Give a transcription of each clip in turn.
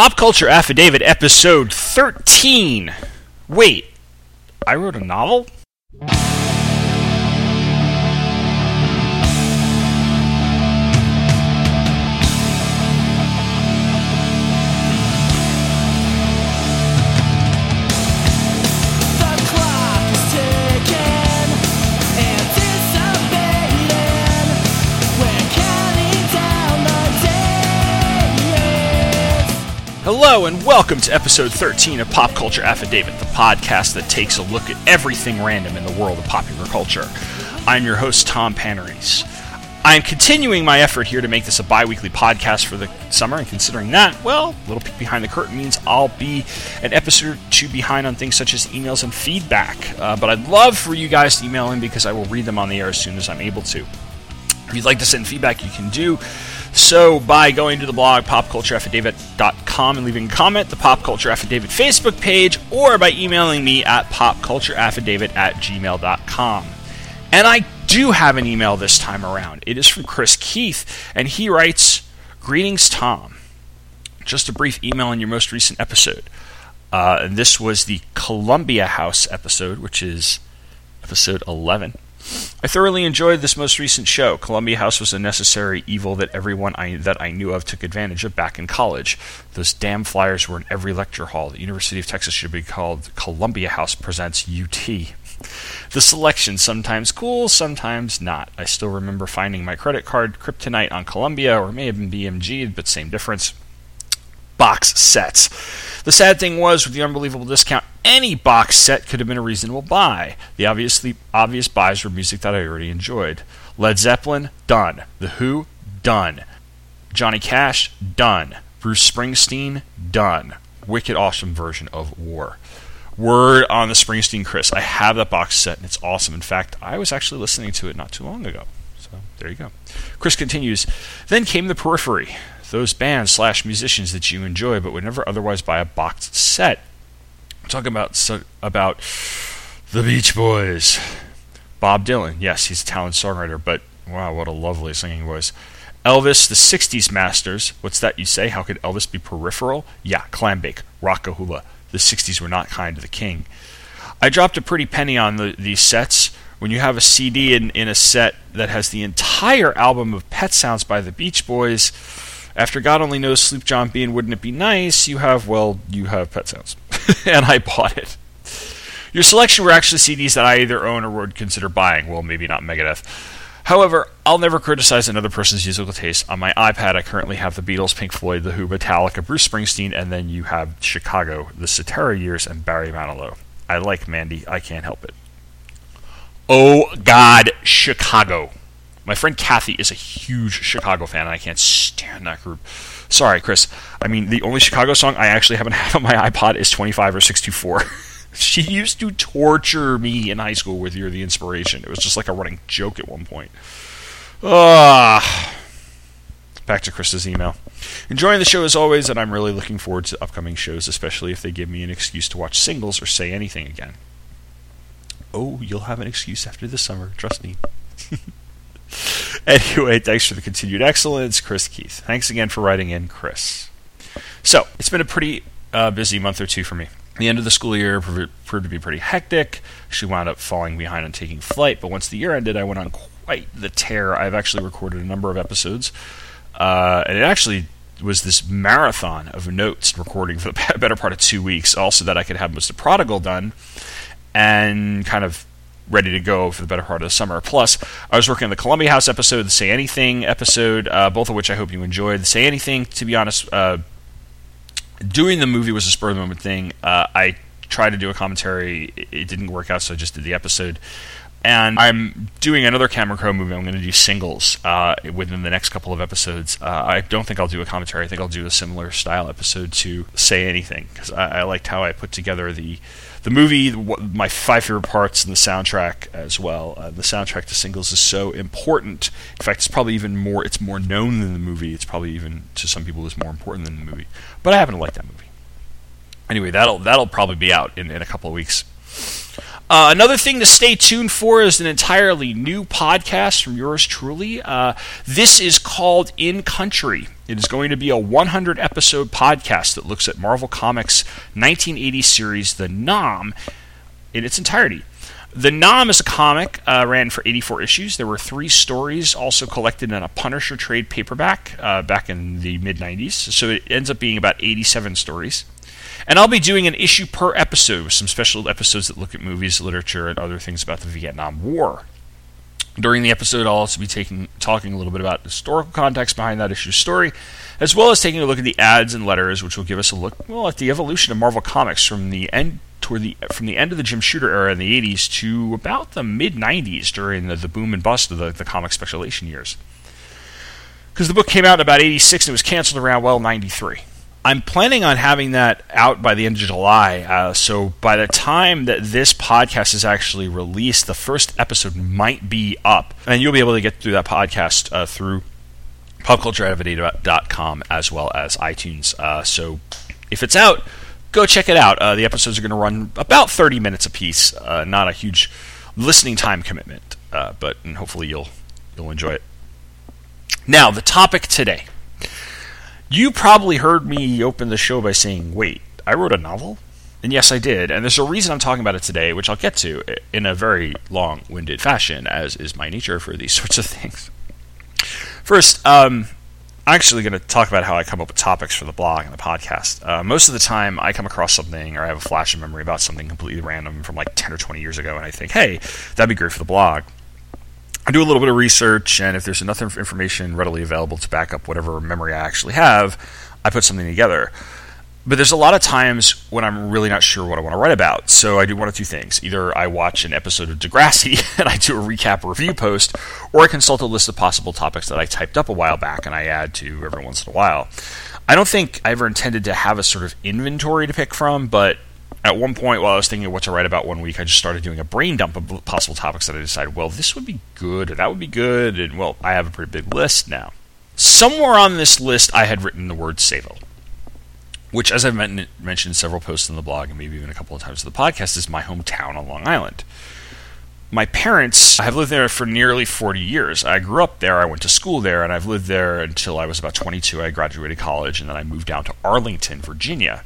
Pop Culture Affidavit, episode 13. Wait, I wrote a novel? Hello, and welcome to episode 13 of Pop Culture Affidavit, the podcast that takes a look at everything random in the world of popular culture. I'm your host, Tom Panarese. I'm continuing my effort here to make this a bi weekly podcast for the summer, and considering that, well, a little peek behind the curtain means I'll be an episode or two behind on things such as emails and feedback. Uh, but I'd love for you guys to email in because I will read them on the air as soon as I'm able to. If you'd like to send feedback, you can do so by going to the blog popcultureaffidavit.com and leaving a comment, the Pop Culture Affidavit Facebook page, or by emailing me at popcultureaffidavit at gmail.com. And I do have an email this time around. It is from Chris Keith, and he writes Greetings, Tom. Just a brief email on your most recent episode. Uh, and this was the Columbia House episode, which is episode 11. I thoroughly enjoyed this most recent show. Columbia House was a necessary evil that everyone I, that I knew of took advantage of back in college. Those damn flyers were in every lecture hall. The University of Texas should be called Columbia House Presents UT. The selection sometimes cool, sometimes not. I still remember finding my credit card kryptonite on Columbia, or may have been BMG, but same difference box sets. The sad thing was, with the unbelievable discount, any box set could have been a reasonable buy. The obviously obvious buys were music that I already enjoyed. Led Zeppelin, done. The Who, done. Johnny Cash, done. Bruce Springsteen, done. Wicked awesome version of War. Word on the Springsteen Chris. I have that box set and it's awesome. In fact, I was actually listening to it not too long ago. So there you go. Chris continues. Then came the periphery. Those bands slash musicians that you enjoy but would never otherwise buy a boxed set. Talking about so, about the Beach Boys. Bob Dylan, yes, he's a talented songwriter, but wow, what a lovely singing voice. Elvis, the 60s masters. What's that you say? How could Elvis be peripheral? Yeah, Clambake, Rockahula. The 60s were not kind to the king. I dropped a pretty penny on the, these sets. When you have a CD in, in a set that has the entire album of Pet Sounds by the Beach Boys, after God Only Knows Sloop John B and Wouldn't It Be Nice, you have, well, you have Pet Sounds. and I bought it. Your selection were actually CDs that I either own or would consider buying. Well, maybe not Megadeth. However, I'll never criticize another person's musical taste. On my iPad, I currently have the Beatles, Pink Floyd, The Who, Metallica, Bruce Springsteen, and then you have Chicago, the Cetera Years, and Barry Manilow. I like Mandy. I can't help it. Oh, God, Chicago. My friend Kathy is a huge Chicago fan, and I can't stand that group. Sorry, Chris. I mean, the only Chicago song I actually haven't had on my iPod is 25 or 6 to 4. she used to torture me in high school with You're the Inspiration. It was just like a running joke at one point. Ah. Back to Chris's email. Enjoying the show as always, and I'm really looking forward to upcoming shows, especially if they give me an excuse to watch singles or say anything again. Oh, you'll have an excuse after the summer, trust me. anyway, thanks for the continued excellence, Chris Keith. Thanks again for writing in, Chris. So, it's been a pretty uh, busy month or two for me. The end of the school year proved, to be pretty hectic. She wound up falling behind on taking flight, but once the year ended, I went on quite the tear. I've actually recorded a number of episodes, uh, and it actually was this marathon of notes recording for the better part of two weeks. Also, that I could have most of Prodigal done and kind of ready to go for the better part of the summer. Plus, I was working on the Columbia House episode, the Say Anything episode, uh, both of which I hope you enjoyed. The Say Anything, to be honest, uh, doing the movie was a spur of the moment thing. Uh, I tried to do a commentary, it, didn't work out, so I just did the episode. And I'm doing another Cameron Crowe movie. I'm going to do singles uh, within the next couple of episodes. Uh, I don't think I'll do a commentary. I think I'll do a similar style episode to Say Anything because I, I liked how I put together the the movie, my five favorite parts, and the soundtrack as well. Uh, the soundtrack to singles is so important. In fact, it's probably even more. It's more known than the movie. It's probably even to some people is more important than the movie. But I happen to like that movie. Anyway, that'll that'll probably be out in, in a couple of weeks. Uh, another thing to stay tuned for is an entirely new podcast from yours truly. Uh, this is called In Country. It is going to be a 100 episode podcast that looks at Marvel Comics 1980 series The Nam in its entirety. The Nam is a comic, uh, ran for 84 issues. There were three stories also collected in a Punisher trade paperback uh, back in the mid 90s. So it ends up being about 87 stories. And I'll be doing an issue per episode with some special episodes that look at movies, literature, and other things about the Vietnam War. During the episode, I'll also be taking talking a little bit about the historical context behind that issue's story, as well as taking a look at the ads and letters, which will give us a look well at the evolution of Marvel Comics from the end toward the from the end of the Jim Shooter era in the 80s to about the mid 90s during the, the boom and bust of the, the comic speculation years. Because the book came out in about 86 and it was canceled around well 93. I'm planning on having that out by the end of July. Uh, so by the time that this podcast is actually released, the first episode might be up, and you'll be able to get through that podcast uh, through popcultureaffidavit.com as well as iTunes. Uh, so if it's out, go check it out. Uh, the episodes are going to run about 30 minutes apiece. Uh, not a huge listening time commitment, uh, but and hopefully you'll you'll enjoy it. Now the topic today. You probably heard me open the show by saying, "Wait, I wrote a novel." And yes, I did. And there's a reason I'm talking about it today, which I'll get to in a very long winded fashion, as is my nature for these sorts of things. First, um, I'm actually going to talk about how I come up with topics for the blog and the podcast. Uh, most of the time, I come across something or I have a flash of memory about something completely random from like 10 or 20 years ago, and I think, hey, that'd be great for the blog. I do a little bit of research, and if there's enough inf- information readily available to back up whatever memory I actually have, I put something together. But there's a lot of times when I'm really not sure what I want to write about. So I do one of two things. Either I watch an episode of Degrassi and I do a recap review post, or I consult a list of possible topics that I typed up a while back and I add to every once in a while. I don't think I ever intended to have a sort of inventory to pick from, but at one point while I was thinking of what to write about one week, I just started doing a brain dump of possible topics that I decided, well, this would be good, or that would be good, and well, I have a pretty big list now. Somewhere on this list, I had written the word Sayville which, as I've men- mentioned several posts on the blog and maybe even a couple of times in the podcast, is my hometown on Long Island. My parents have lived there for nearly 40 years. I grew up there, I went to school there, and I've lived there until I was about 22. I graduated college, and then I moved down to Arlington, Virginia.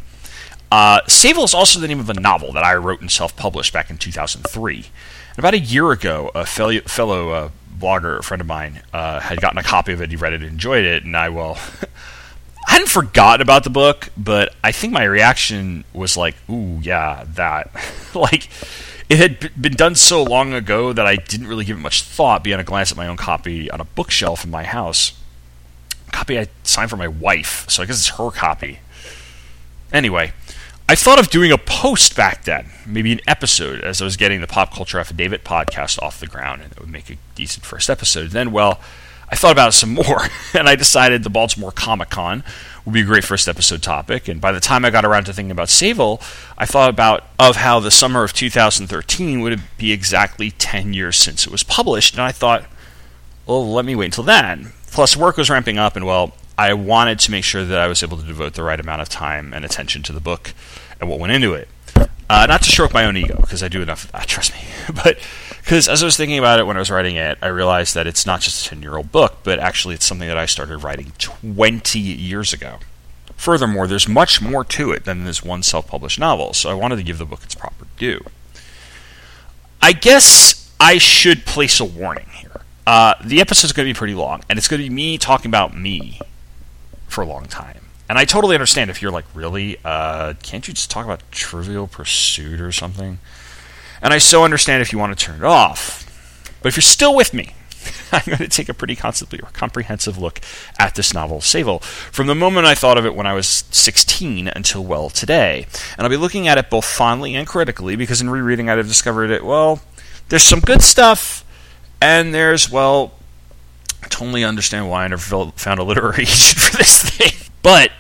Uh, Sayville is also the name of a novel that I wrote and self published back in 2003. And about a year ago, a fellow, fellow uh, blogger, a friend of mine, uh, had gotten a copy of it. He read it enjoyed it, and I, well, I hadn't forgotten about the book, but I think my reaction was like, "Ooh, yeah, that." like it had been done so long ago that I didn't really give it much thought beyond a glance at my own copy on a bookshelf in my house. A copy I signed for my wife, so I guess it's her copy. Anyway, I thought of doing a post back then, maybe an episode, as I was getting the Pop Culture Affidavit podcast off the ground, and it would make a decent first episode. Then, well, I thought about it some more, and I decided the Baltimore Comic Con would be a great first episode topic. And by the time I got around to thinking about Sayville, I thought about of how the summer of 2013 would be exactly 10 years since it was published, and I thought, well, let me wait until then. Plus, work was ramping up, and well, I wanted to make sure that I was able to devote the right amount of time and attention to the book and what went into it. Uh, not to stroke my own ego, because I do enough of that, trust me. but because as I was thinking about it when I was writing it, I realized that it's not just a 10 year old book, but actually it's something that I started writing 20 years ago. Furthermore, there's much more to it than this one self published novel, so I wanted to give the book its proper due. I guess I should place a warning here. Uh, the episode's going to be pretty long, and it's going to be me talking about me for a long time. And I totally understand if you're like, really? Uh, can't you just talk about Trivial Pursuit or something? And I so understand if you want to turn it off. But if you're still with me, I'm going to take a pretty comprehensive look at this novel, Sayville, from the moment I thought of it when I was 16 until, well, today. And I'll be looking at it both fondly and critically because in rereading I've discovered it, well, there's some good stuff, and there's, well, totally understand why I never found a literary agent for this thing. But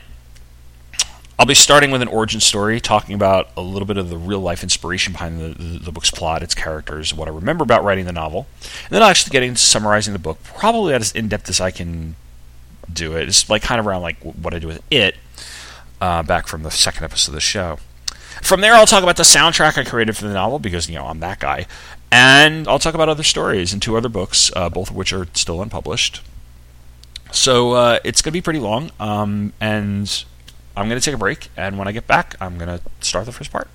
I'll be starting with an origin story, talking about a little bit of the real life inspiration behind the, the, the, book's plot, its characters, what I remember about writing the novel, and then I'll actually get into summarizing the book, probably at as in depth as I can do it. It's like kind of around like what I do with it, uh, back from the second episode of the show. From there, I'll talk about the soundtrack I created for the novel because you know I'm that guy, and I'll talk about other stories and two other books, uh, both of which are still unpublished. So uh, it's going to be pretty long, um, and I'm going to take a break. And when I get back, I'm going to start the first part.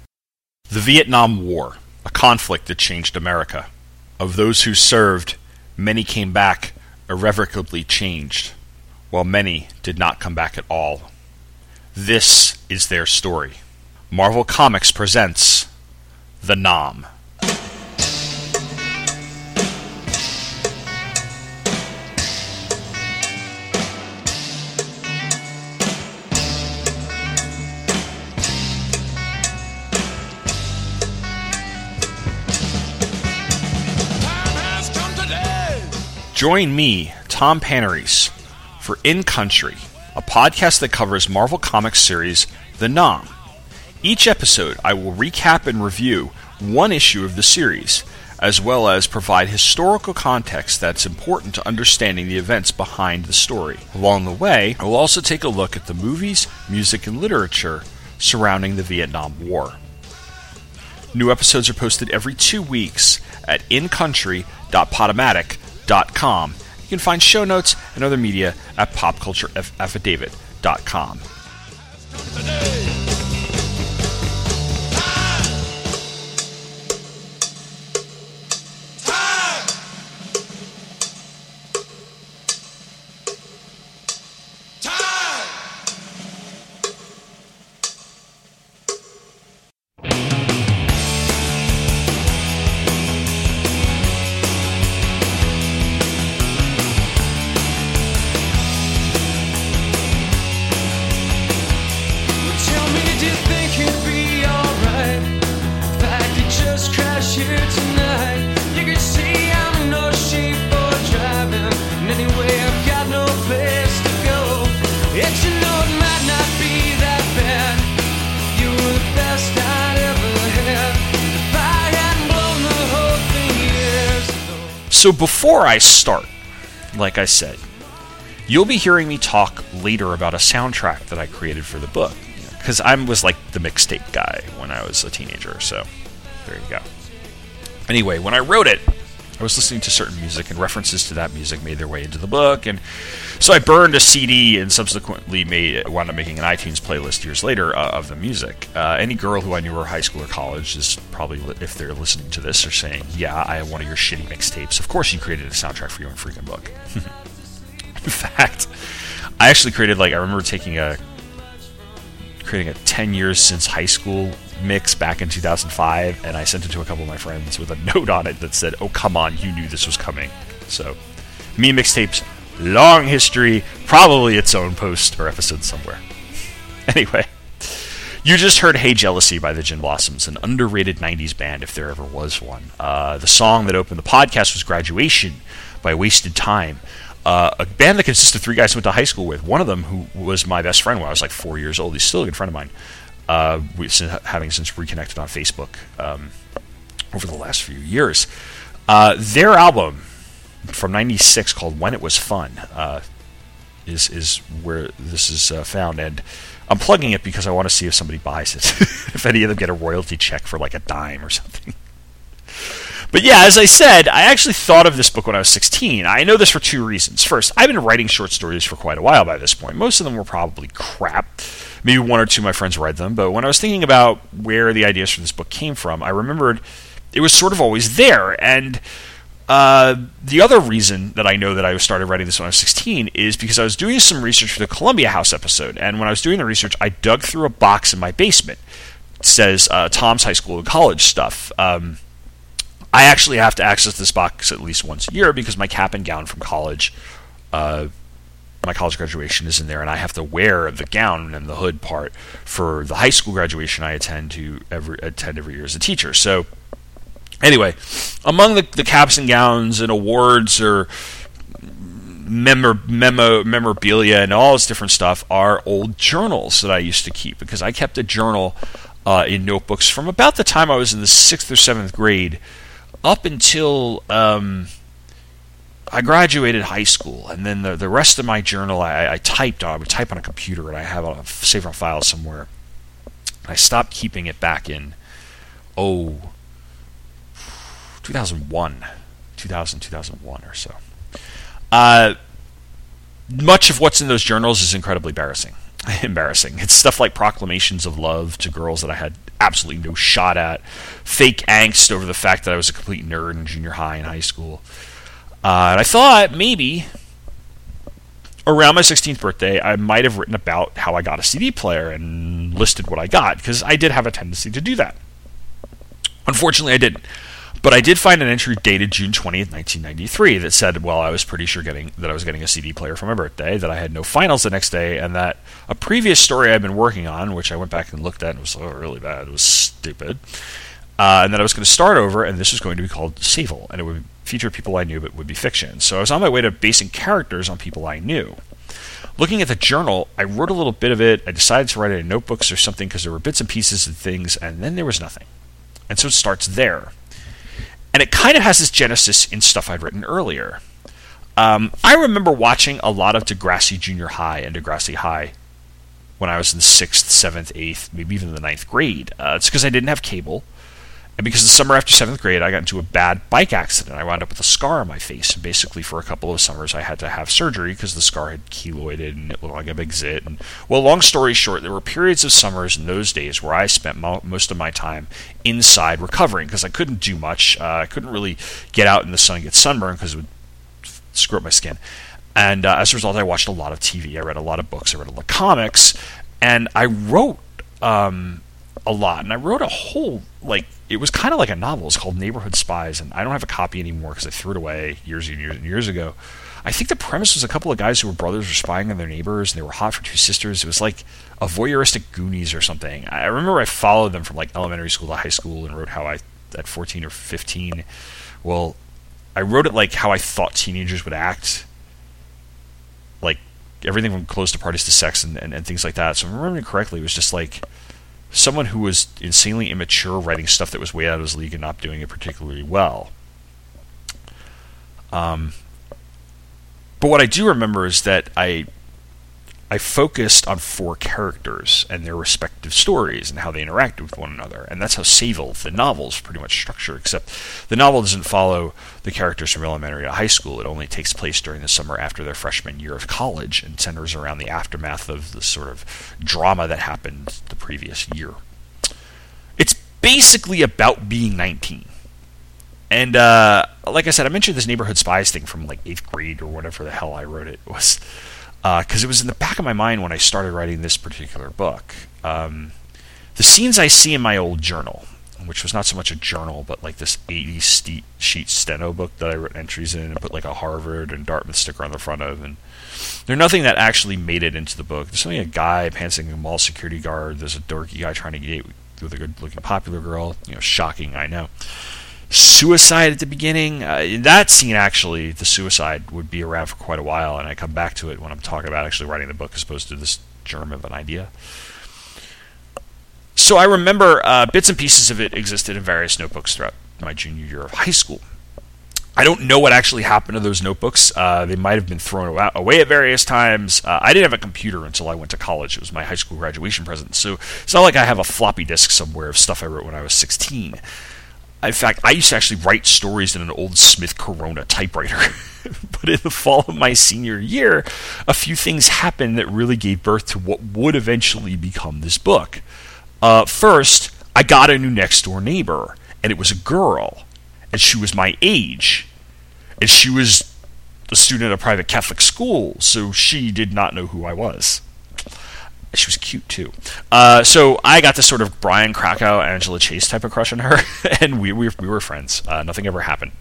The Vietnam War, a conflict that changed America. Of those who served, many came back irrevocably changed, while many did not come back at all. This is their story. Marvel Comics presents The Nam. Join me, Tom Panarese, for In Country, a podcast that covers Marvel Comics series The Nam. Each episode, I will recap and review one issue of the series, as well as provide historical context that's important to understanding the events behind the story. Along the way, I will also take a look at the movies, music, and literature surrounding the Vietnam War. New episodes are posted every two weeks at incountry.podomatic.com. You can find show notes and other media at popcultureaffidavit.com. Tell So before I start, like I said, you'll be hearing me talk later about a soundtrack that I created for the book. Because I was like the mixtape guy when I was a teenager, so there you go. Anyway, when I wrote it, I was listening to certain music, and references to that music made their way into the book, and so I burned a CD and subsequently made wound up making an iTunes playlist years later uh, of the music. Uh, any girl who I knew were high school or college is probably, if they're listening to this, are saying, "Yeah, I have one of your shitty mixtapes. Of course, you created a soundtrack for your own freaking book." In fact, I actually created like I remember taking a creating a 10 years since high school mix back in 2005 and I sent it to a couple of my friends with a note on it that said, "Oh, come on, you knew this was coming." So, me mixtapes long history, probably its own post or episode somewhere. Anyway, you just heard Hey Jealousy by the Gin Blossoms, an underrated 90s band if there ever was one. Uh, the song that opened the podcast was Graduation by Wasted Time, uh, a band that consists of three guys I went to high school with. One of them, who was my best friend when I was like four years old, he's still a good friend of mine, uh, we, since, having since reconnected on Facebook um, over the last few years. Uh, their album from 96 called When It Was Fun uh, is is where this is uh, found, and I'm plugging it because I want to see if somebody buys it, if any of them get a royalty check for like a dime or something. But yeah, as I said, I actually thought of this book when I was 16. I know this for two reasons. First, I've been writing short stories for quite a while by this point. Most of them were probably crap. Maybe one or two of my friends read them, but when I was thinking about where the ideas for this book came from, I remembered it was sort of always there. And uh, the other reason that I know that I started writing this when I was 16 is because I was doing some research for the Columbia House episode, and when I was doing the research, I dug through a box in my basement. It says uh, Tom's high school and college stuff. Um, I actually have to access this box at least once a year because my cap and gown from college, uh, my college graduation is in there, and I have to wear the gown and the hood part for the high school graduation I attend to every attend every year as a teacher. So Anyway, among the, the caps and gowns and awards or memor, memo, memorabilia and all this different stuff are old journals that I used to keep because I kept a journal uh, in notebooks from about the time I was in the sixth or seventh grade up until um, I graduated high school, and then the the rest of my journal I, I typed on. I would type on a computer, and I have a save on file somewhere. I stopped keeping it back in oh 2001, 2000, 2001 or so. Uh, much of what's in those journals is incredibly embarrassing. embarrassing. It's stuff like proclamations of love to girls that I had absolutely no shot at, fake angst over the fact that I was a complete nerd in junior high and high school. Uh, and I thought maybe around my 16th birthday, I might have written about how I got a CD player and listed what I got because I did have a tendency to do that. Unfortunately, I didn't. But I did find an entry dated June 20th, 1993 that said, well, I was pretty sure getting that I was getting a CD player for my birthday, that I had no finals the next day, and that a previous story I'd been working on, which I went back and looked at and was oh, really bad, it was stupid, uh, and that I was going to start over, and this was going to be called Sayville, and it would feature people I knew, but would be fiction. So I was on my way to basing characters on people I knew. Looking at the journal, I wrote a little bit of it. I decided to write it in notebooks or something because there were bits and pieces of things, and then there was nothing. And so it starts there. And it kind of has this genesis in stuff I'd written earlier. Um, I remember watching a lot of Degrassi Junior High and Degrassi High when I was in sixth, seventh, eighth, maybe even the ninth grade. Uh, it's because I didn't have cable. And because the summer after seventh grade, I got into a bad bike accident. I wound up with a scar on my face. And basically, for a couple of summers, I had to have surgery because the scar had keloided and it looked like a big zit. And, well, long story short, there were periods of summers in those days where I spent mo- most of my time inside recovering because I couldn't do much. Uh, I couldn't really get out in the sun and get sunburned because it would screw up my skin. And uh, as a result, I watched a lot of TV. I read a lot of books. I read a lot of comics. And I wrote um, a lot. And I wrote a whole, like, it was kind of like a novel. It's called Neighborhood Spies, and I don't have a copy anymore because I threw it away years and years and years ago. I think the premise was a couple of guys who were brothers were spying on their neighbors, and they were hot for two sisters. It was like a voyeuristic Goonies or something. I remember I followed them from like elementary school to high school and wrote how I, at 14 or 15, well, I wrote it like how I thought teenagers would act. Like everything from clothes to parties to sex and, and, and things like that. So if I'm remembering correctly, it was just like someone who was insanely immature writing stuff that was way out of his league and not doing it particularly well. Um, but what I do remember is that I I focused on four characters and their respective stories and how they interacted with one another. And that's how Sayville, the novel, is pretty much structured, except the novel doesn't follow the characters from elementary to high school. It only takes place during the summer after their freshman year of college and centers around the aftermath of the sort of drama that happened the previous year. It's basically about being 19. And uh, like I said, I mentioned this neighborhood spies thing from like eighth grade or whatever the hell I wrote it was because uh, it was in the back of my mind when I started writing this particular book. Um, the scenes I see in my old journal, which was not so much a journal, but like this 80 st- sheet steno book that I wrote entries in and put like a Harvard and Dartmouth sticker on the front of, and they're nothing that actually made it into the book. There's only a guy pantsing a mall security guard. There's a dorky guy trying to get with a good-looking popular girl. You know, shocking, I know suicide at the beginning. Uh, that scene, actually, the suicide would be around for quite a while, and I come back to it when I'm talking about actually writing the book as opposed to this germ of an idea. So I remember uh, bits and pieces of it existed in various notebooks throughout my junior year of high school. I don't know what actually happened to those notebooks. Uh, they might have been thrown away at various times. Uh, I didn't have a computer until I went to college. It was my high school graduation present. So it's not like I have a floppy disk somewhere of stuff I wrote when I was 16. In fact, I used to actually write stories in an old Smith Corona typewriter. but in the fall of my senior year, a few things happened that really gave birth to what would eventually become this book. Uh, first, I got a new next door neighbor, and it was a girl, and she was my age, and she was a student at a private Catholic school, so she did not know who I was she was cute too. Uh, so I got this sort of Brian Krakow, Angela Chase type of crush on her, and we, we, we were friends. Uh, nothing ever happened.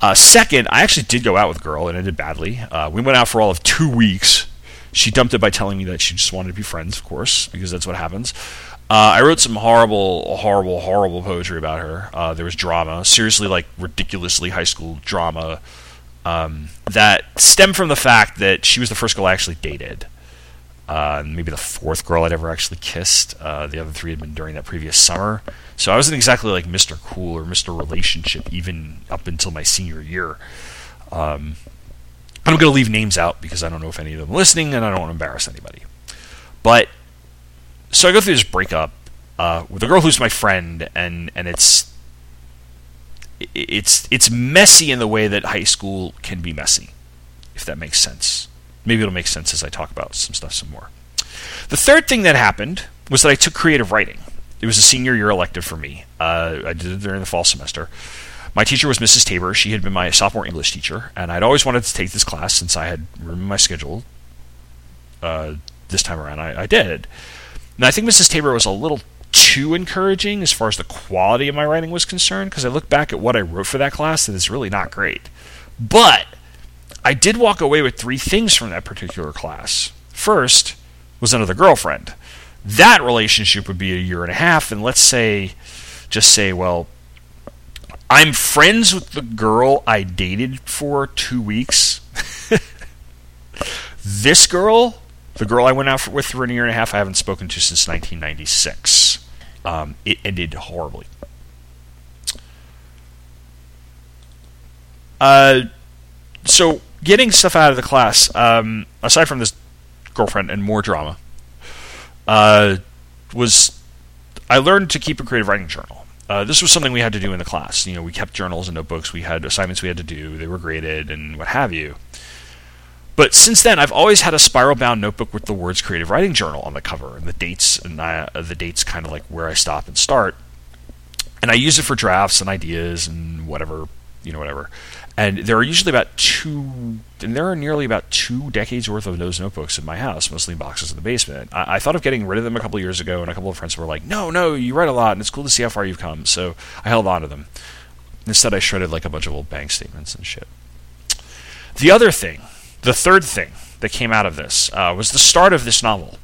Uh, second, I actually did go out with a girl, and it ended badly. Uh, we went out for all of two weeks. She dumped it by telling me that she just wanted to be friends, of course, because that's what happens. Uh, I wrote some horrible, horrible, horrible poetry about her. Uh, there was drama, seriously, like ridiculously high school drama, um, that stemmed from the fact that she was the first girl I actually dated uh, maybe the fourth girl I'd ever actually kissed. Uh, the other three had been during that previous summer. So I wasn't exactly like Mr. Cool or Mr. Relationship even up until my senior year. Um, I'm going to leave names out because I don't know if any of them are listening and I don't want to embarrass anybody. But so I go through this breakup uh, with a girl who's my friend, and and it's it's it's messy in the way that high school can be messy, if that makes sense. Maybe it'll make sense as I talk about some stuff some more. The third thing that happened was that I took creative writing. It was a senior year elective for me. Uh, I did it during the fall semester. My teacher was Mrs. Tabor. She had been my sophomore English teacher, and I'd always wanted to take this class since I had room in my schedule. Uh, this time around, I, I did. And I think Mrs. Tabor was a little too encouraging as far as the quality of my writing was concerned, because I look back at what I wrote for that class and it's really not great. But I did walk away with three things from that particular class. First was another girlfriend. That relationship would be a year and a half, and let's say, just say, well, I'm friends with the girl I dated for two weeks. this girl, the girl I went out with for a year and a half, I haven't spoken to since 1996. Um, it ended horribly. Uh, so getting stuff out of the class, um, aside from this girlfriend and more drama, uh, was I learned to keep a creative writing journal. Uh, this was something we had to do in the class. You know, we kept journals and notebooks. We had assignments we had to do. They were graded and what have you. But since then, I've always had a spiral-bound notebook with the words "Creative Writing Journal" on the cover and the dates, and I, uh, the dates kind of like where I stop and start. And I use it for drafts and ideas and whatever, you know, whatever. And there are usually about two, and there are nearly about two decades worth of those notebooks in my house, mostly in boxes in the basement. I, I thought of getting rid of them a couple of years ago, and a couple of friends were like, "No, no, you write a lot, and it's cool to see how far you've come." So I held on to them. Instead, I shredded like a bunch of old bank statements and shit. The other thing, the third thing that came out of this, uh, was the start of this novel.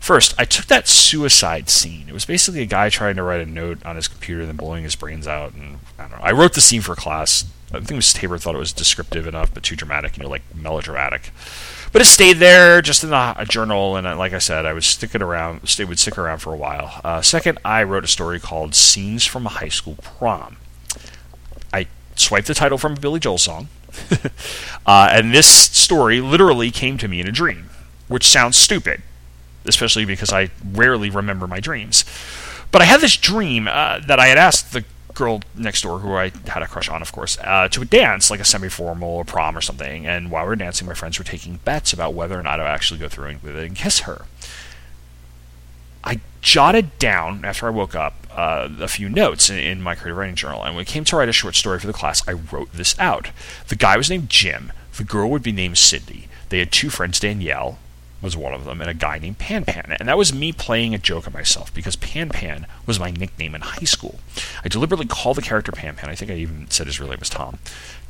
First, I took that suicide scene. It was basically a guy trying to write a note on his computer, and then blowing his brains out. And I don't know. I wrote the scene for class. I think Miss Tabor thought it was descriptive enough, but too dramatic, you know, like melodramatic. But it stayed there, just in the a journal, and uh, like I said, I would stick it around. It would stick around for a while. Uh, second, I wrote a story called "Scenes from a High School Prom." I swiped the title from a Billy Joel song, uh, and this story literally came to me in a dream, which sounds stupid, especially because I rarely remember my dreams. But I had this dream uh, that I had asked the girl next door, who I had a crush on, of course, uh, to a dance, like a semi-formal or prom or something. And while we were dancing, my friends were taking bets about whether or not I would actually go through with it and kiss her. I jotted down after I woke up uh, a few notes in, in, my creative writing journal, and when it came to write a short story for the class, I wrote this out. The guy was named Jim. The girl would be named Cindy. They had two friends, Danielle was one of them, and a guy named Pan Pan. And that was me playing a joke on myself because Pan Pan was my nickname in high school. I deliberately called the character Pan Pan. I think I even said his real name was Tom.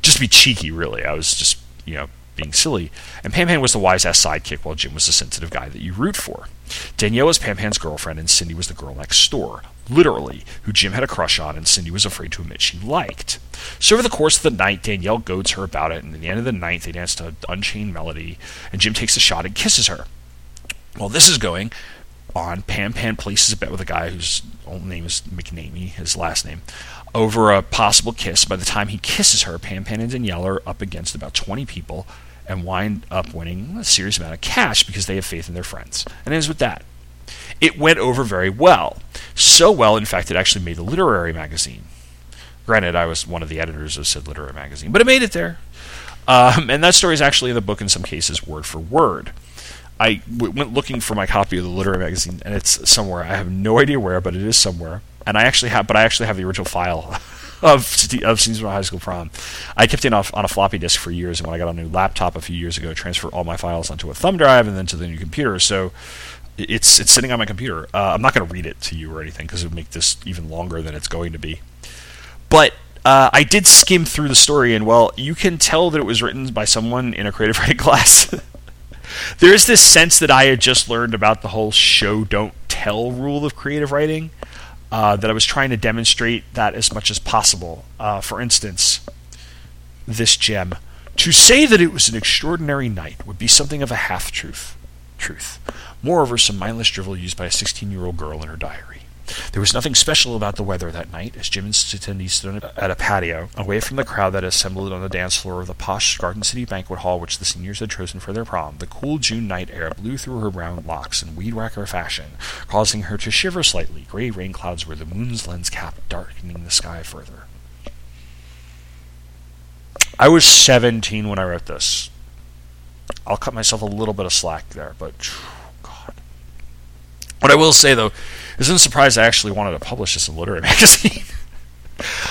Just to be cheeky, really. I was just, you know, being silly. And Pan Pan was the wise ass sidekick while Jim was the sensitive guy that you root for. Danielle was Pan Pan's girlfriend, and Cindy was the girl next door, literally, who Jim had a crush on and Cindy was afraid to admit she liked. So over the course of the night, Danielle goads her about it, and at the end of the night, they dance to Unchained Melody, and Jim takes a shot and kisses her. While this is going on. Pan Pan places a bet with a guy whose own name is McNamee, his last name, over a possible kiss. By the time he kisses her, Pan Pan and Danielle are up against about 20 people and wind up winning a serious amount of cash because they have faith in their friends. And it ends with that. It went over very well. So well, in fact, it actually made the literary magazine. Granted, I was one of the editors of said literary magazine, but it made it there. Um, and that story is actually in the book in some cases, word for word. I w- went looking for my copy of the literary magazine, and it's somewhere. I have no idea where, but it is somewhere. And I actually have, but I actually have the original file of of Scenes from High School Prom. I kept it off on a floppy disk for years, and when I got a new laptop a few years ago, I transferred all my files onto a thumb drive and then to the new computer. So it's it's sitting on my computer. Uh, I'm not going to read it to you or anything because it would make this even longer than it's going to be. But uh, I did skim through the story, and well, you can tell that it was written by someone in a creative writing class. There's this sense that I had just learned about the whole show don't tell rule of creative writing. Uh, that I was trying to demonstrate that as much as possible. Uh, for instance, this gem. To say that it was an extraordinary night would be something of a half truth. Truth. Moreover, some mindless drivel used by a 16 year old girl in her diary. There was nothing special about the weather that night, as Jim and Cindy stood at a patio, away from the crowd that assembled on the dance floor of the posh Garden City banquet hall which the seniors had chosen for their prom. The cool June night air blew through her brown locks in weed whacker fashion, causing her to shiver slightly. Gray rain clouds were the moon's lens cap, darkening the sky further. I was 17 when I wrote this. I'll cut myself a little bit of slack there, but God. What I will say though, isn't surprised I actually wanted to publish this in literary magazine.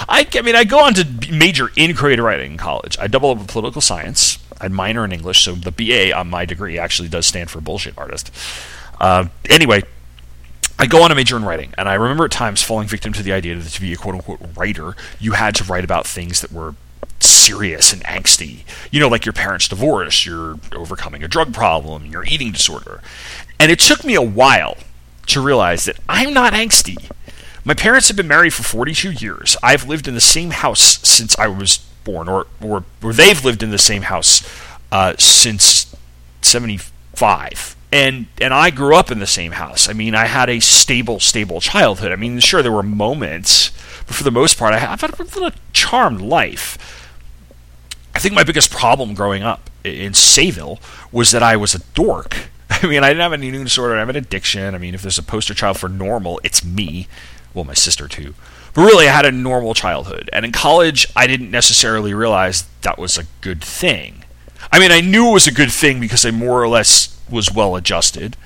I, I mean, I go on to major in creative writing in college. I double up with political science. I minor in English, so the BA on my degree actually does stand for bullshit artist. Uh, anyway, I go on a major in writing, and I remember at times falling victim to the idea that to be a quote unquote writer, you had to write about things that were serious and angsty. You know, like your parents' divorce, you're overcoming a drug problem, your eating disorder. And it took me a while to realize that I'm not angsty. My parents have been married for 42 years. I've lived in the same house since I was born, or, or, or they've lived in the same house uh, since 75 and and I grew up in the same house. I mean, I had a stable, stable childhood. I mean, sure there were moments, but for the most part, I have had a little charmed life. I think my biggest problem growing up in Sayville was that I was a dork. I mean, I didn't have an eating disorder. I have an addiction. I mean, if there's a poster child for normal, it's me. Well, my sister too. But really, I had a normal childhood. And in college, I didn't necessarily realize that was a good thing. I mean, I knew it was a good thing because I more or less was well adjusted.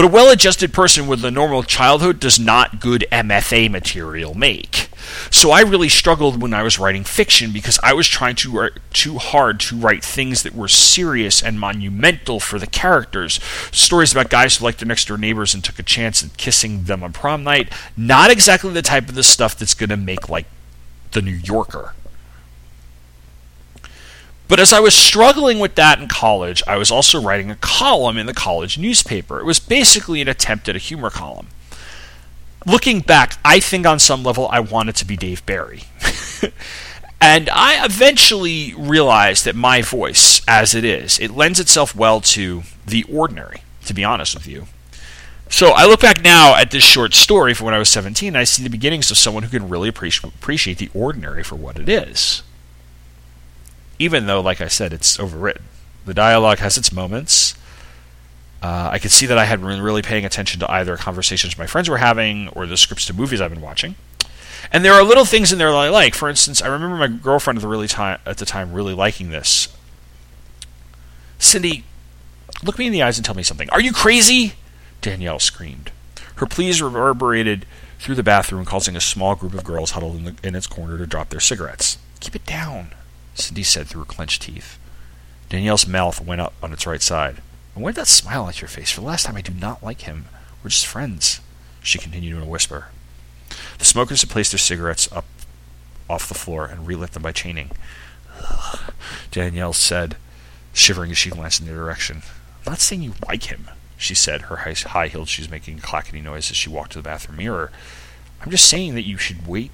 But a well adjusted person with a normal childhood does not good MFA material make. So I really struggled when I was writing fiction because I was trying to write too hard to write things that were serious and monumental for the characters. Stories about guys who liked their next door neighbors and took a chance at kissing them on prom night. Not exactly the type of the stuff that's going to make like the New Yorker. But as I was struggling with that in college, I was also writing a column in the college newspaper. It was basically an attempt at a humor column. Looking back, I think on some level I wanted to be Dave Barry. and I eventually realized that my voice, as it is, it lends itself well to the ordinary, to be honest with you. So I look back now at this short story from when I was 17, and I see the beginnings of someone who can really appreciate the ordinary for what it is even though, like I said, it's overwritten. The dialogue has its moments. Uh, I could see that I had been really paying attention to either conversations my friends were having or the scripts to movies I've been watching. And there are little things in there that I like. For instance, I remember my girlfriend at the really time at the time really liking this. Cindy, look me in the eyes and tell me something. Are you crazy? Danielle screamed. Her pleas reverberated through the bathroom, causing a small group of girls huddled in, the, in its corner to drop their cigarettes. Keep it down, Cindy said through her clenched teeth. Danielle's mouth went up on its right side. And where'd that smile on your face? For the last time, I do not like him. We're just friends, she continued in a whisper. The smokers had placed their cigarettes up off the floor and relit them by chaining. Ugh, Danielle said, shivering as she glanced in their direction. I'm not saying you like him, she said, her high heeled shoes making a clacking noise as she walked to the bathroom mirror. I'm just saying that you should wait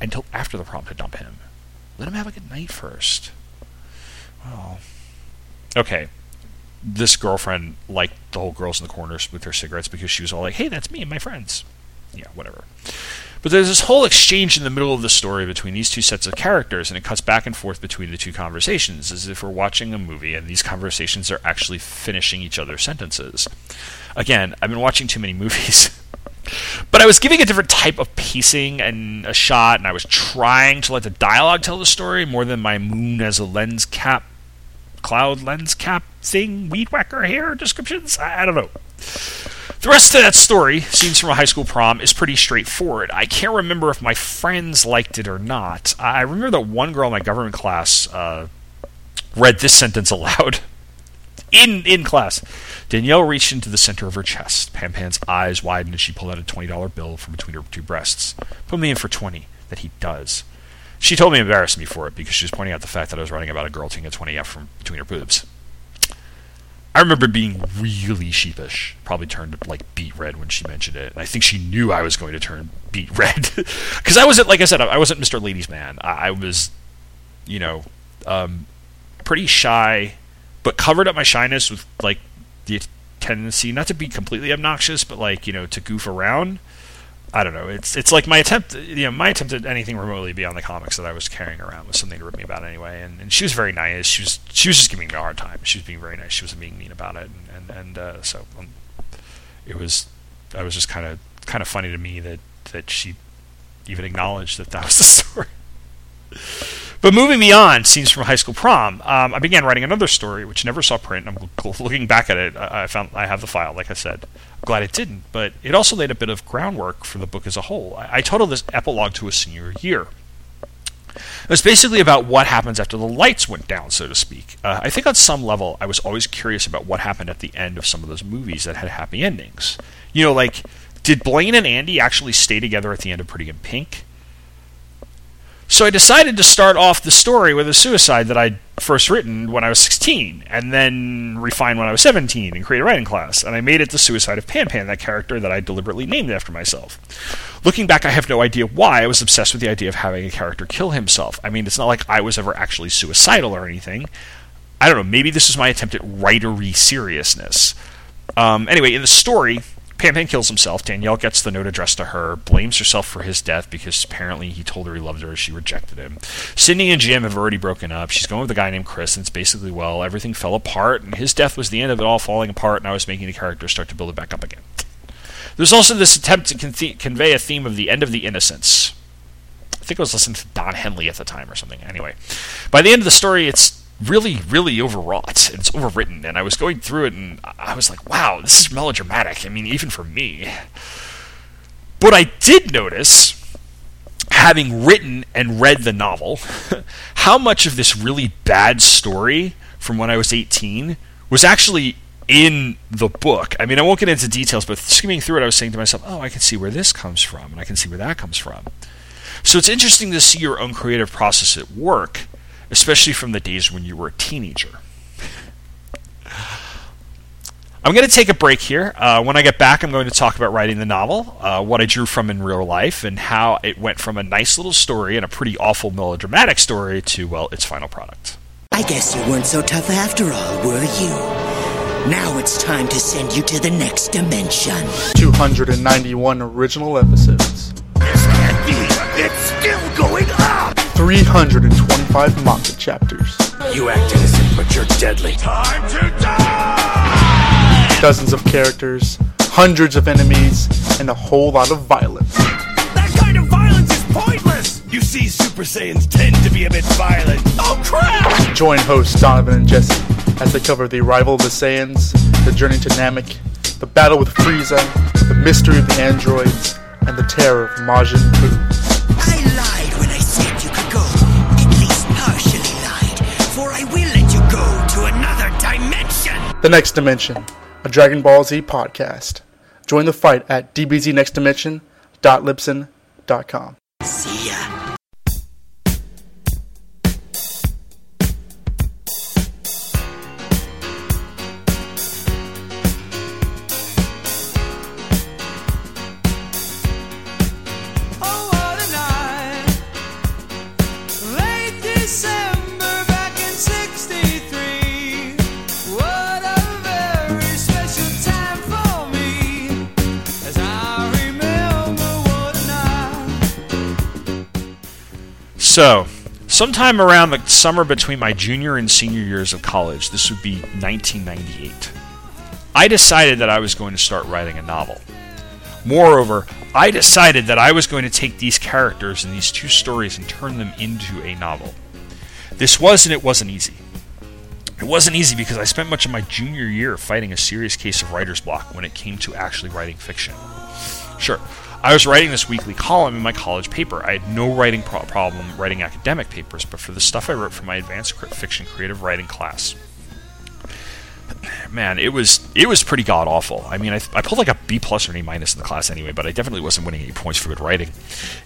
until after the prom to dump him. Let him have a good night first. Well, okay. This girlfriend liked the whole girls in the corners with their cigarettes because she was all like, "Hey, that's me and my friends." Yeah, whatever. But there's this whole exchange in the middle of the story between these two sets of characters, and it cuts back and forth between the two conversations, as if we're watching a movie and these conversations are actually finishing each other's sentences. Again, I've been watching too many movies. But I was giving a different type of pacing and a shot, and I was trying to let the dialogue tell the story more than my moon as a lens cap, cloud lens cap thing, weed whacker hair descriptions. I, don't know. The rest of that story, scenes from a high school prom, is pretty straightforward. I can't remember if my friends liked it or not. I remember that one girl in my government class uh, read this sentence aloud in in class. Danielle reached into the center of her chest. Pan Pan's eyes widened as she pulled out a $20 bill from between her two breasts. Put me in for 20. That he does. She told me embarrassed me for it because she was pointing out the fact that I was writing about a girl taking a 20F from between her boobs. I remember being really sheepish. Probably turned like beet red when she mentioned it. And I think she knew I was going to turn beet red. Because I wasn't, like I said, I wasn't Mr. Ladies Man. I, I was, you know, um, pretty shy, but covered up my shyness with like the tendency not to be completely obnoxious, but like you know to goof around. I don't know. It's it's like my attempt, you know, my attempt at anything remotely beyond the comics that I was carrying around was something to rip me about anyway. And, and she was very nice. She was she was just giving me a hard time. She was being very nice. She wasn't being mean about it. And and, and uh, so um, it was. I was just kind of kind of funny to me that that she even acknowledged that that was the story. But moving beyond scenes from high school prom, um, I began writing another story which never saw print. I'm looking back at it. I found I have the file, like I said. I'm Glad it didn't, but it also laid a bit of groundwork for the book as a whole. I, I titled this "Epilogue to a Senior Year." It was basically about what happens after the lights went down, so to speak. Uh, I think on some level, I was always curious about what happened at the end of some of those movies that had happy endings. You know, like, did Blaine and Andy actually stay together at the end of Pretty in Pink? So I decided to start off the story with a suicide that I'd first written when I was 16, and then refined when I was 17 in a writing class. And I made it the suicide of Pan Pan, that character that I deliberately named after myself. Looking back, I have no idea why I was obsessed with the idea of having a character kill himself. I mean, it's not like I was ever actually suicidal or anything. I don't know, maybe this is my attempt at writery seriousness. Um, anyway, in the story, Pan Pan kills himself. Danielle gets the note addressed to her, blames herself for his death because apparently he told her he loved her, she rejected him. Sydney and Jim have already broken up. She's going with a guy named Chris, and it's basically, well, everything fell apart, and his death was the end of it all falling apart, and I was making the character start to build it back up again. There's also this attempt to con- convey a theme of the end of the innocence. I think I was listening to Don Henley at the time or something. Anyway, by the end of the story, it's really, really overwrought. It's overwritten, and I was going through it, and I was like, "Wow, this is melodramatic." I mean, even for me. But I did notice, having written and read the novel, how much of this really bad story from when I was 18 was actually in the book. I mean, I won't get into details, but skimming through it, I was saying to myself, "Oh, I can see where this comes from, and I can see where that comes from." So it's interesting to see your own creative process at work especially from the days when you were a teenager. I'm going to take a break here. Uh, when I get back, I'm going to talk about writing the novel, uh, what I drew from in real life, and how it went from a nice little story and a pretty awful melodramatic story to, well, its final product. I guess you weren't so tough after all, were you? Now it's time to send you to the next dimension. 291 original episodes, 325 manga chapters, You act innocent, but you're deadly. Time to die. dozens of characters, hundreds of enemies, and a whole lot of violence. That kind of violence is pointless. You see, Super Saiyans tend to be a bit violent. Oh crap! Join hosts Donovan and Jesse as they cover the arrival of the Saiyans, the journey to Namek, the battle with Frieza, the mystery of the androids, and the terror of Majin Buu. For I will let you go to another dimension. The Next Dimension, a Dragon Ball Z podcast. Join the fight at dbznextdimension.libsyn.com. See ya. So, sometime around the summer between my junior and senior years of college, this would be 1998, I decided that I was going to start writing a novel. Moreover, I decided that I was going to take these characters and these two stories and turn them into a novel. This was and it wasn't easy. It wasn't easy because I spent much of my junior year fighting a serious case of writer's block when it came to actually writing fiction. Sure, I was writing this weekly column in my college paper. I had no writing pro- problem writing academic papers, but for the stuff I wrote for my advanced fiction creative writing class, man, it was it was pretty god awful. I mean, I, I pulled like a B plus or an A minus in the class anyway, but I definitely wasn't winning any points for good writing.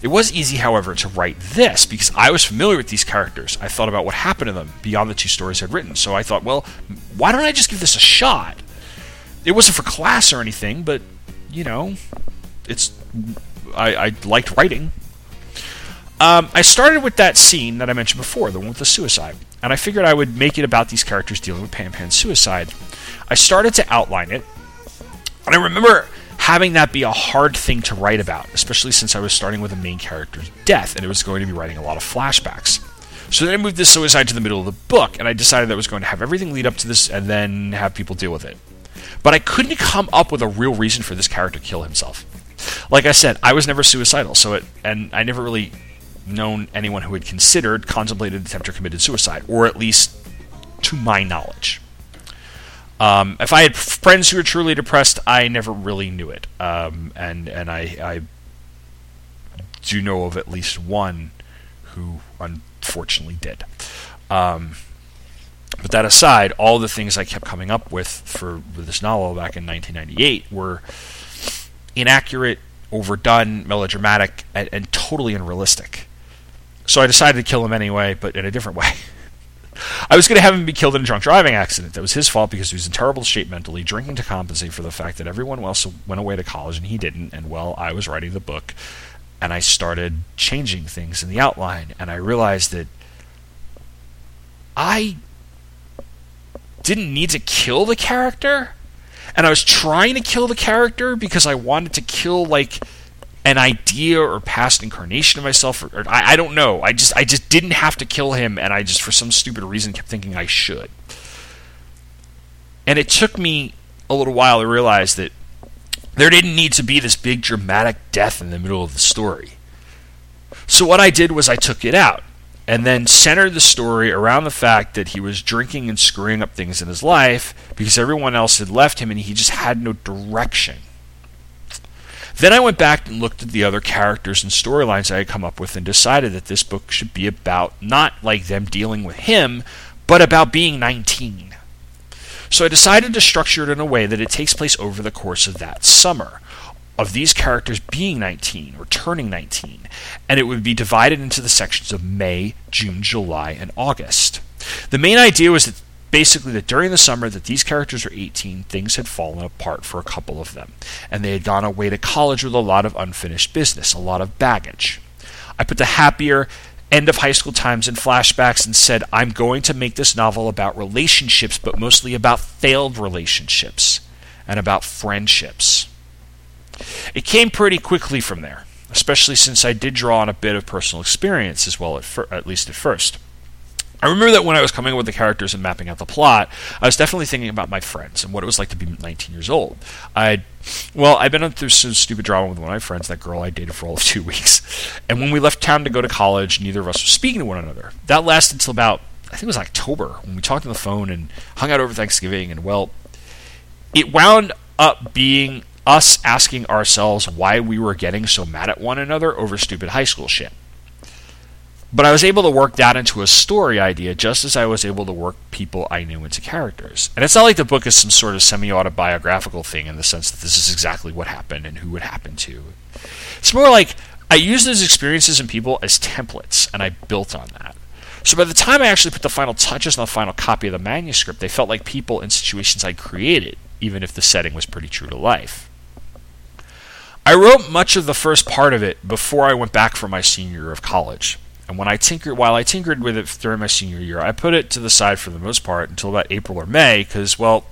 It was easy, however, to write this because I was familiar with these characters. I thought about what happened to them beyond the two stories I'd written, so I thought, well, why don't I just give this a shot? It wasn't for class or anything, but you know, it's I, I liked writing. Um, I started with that scene that I mentioned before, the one with the suicide, and I figured I would make it about these characters dealing with Pan Pan's suicide. I started to outline it, and I remember having that be a hard thing to write about, especially since I was starting with the main character's death, and it was going to be writing a lot of flashbacks. So then I moved this suicide to the middle of the book, and I decided that I was going to have everything lead up to this and then have people deal with it. But I couldn't come up with a real reason for this character to kill himself. Like I said, I was never suicidal, so it and I never really known anyone who had considered, contemplated, attempted, or committed suicide, or at least to my knowledge. Um, if I had friends who were truly depressed, I never really knew it, um, and and I, I do know of at least one who unfortunately did. Um, but that aside, all the things I kept coming up with for this novel back in 1998 were inaccurate, overdone, melodramatic, and, and totally unrealistic. So I decided to kill him anyway, but in a different way. I was going to have him be killed in a drunk driving accident. That was his fault because he was in terrible shape mentally, drinking to compensate for the fact that everyone else went away to college and he didn't. And well, I was writing the book and I started changing things in the outline. And I realized that I didn't need to kill the character. And I was trying to kill the character because I wanted to kill, like, an idea or past incarnation of myself, or, or I, I, don't know. I just I just didn't have to kill him, and I just for some stupid reason kept thinking I should. And it took me a little while to realize that there didn't need to be this big dramatic death in the middle of the story. So what I did was I took it out and then centered the story around the fact that he was drinking and screwing up things in his life because everyone else had left him and he just had no direction. Then I went back and looked at the other characters and storylines I had come up with and decided that this book should be about not like them dealing with him, but about being 19. So I decided to structure it in a way that it takes place over the course of that summer, of these characters being 19 or turning 19, and it would be divided into the sections of May, June, July, and August. The main idea was that basically that during the summer that these characters were 18 things had fallen apart for a couple of them and they had gone away to college with a lot of unfinished business a lot of baggage i put the happier end of high school times in flashbacks and said i'm going to make this novel about relationships but mostly about failed relationships and about friendships it came pretty quickly from there especially since i did draw on a bit of personal experience as well at, fir- at least at first I remember that when I was coming up with the characters and mapping out the plot, I was definitely thinking about my friends and what it was like to be 19 years old. I'd, well, I'd been through some stupid drama with one of my friends, that girl I dated for all of two weeks. And when we left town to go to college, neither of us were speaking to one another. That lasted until about, I think it was October, when we talked on the phone and hung out over Thanksgiving. And, well, it wound up being us asking ourselves why we were getting so mad at one another over stupid high school shit. But I was able to work that into a story idea just as I was able to work people I knew into characters. And it's not like the book is some sort of semi autobiographical thing in the sense that this is exactly what happened and who it happened to. It's more like I used those experiences and people as templates, and I built on that. So by the time I actually put the final touches on the final copy of the manuscript, they felt like people and situations I created, even if the setting was pretty true to life. I wrote much of the first part of it before I went back for my senior year of college. And when I tinkered, while I tinkered with it during my senior year, I put it to the side for the most part until about April or May, because well,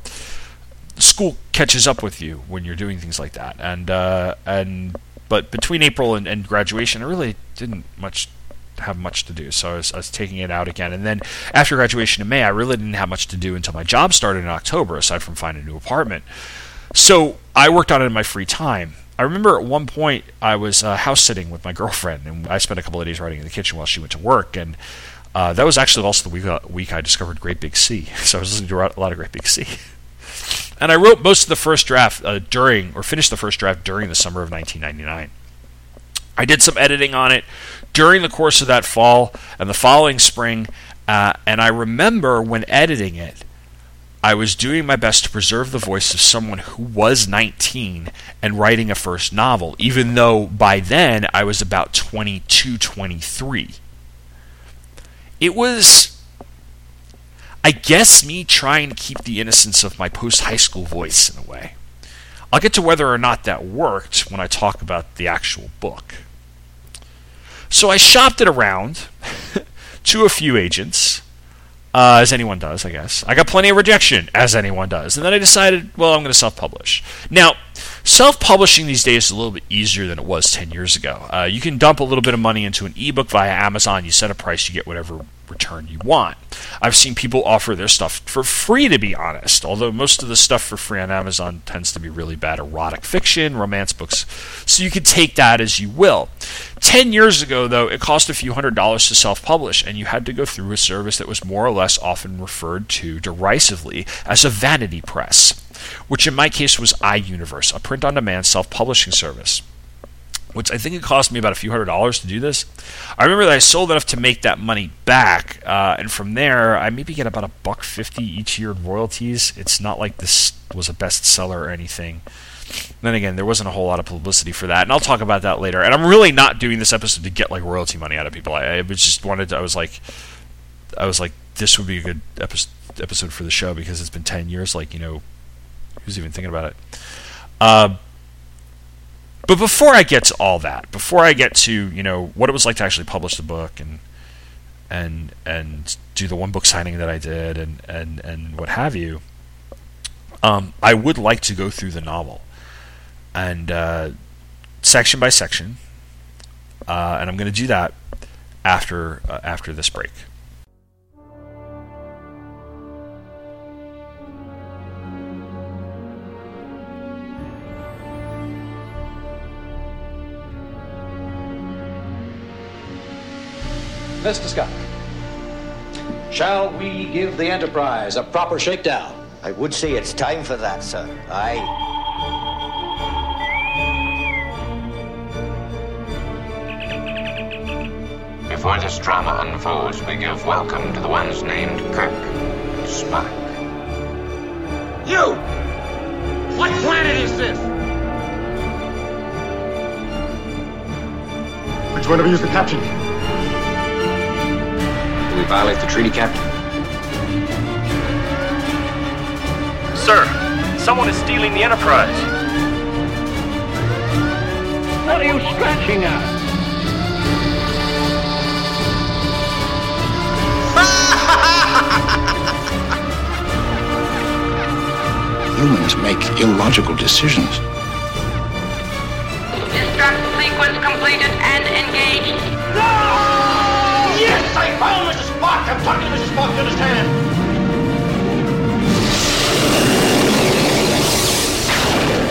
school catches up with you when you're doing things like that. And uh, and but between April and, and graduation, I really didn't much have much to do, so I was, I was taking it out again. And then after graduation in May, I really didn't have much to do until my job started in October, aside from finding a new apartment. So I worked on it in my free time I remember at one point I was uh, house sitting with my girlfriend, and I spent a couple of days writing in the kitchen while she went to work. And uh, that was actually also the week, uh, week I discovered Great Big Sea. So I was listening to a lot of Great Big Sea. and I wrote most of the first draft uh, during, or finished the first draft during the summer of 1999. I did some editing on it during the course of that fall and the following spring. Uh, and I remember when editing it, I was doing my best to preserve the voice of someone who was 19 and writing a first novel, even though by then I was about 22, 23. It was, I guess, me trying to keep the innocence of my post high school voice in a way. I'll get to whether or not that worked when I talk about the actual book. So I shopped it around to a few agents uh, as anyone does, I guess. I got plenty of rejection, as anyone does. And then I decided, well, I'm going to self publish. Now, self publishing these days is a little bit easier than it was 10 years ago. Uh, you can dump a little bit of money into an ebook via Amazon, you set a price, you get whatever return you want. I've seen people offer their stuff for free, to be honest, although most of the stuff for free on Amazon tends to be really bad erotic fiction, romance books, so you can take that as you will. Ten years ago, though, it cost a few hundred dollars to self publish, and you had to go through a service that was more or less often referred to derisively as a vanity press, which in my case was iUniverse, a print on demand self publishing service which I think it cost me about a few hundred dollars to do this. I remember that I sold enough to make that money back, uh, and from there I maybe get about a buck fifty each year in royalties. It's not like this was a bestseller or anything. Then again, there wasn't a whole lot of publicity for that, and I'll talk about that later. And I'm really not doing this episode to get like royalty money out of people. I, I was just wanted. To, I was like, I was like, this would be a good episode episode for the show because it's been ten years. Like, you know, who's even thinking about it? Uh, but before I get to all that, before I get to you know what it was like to actually publish the book and and and do the one book signing that I did and and and what have you, um, I would like to go through the novel and uh, section by section, uh, and I'm going to do that after uh, after this break. Mr. Scott, shall we give the Enterprise a proper shakedown? I would say it's time for that, sir. Aye. Before this drama unfolds, we give welcome to the ones named Kirk, and Spock. You! What planet is this? Which one of you is the captain? Do we violate the treaty, Captain? Sir, someone is stealing the Enterprise. What are you scratching at? Humans make illogical decisions. Destruct sequence completed and engaged. Yes, I found Mrs. Spock! I'm talking to Mrs. Spock, you understand?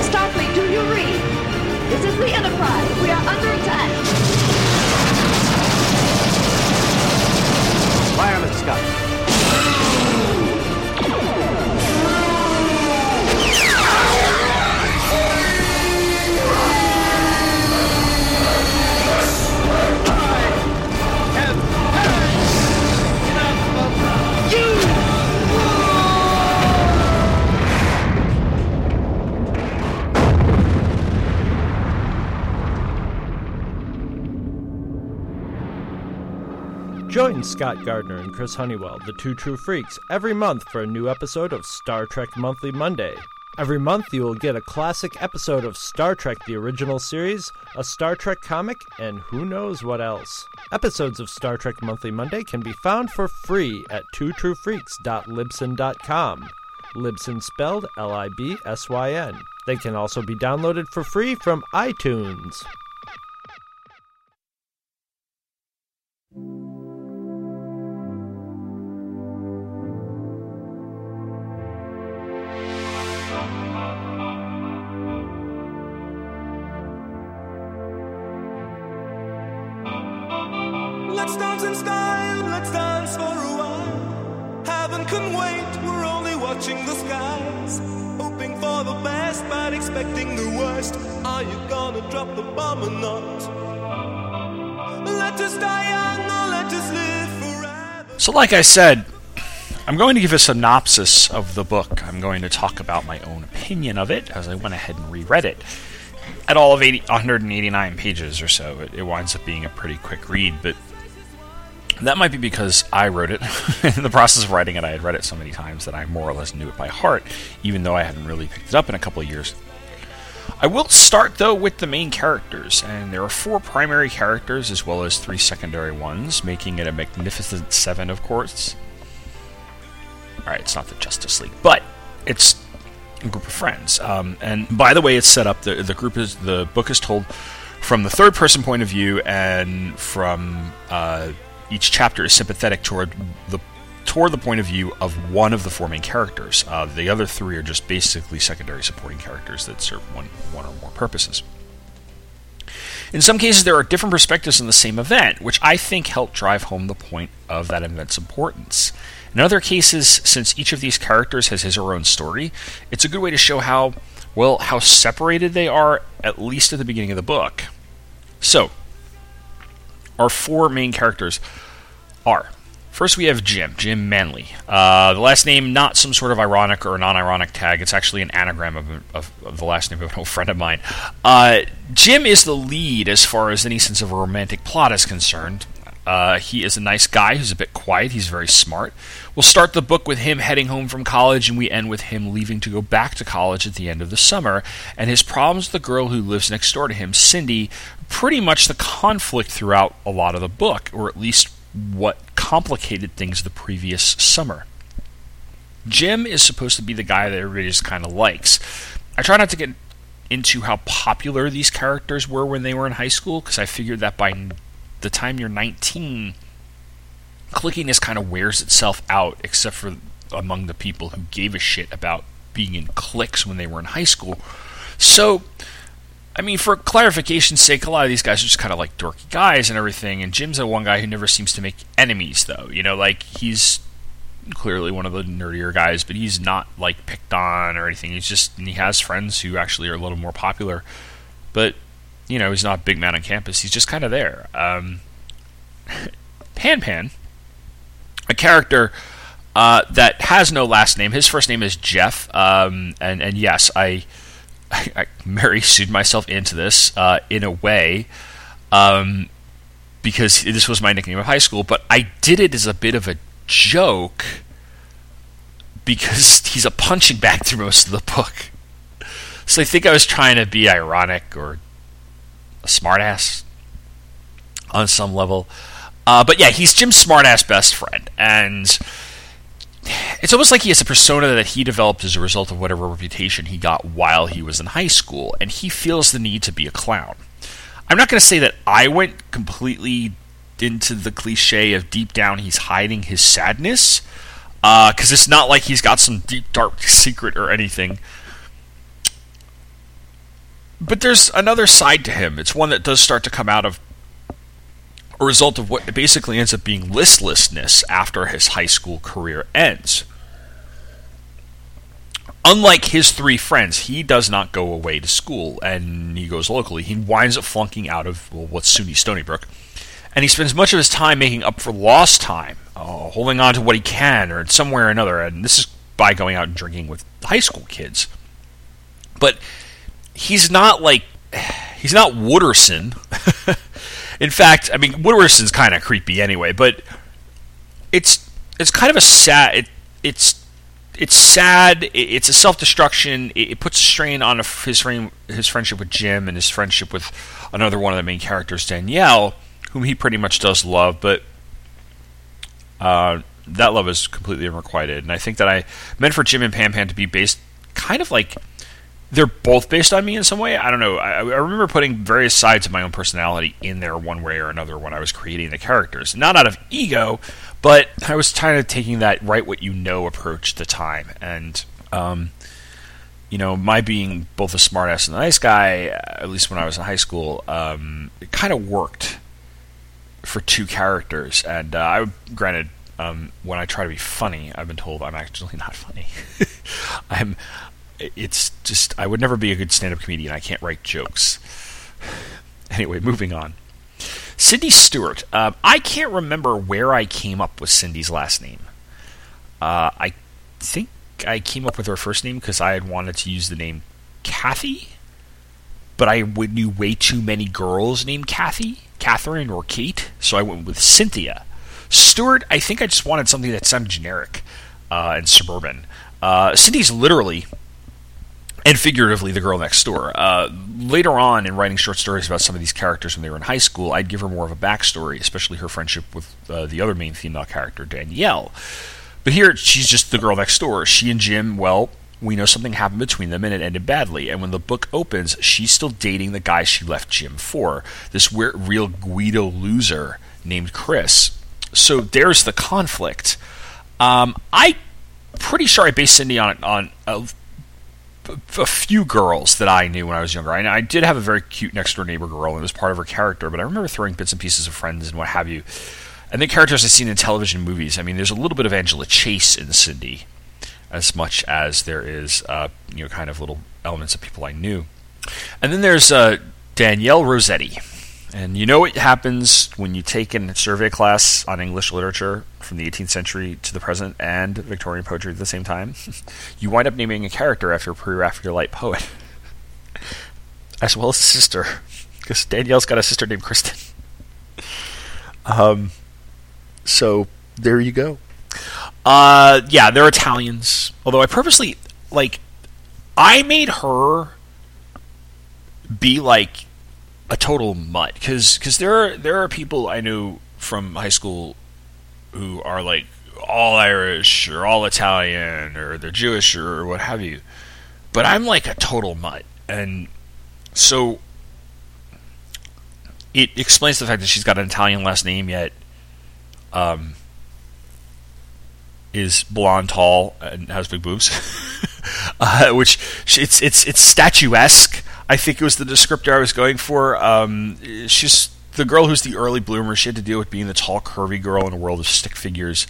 Starfleet, do you read? This is the Enterprise. We are under attack. Fire, Mr. Scott. Join Scott Gardner and Chris Honeywell, the two true freaks, every month for a new episode of Star Trek Monthly Monday. Every month, you will get a classic episode of Star Trek the Original Series, a Star Trek comic, and who knows what else. Episodes of Star Trek Monthly Monday can be found for free at twotruefreaks.libsyn.com. Libsyn spelled L I B S Y N. They can also be downloaded for free from iTunes. In let's dance for a while. Heaven can wait, we're only watching the skies. Hoping for the best, but expecting the worst. Are you gonna drop the bomb or not? Let us die young or let us live forever. So, like I said, I'm going to give a synopsis of the book. I'm going to talk about my own opinion of it as I went ahead and reread it. At all of 80, 189 pages or so, it, it winds up being a pretty quick read, but that might be because I wrote it. in the process of writing it, I had read it so many times that I more or less knew it by heart, even though I hadn't really picked it up in a couple of years. I will start though with the main characters, and there are four primary characters as well as three secondary ones, making it a magnificent seven, of course. Alright, it's not the Justice League, but it's a group of friends. Um, and by the way, it's set up. The the group is the book is told from the third person point of view and from uh, each chapter is sympathetic toward the toward the point of view of one of the four main characters. Uh, the other three are just basically secondary supporting characters that serve one one or more purposes. In some cases, there are different perspectives on the same event, which I think help drive home the point of that event's importance. In other cases, since each of these characters has his or her own story, it's a good way to show how well how separated they are, at least at the beginning of the book. So, our four main characters are First, we have Jim, Jim Manley. Uh, the last name, not some sort of ironic or non ironic tag. It's actually an anagram of, of, of, the last name of an old friend of mine. Uh, Jim is the lead as far as any sense of a romantic plot is concerned. Uh, he is a nice guy who's a bit quiet. He's very smart. We'll start the book with him heading home from college, and we end with him leaving to go back to college at the end of the summer. And his problems with the girl who lives next door to him, Cindy, pretty much the conflict throughout a lot of the book, or at least what complicated things the previous summer. Jim is supposed to be the guy that everybody just kind of likes. I try not to get into how popular these characters were when they were in high school because I figured that by the time you're 19, clickiness kind of wears itself out, except for among the people who gave a shit about being in cliques when they were in high school. So I mean, for clarification's sake, a lot of these guys are just kind of like dorky guys and everything. And Jim's the one guy who never seems to make enemies, though. You know, like he's clearly one of the nerdier guys, but he's not like picked on or anything. He's just and he has friends who actually are a little more popular, but you know, he's not a big man on campus. He's just kind of there. Um, Pan Pan, a character. Uh, that has no last name. His first name is Jeff, um, and and yes, I I, I Mary sued myself into this uh, in a way um, because this was my nickname of high school, but I did it as a bit of a joke because he's a punching bag through most of the book. So I think I was trying to be ironic or a smartass on some level. Uh, but yeah, he's Jim's smartass best friend, and it's almost like he has a persona that he developed as a result of whatever reputation he got while he was in high school, and he feels the need to be a clown. I'm not going to say that I went completely into the cliche of deep down he's hiding his sadness, because uh, it's not like he's got some deep dark secret or anything. But there's another side to him. It's one that does start to come out of a result of what basically ends up being listlessness after his high school career ends. Unlike his three friends, he does not go away to school and he goes locally. He winds up flunking out of well, what's SUNY Stony Brook, and he spends much of his time making up for lost time, uh, holding on to what he can or somewhere or another. And this is by going out and drinking with high school kids. But he's not like he's not Wooderson. In fact, I mean Wooderson's kind of creepy anyway, but it's it's kind of a sad. It, it's it's sad. it's a self destruction. It, it, puts strain on his frame, his friendship with Jim and his friendship with another one of the main characters, Danielle, whom he pretty much does love, but uh, that love is completely unrequited. And I think that I meant for Jim and Pan Pan to be based kind of like they're both based on me in some way. I don't know. I, I, remember putting various sides of my own personality in there one way or another when I was creating the characters. Not out of ego, but I was kind of taking that write what you know approach the time. And, um, you know, my being both a smartass and a nice guy, at least when I was in high school, um, it kind of worked for two characters. And uh, I, granted, um, when I try to be funny, I've been told I'm actually not funny. I'm it's just I would never be a good stand-up comedian. I can't write jokes. Anyway, moving on. Cindy Stewart. Uh, I can't remember where I came up with Cindy's last name. Uh, I think I came up with her first name because I had wanted to use the name Kathy, but I knew way too many girls named Kathy, Catherine, or Kate, so I went with Cynthia. Stewart. I think I just wanted something that sounded generic uh, and suburban. Uh, Cindy's literally and figuratively the girl next door. Uh, later on, in writing short stories about some of these characters when they were in high school, I'd give her more of a backstory, especially her friendship with uh, the other main female character, Danielle. But here, she's just the girl next door. She and Jim, well, we know something happened between them and it ended badly. And when the book opens, she's still dating the guy she left Jim for, this weird, real Guido loser named Chris. so there's the conflict. Um, I pretty sure I based Cindy on on a, a few girls that I knew when I was younger. I, I did have a very cute next door neighbor girl, and it was part of her character. But I remember throwing bits and pieces of friends and what have you. And the characters I've seen in television movies. I mean, there's a little bit of Angela Chase in Cindy, as much as there is, uh, you know, kind of little elements of people I knew. And then there's uh, Danielle Rossetti. And you know what happens when you take a survey class on English literature from the 18th century to the present and Victorian poetry at the same time? you wind up naming a character after a pre-Raphaelite poet, as well as a sister, because Danielle's got a sister named Kristen. Um, so there you go. Uh, yeah, they're Italians. Although I purposely like, I made her be like a total mutt because because there are there are people I knew from high school who are like all Irish or all Italian or they're Jewish or what have you, but I'm like a total mutt, and so it explains the fact that she's got an Italian last name yet um, is blonde, tall, and has big boobs, uh, which it's it's it's statuesque. I think it was the descriptor I was going for. Um, she's the girl who's the early bloomer. She had to deal with being the tall, curvy girl in a world of stick figures.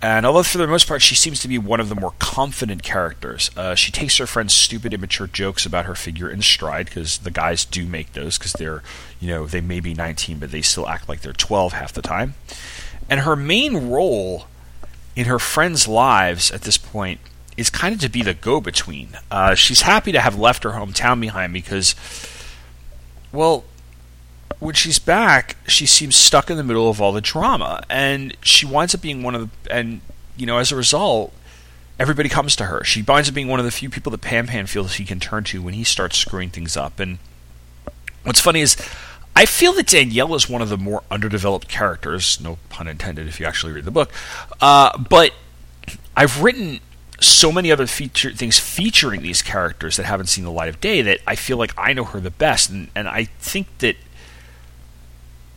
And although for the most part she seems to be one of the more confident characters, uh, she takes her friend's stupid, immature jokes about her figure in stride because the guys do make those because they're, you know, they may be 19 but they still act like they're 12 half the time. And her main role in her friends' lives at this point is kind of to be the go between. Uh, she's happy to have left her hometown behind because, well, when she's back, she seems stuck in the middle of all the drama, and she winds up being one of the, and you know, as a result, everybody comes to her. She winds up being one of the few people that Pan Pan feels he can turn to when he starts screwing things up. And what's funny is, I feel that Danielle is one of the more underdeveloped characters, no pun intended if you actually read the book. Uh, but I've written so many other feature things featuring these characters that haven't seen the light of day that I feel like I know her the best, and, and I think that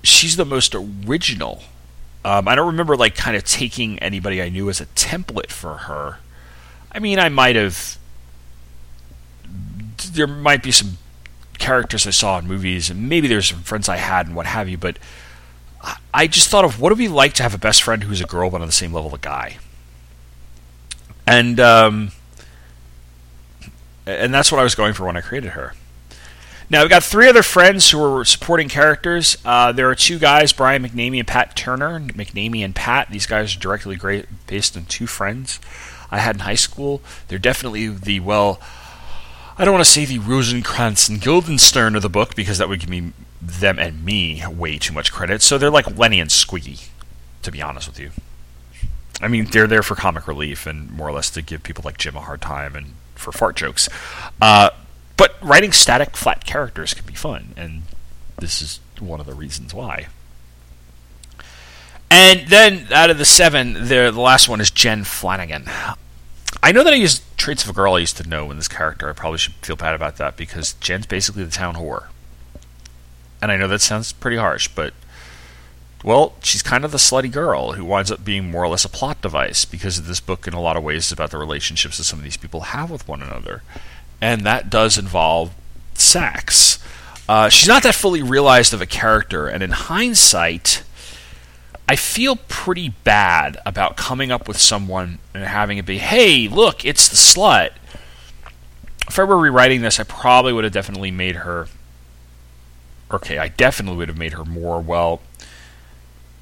she's the most original. Um, I don't remember like kind of taking anybody I knew as a template for her. I mean, I might have. There might be some characters I saw in movies, and maybe there's some friends I had and what have you, but I just thought of what would be like to have a best friend who's a girl but on the same level of a guy, and um, and that's what I was going for when I created her. Now we've got three other friends who are supporting characters. Uh, there are two guys, Brian McNamee and Pat Turner. McNamee and Pat. These guys are directly great, based on two friends I had in high school. They're definitely the well. I don't want to say the Rosencrantz and Guildenstern of the book because that would give me them and me way too much credit. So they're like Lenny and Squiggy, to be honest with you. I mean, they're there for comic relief and more or less to give people like Jim a hard time and for fart jokes. Uh, but writing static, flat characters can be fun, and this is one of the reasons why. And then out of the seven, the, the last one is Jen Flanagan. I know that I used traits of a girl I used to know in this character. I probably should feel bad about that because Jen's basically the town whore. And I know that sounds pretty harsh, but well, she's kind of the slutty girl who winds up being more or less a plot device because this book, in a lot of ways, is about the relationships that some of these people have with one another. And that does involve sex. Uh, she's not that fully realized of a character, and in hindsight, I feel pretty bad about coming up with someone and having it be, hey, look, it's the slut. If I were rewriting this, I probably would have definitely made her. Okay, I definitely would have made her more, well,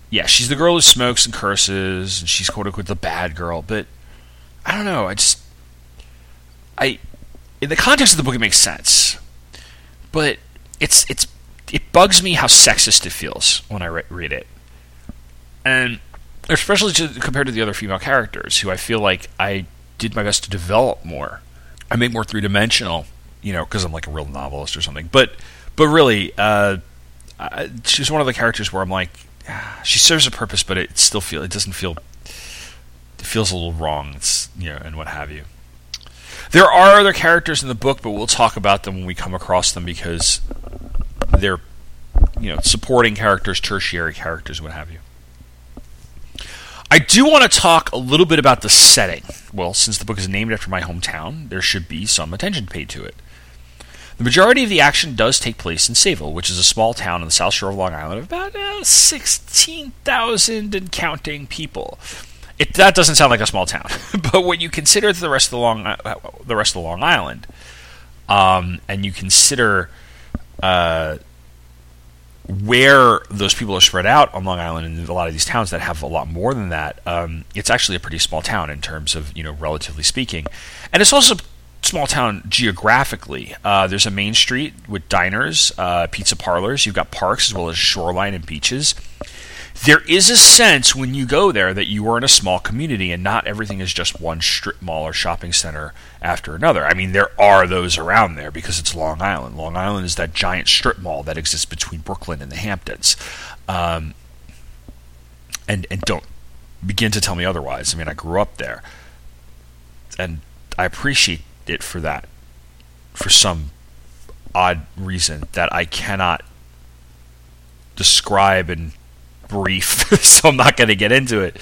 yeah, she's the girl who smokes and curses, and she's quote unquote the bad girl, but I don't know, I just. I. In the context of the book, it makes sense. But it's it's it bugs me how sexist it feels when I re- read it and especially to, compared to the other female characters, who I feel like I did my best to develop more. I made more three dimensional, you know, because I'm like a real novelist or something. But but really, uh, I, she's one of the characters where I'm like, she serves a purpose, but it still feel it doesn't feel it feels a little wrong. It's you know, and what have you. There are other characters in the book, but we'll talk about them when we come across them because they're you know supporting characters, tertiary characters, what have you. I do want to talk a little bit about the setting. Well, since the book is named after my hometown, there should be some attention paid to it. The majority of the action does take place in Sayville, which is a small town on the south shore of Long Island of about uh, 16,000 and counting people. It, that doesn't sound like a small town, but when you consider the rest of the Long uh, the rest of Long Island, um, and you consider uh, where those people are spread out on Long Island and a lot of these towns that have a lot more than that, um, it's actually a pretty small town in terms of you know relatively speaking, and it's also small town geographically. Uh, there's a main street with diners, uh, pizza parlors. You've got parks as well as shoreline and beaches. There is a sense when you go there that you are in a small community and not everything is just one strip mall or shopping center after another. I mean, there are those around there because it's Long Island. Long Island is that giant strip mall that exists between Brooklyn and the Hamptons. Um, and and don't begin to tell me otherwise. I mean, I grew up there, and I appreciate it for that, for some odd reason that I cannot describe in brief, so I'm not going to get into it.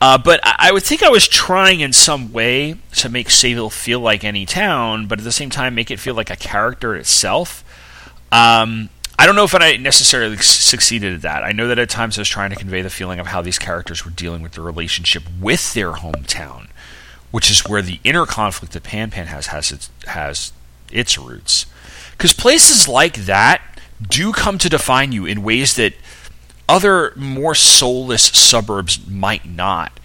Uh, but I, I would think I was trying in some way to make Sayville feel like any town, but at the same time make it feel like a character itself. Um, I don't know if I necessarily succeeded at that. I know that at times I was trying to convey the feeling of how these characters were dealing with the relationship with their hometown, which is where the inner conflict that Pan Pan has has its, has its roots. Because places like that do come to define you in ways that other more soulless suburbs might not.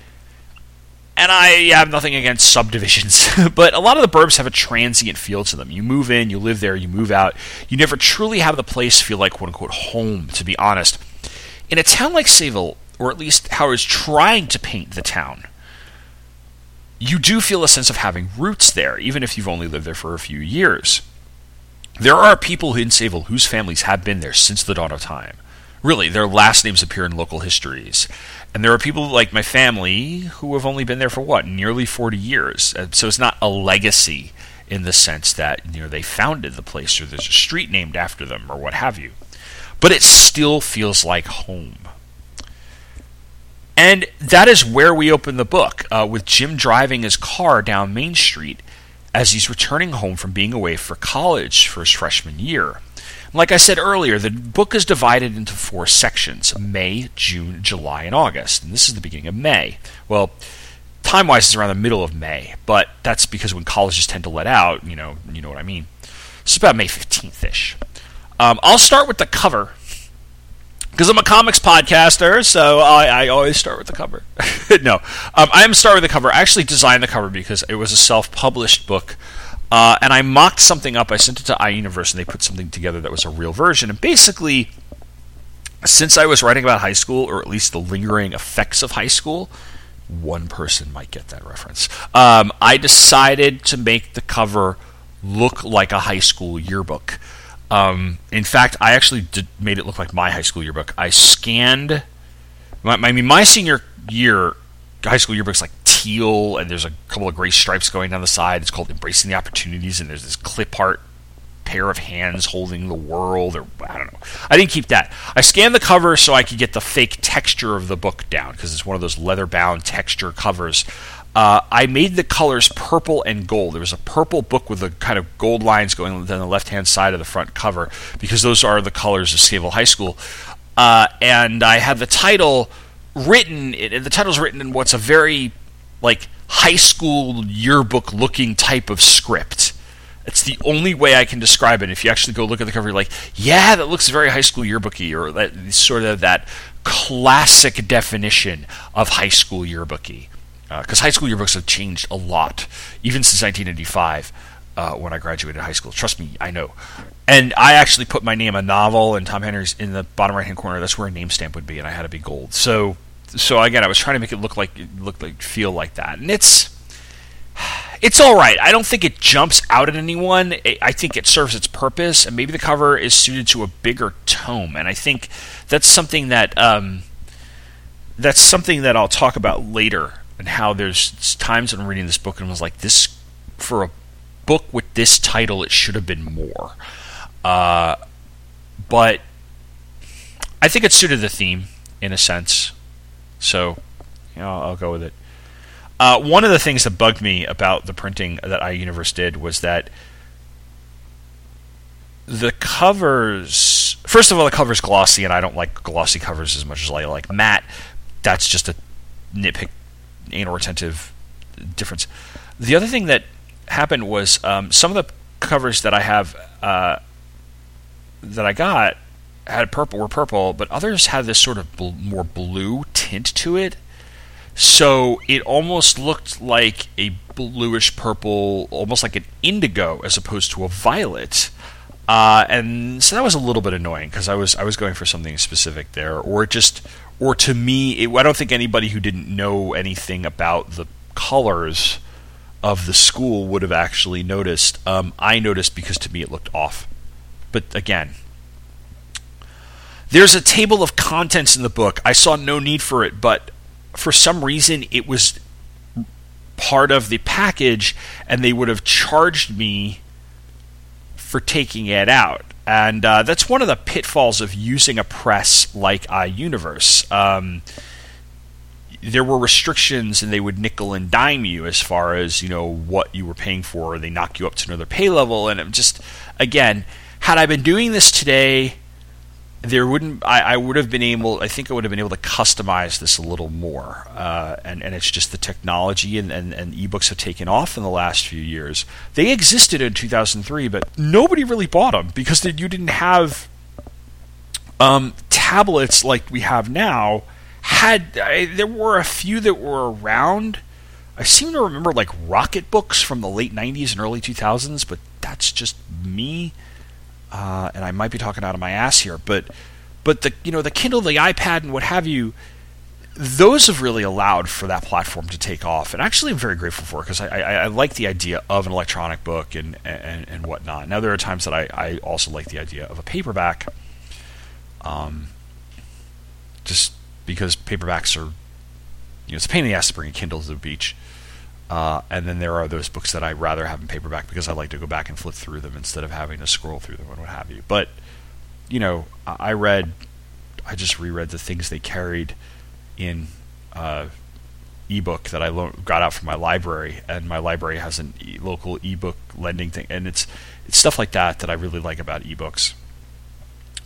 And I have nothing against subdivisions, but a lot of the burbs have a transient feel to them. You move in, you live there, you move out. You never truly have the place feel like quote unquote home, to be honest. In a town like Sayville, or at least how is trying to paint the town, you do feel a sense of having roots there, even if you've only lived there for a few years. There are people in Sayville whose families have been there since the dawn of time. Really, their last names appear in local histories. And there are people like my family who have only been there for what, nearly 40 years. Uh, so it's not a legacy in the sense that you know they founded the place or there's a street named after them or what have you. But it still feels like home. And that is where we open the book, uh, with Jim driving his car down Main Street as he's returning home from being away for college for his freshman year. Like I said earlier, the book is divided into four sections May, June, July, and August. And this is the beginning of May. Well, time wise, it's around the middle of May, but that's because when colleges tend to let out, you know, you know what I mean. It's about May 15th ish. Um, I'll start with the cover because I'm a comics podcaster, so I, I always start with the cover. no, um, I am starting with the cover. I actually designed the cover because it was a self published book uh, and I mocked something up. I sent it to iUniverse, and they put something together that was a real version. And basically, since I was writing about high school, or at least the lingering effects of high school, one person might get that reference. Um, I decided to make the cover look like a high school yearbook. Um, in fact, I actually did, made it look like my high school yearbook. I scanned. My, I mean, my senior year high school yearbook's like teal, and there's a couple of gray stripes going down the side. It's called Embracing the Opportunities, and there's this clip art pair of hands holding the world, or I don't know. I didn't keep that. I scanned the cover so I could get the fake texture of the book down because it's one of those leather bound texture covers. Uh, I made the colors purple and gold. There was a purple book with the kind of gold lines going down the left hand side of the front cover because those are the colors of Sayville High School. Uh, and I had the title written, the title's written in what's a very like high school yearbook looking type of script. It's the only way I can describe it. If you actually go look at the cover, you're like, yeah, that looks very high school yearbooky, or that sort of that classic definition of high school yearbooky. Because uh, high school yearbooks have changed a lot, even since 1985 uh, when I graduated high school. Trust me, I know. And I actually put my name, a novel, and Tom Panarese in the bottom right hand corner. That's where a name stamp would be, and I had to be gold. So so again, I was trying to make it look like look like feel like that, and it's it's all right. I don't think it jumps out at anyone. I think it serves its purpose, and maybe the cover is suited to a bigger tome. And I think that's something that um, that's something that I'll talk about later, and how there's times when reading this book and I was like, this for a book with this title, it should have been more. Uh, but I think it suited the theme in a sense. So, You know, I'll go with it. Uh, one of the things that bugged me about the printing that iUniverse did was that the covers. First of all, the cover's glossy, and I don't like glossy covers as much as I like matte. That's just a nitpick, anal retentive difference. The other thing that happened was um, some of the covers that I have uh, that I got had purple were purple, but others had this sort of bl- more blue tint to it. So it almost looked like a bluish purple, almost like an indigo, as opposed to a violet. Uh, and so that was a little bit annoying because I was I was going for something specific there, or just or to me, it, I don't think anybody who didn't know anything about the colors of the school would have actually noticed. Um, I noticed because to me it looked off. But again, there's a table of contents in the book. I saw no need for it, but for some reason it was part of the package, and they would have charged me for taking it out. And uh, that's one of the pitfalls of using a press like iUniverse. Um, there were restrictions, and they would nickel and dime you as far as you know what you were paying for. Or they knock you up to another pay level, and just again, had I been doing this today, there wouldn't I, I, would have been able I think I would have been able to customize this a little more uh, and and it's just the technology and, and, and ebooks have taken off in the last few years. They existed in 2003 but nobody really bought them because you didn't have um, tablets like we have now. Had I, there were a few that were around. I seem to remember like rocket books from the late 90s and early 2000s but that's just me uh, and I might be talking out of my ass here, but but the you know the Kindle, the iPad, and what have you, those have really allowed for that platform to take off, and actually I'm very grateful for it because I, I, I, like the idea of an electronic book and, and and whatnot. Now there are times that I, I also like the idea of a paperback, um, just because paperbacks are you know it's a pain in the ass to bring a Kindle to the beach. Uh, and then there are those books that I rather have in paperback because I like to go back and flip through them instead of having to scroll through them and what have you. But you know, I read, I just reread the things they carried in uh, ebook that I lo- got out from my library, and my library has a e- local ebook lending thing, and it's it's stuff like that that I really like about ebooks.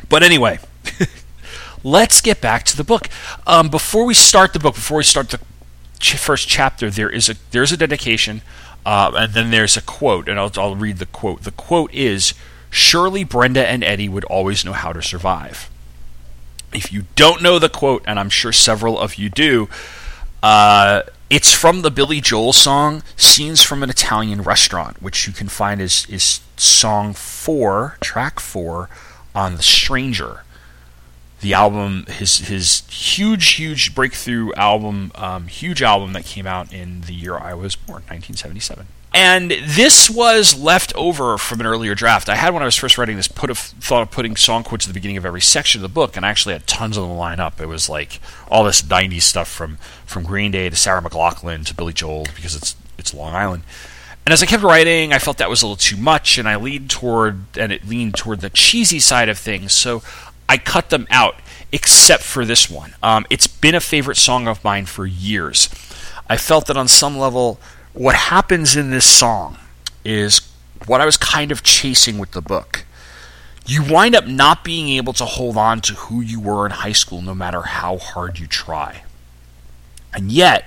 But anyway. let's get back to the book. Um, before we start the book, before we start the ch- first chapter, there is a there's a dedication, uh, and then there's a quote, and I'll, I'll read the quote. The quote is, "Surely Brenda and Eddie would always know how to survive." If you don't know the quote, and I'm sure several of you do, uh, it's from the Billy Joel song "Scenes from an Italian Restaurant," which you can find is is song four, track four, on "The Stranger." The album, his his huge, huge breakthrough album, um, huge album that came out in the year I was born, 1977. And this was left over from an earlier draft. I had when I was first writing this, put a, thought of putting song quotes at the beginning of every section of the book, and I actually had tons of them line up. It was like all this '90s stuff from from Green Day to Sarah McLachlan to Billy Joel because it's it's Long Island. And as I kept writing, I felt that was a little too much, and I leaned toward and it leaned toward the cheesy side of things. So I cut them out, except for this one. Um, it's been a favorite song of mine for years. I felt that on some level, what happens in this song is what I was kind of chasing with the book. You wind up not being able to hold on to who you were in high school no matter how hard you try. And yet,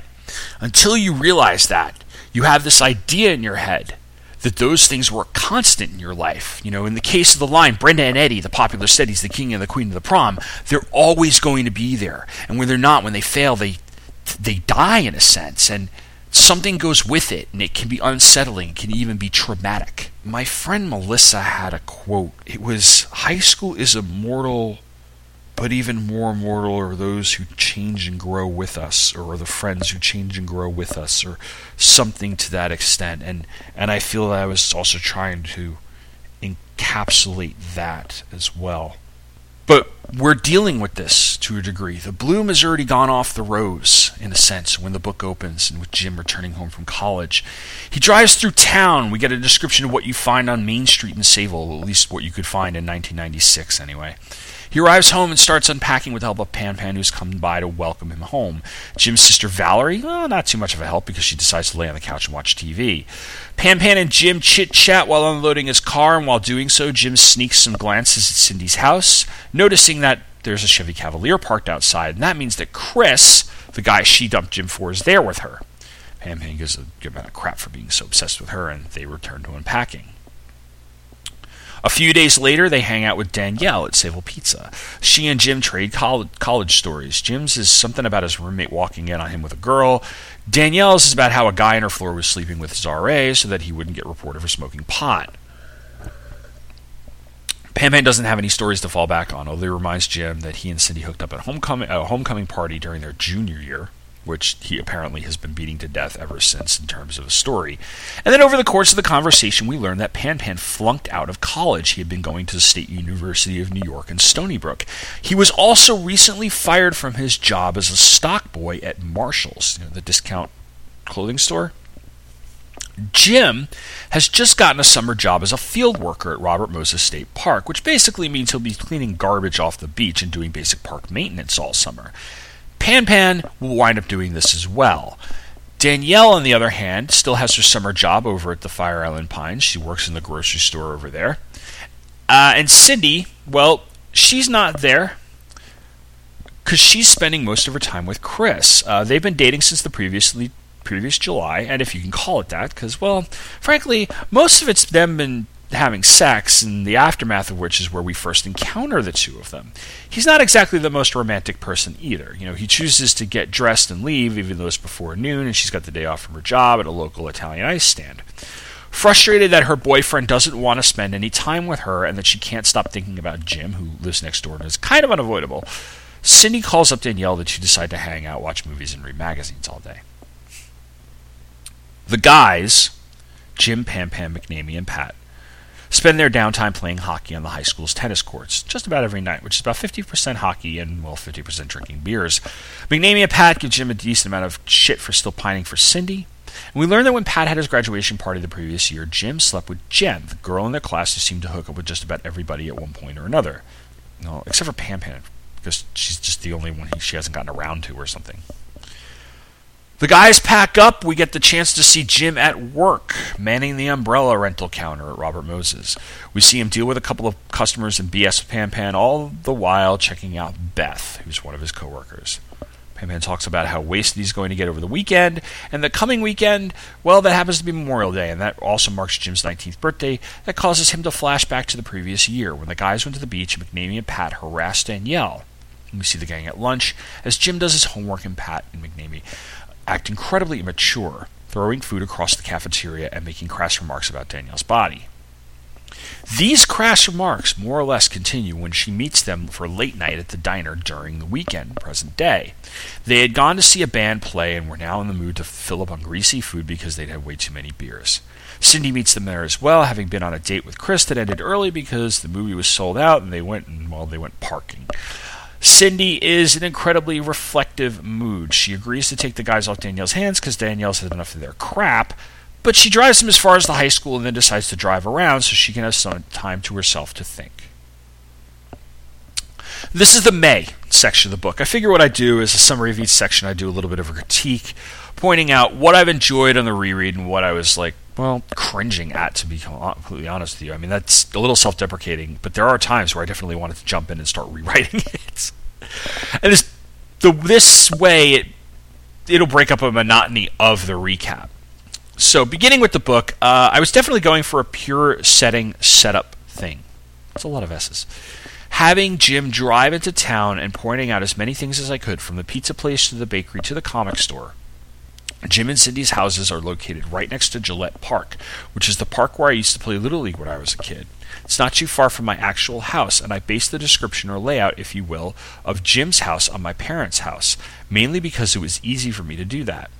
until you realize that, you have this idea in your head that those things were constant in your life. You know, in the case of the line, Brenda and Eddie, the popular studies, the king and the queen of the prom, they're always going to be there. And when they're not, when they fail, they they die in a sense, and something goes with it, and it can be unsettling, it can even be traumatic. My friend Melissa had a quote. It was, "High school is immortal." But even more immortal are those who change and grow with us, or the friends who change and grow with us, or something to that extent. And and I feel that I was also trying to encapsulate that as well. But we're dealing with this to a degree. The bloom has already gone off the rose, in a sense, when the book opens and with Jim returning home from college. He drives through town. We get a description of what you find on Main Street in Sayville, at least what you could find in 1996 anyway. He arrives home and starts unpacking with the help of Pan Pan, who's come by to welcome him home. Jim's sister Valerie, well, not too much of a help because she decides to lay on the couch and watch TV. Pan Pan and Jim chit chat while unloading his car, and while doing so, Jim sneaks some glances at Cindy's house, noticing that there's a Chevy Cavalier parked outside, and that means that Chris, the guy she dumped Jim for, is there with her. Pan Pan gives a good amount of crap for being so obsessed with her, and they return to unpacking. A few days later, they hang out with Danielle at Sable Pizza. She and Jim trade college, college stories. Jim's is something about his roommate walking in on him with a girl. Danielle's is about how a guy on her floor was sleeping with his RA so that he wouldn't get reported for smoking pot. Pan Pan doesn't have any stories to fall back on, although he reminds Jim that he and Cindy hooked up at homecoming, a homecoming party during their junior year which he apparently has been beating to death ever since in terms of a story. And then over the course of the conversation, we learned that Pan Pan flunked out of college. He had been going to the State University of New York in Stony Brook. He was also recently fired from his job as a stock boy at Marshall's, you know, the discount clothing store. Jim has just gotten a summer job as a field worker at Robert Moses State Park, which basically means he'll be cleaning garbage off the beach and doing basic park maintenance all summer. Pan Pan will wind up doing this as well. Danielle, on the other hand, still has her summer job over at the Fire Island Pines. She works in the grocery store over there. Uh, and Cindy, well, she's not there because she's spending most of her time with Chris. Uh, they've been dating since the previously previous July, and if you can call it that, because well, frankly, most of it's them been having sex, and the aftermath of which is where we first encounter the two of them. He's not exactly the most romantic person either. You know, he chooses to get dressed and leave, even though it's before noon, and she's got the day off from her job at a local Italian ice stand. Frustrated that her boyfriend doesn't want to spend any time with her and that she can't stop thinking about Jim, who lives next door and is kind of unavoidable, Cindy calls up Danielle that she decide to hang out, watch movies, and read magazines all day. The guys, Jim, Pan Pan, McNamee, and Pat, spend their downtime playing hockey on the high school's tennis courts just about every night, which is about 50% hockey and, well, 50% drinking beers. McNamee and Pat give Jim a decent amount of shit for still pining for Cindy. And we learned that when Pat had his graduation party the previous year, Jim slept with Jen, the girl in their class who seemed to hook up with just about everybody at one point or another. No, except for Pan Pan, because she's just the only one he, she hasn't gotten around to or something. The guys pack up. We get the chance to see Jim at work, manning the umbrella rental counter at Robert Moses. We see him deal with a couple of customers and BS with Pan Pan, all the while checking out Beth, who's one of his coworkers. Pan Pan talks about how wasted he's going to get over the weekend, and the coming weekend, well, that happens to be Memorial Day, and that also marks Jim's 19th birthday. That causes him to flash back to the previous year when the guys went to the beach and McNamee and Pat harassed Danielle. We see the gang at lunch as Jim does his homework and Pat and McNamee act incredibly immature, throwing food across the cafeteria and making crass remarks about Danielle's body. These crass remarks more or less continue when she meets them for late night at the diner during the weekend, present day. They had gone to see a band play and were now in the mood to fill up on greasy food because they'd had way too many beers. Cindy meets them there as well, having been on a date with Chris that ended early because the movie was sold out and they went and well they went parking. Cindy is in an incredibly reflective mood. She agrees to take the guys off Danielle's hands because Danielle's had enough of their crap, but she drives them as far as the high school and then decides to drive around so she can have some time to herself to think. This is the May section of the book. I figure what I do is a summary of each section. I do a little bit of a critique, pointing out what I've enjoyed on the reread and what I was like, well, cringing at, to be completely honest with you. I mean, that's a little self deprecating, but there are times where I definitely wanted to jump in and start rewriting it. and this, the, this way, it, it'll break up a monotony of the recap. So, beginning with the book, uh, I was definitely going for a pure setting setup thing. It's a lot of S's. Having Jim drive into town and pointing out as many things as I could, from the pizza place to the bakery to the comic store, Jim and Cindy's houses are located right next to Gillette Park, which is the park where I used to play Little League when I was a kid. It's not too far from my actual house, and I based the description or layout, if you will, of Jim's house on my parents' house, mainly because it was easy for me to do that.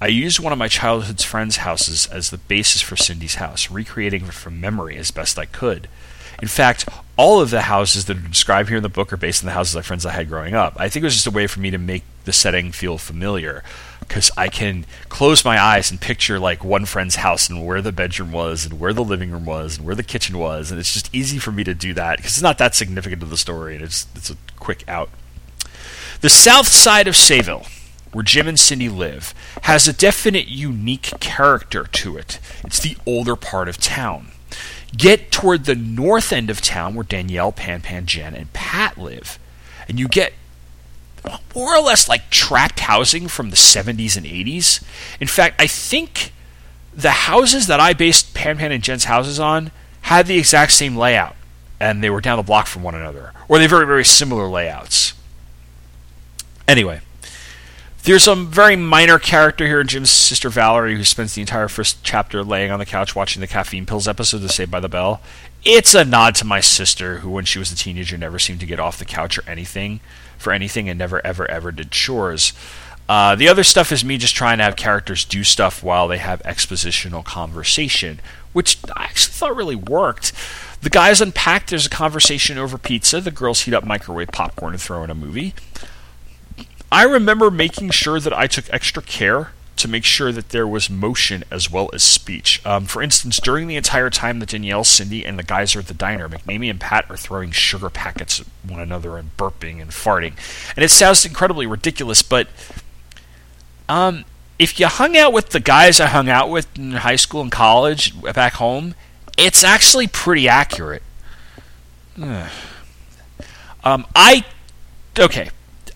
I used one of my childhood's friends' houses as the basis for Cindy's house, recreating it from memory as best I could. In fact, all of the houses that are described here in the book are based on the houses of friends I had growing up. I think it was just a way for me to make the setting feel familiar because I can close my eyes and picture like one friend's house and where the bedroom was and where the living room was and where the kitchen was, and it's just easy for me to do that because it's not that significant to the story and it's it's a quick out. The south side of Sayville, where Jim and Cindy live, has a definite unique character to it. It's the older part of town. Get toward the north end of town where Danielle, Pan Pan, Jen, and Pat live, and you get more or less like tract housing from the 70s and 80s. In fact, I think the houses that I based Pan Pan and Jen's houses on had the exact same layout, and they were down the block from one another, or they very, very similar layouts. Anyway, there's some very minor character here, in Jim's sister Valerie, who spends the entire first chapter laying on the couch watching the caffeine pills episode of Saved by the Bell. It's a nod to my sister, who, when she was a teenager, never seemed to get off the couch or anything for anything and never, ever, ever did chores. Uh, the other stuff is me just trying to have characters do stuff while they have expositional conversation, which I actually thought really worked. The guys unpack, there's a conversation over pizza. The girls heat up microwave popcorn and throw in a movie. I remember making sure that I took extra care to make sure that there was motion as well as speech. Um, for instance, during the entire time that Danielle, Cindy, and the guys are at the diner, McNamee and Pat are throwing sugar packets at one another and burping and farting. And it sounds incredibly ridiculous, but um, if you hung out with the guys I hung out with in high school and college back home, it's actually pretty accurate. um, I okay.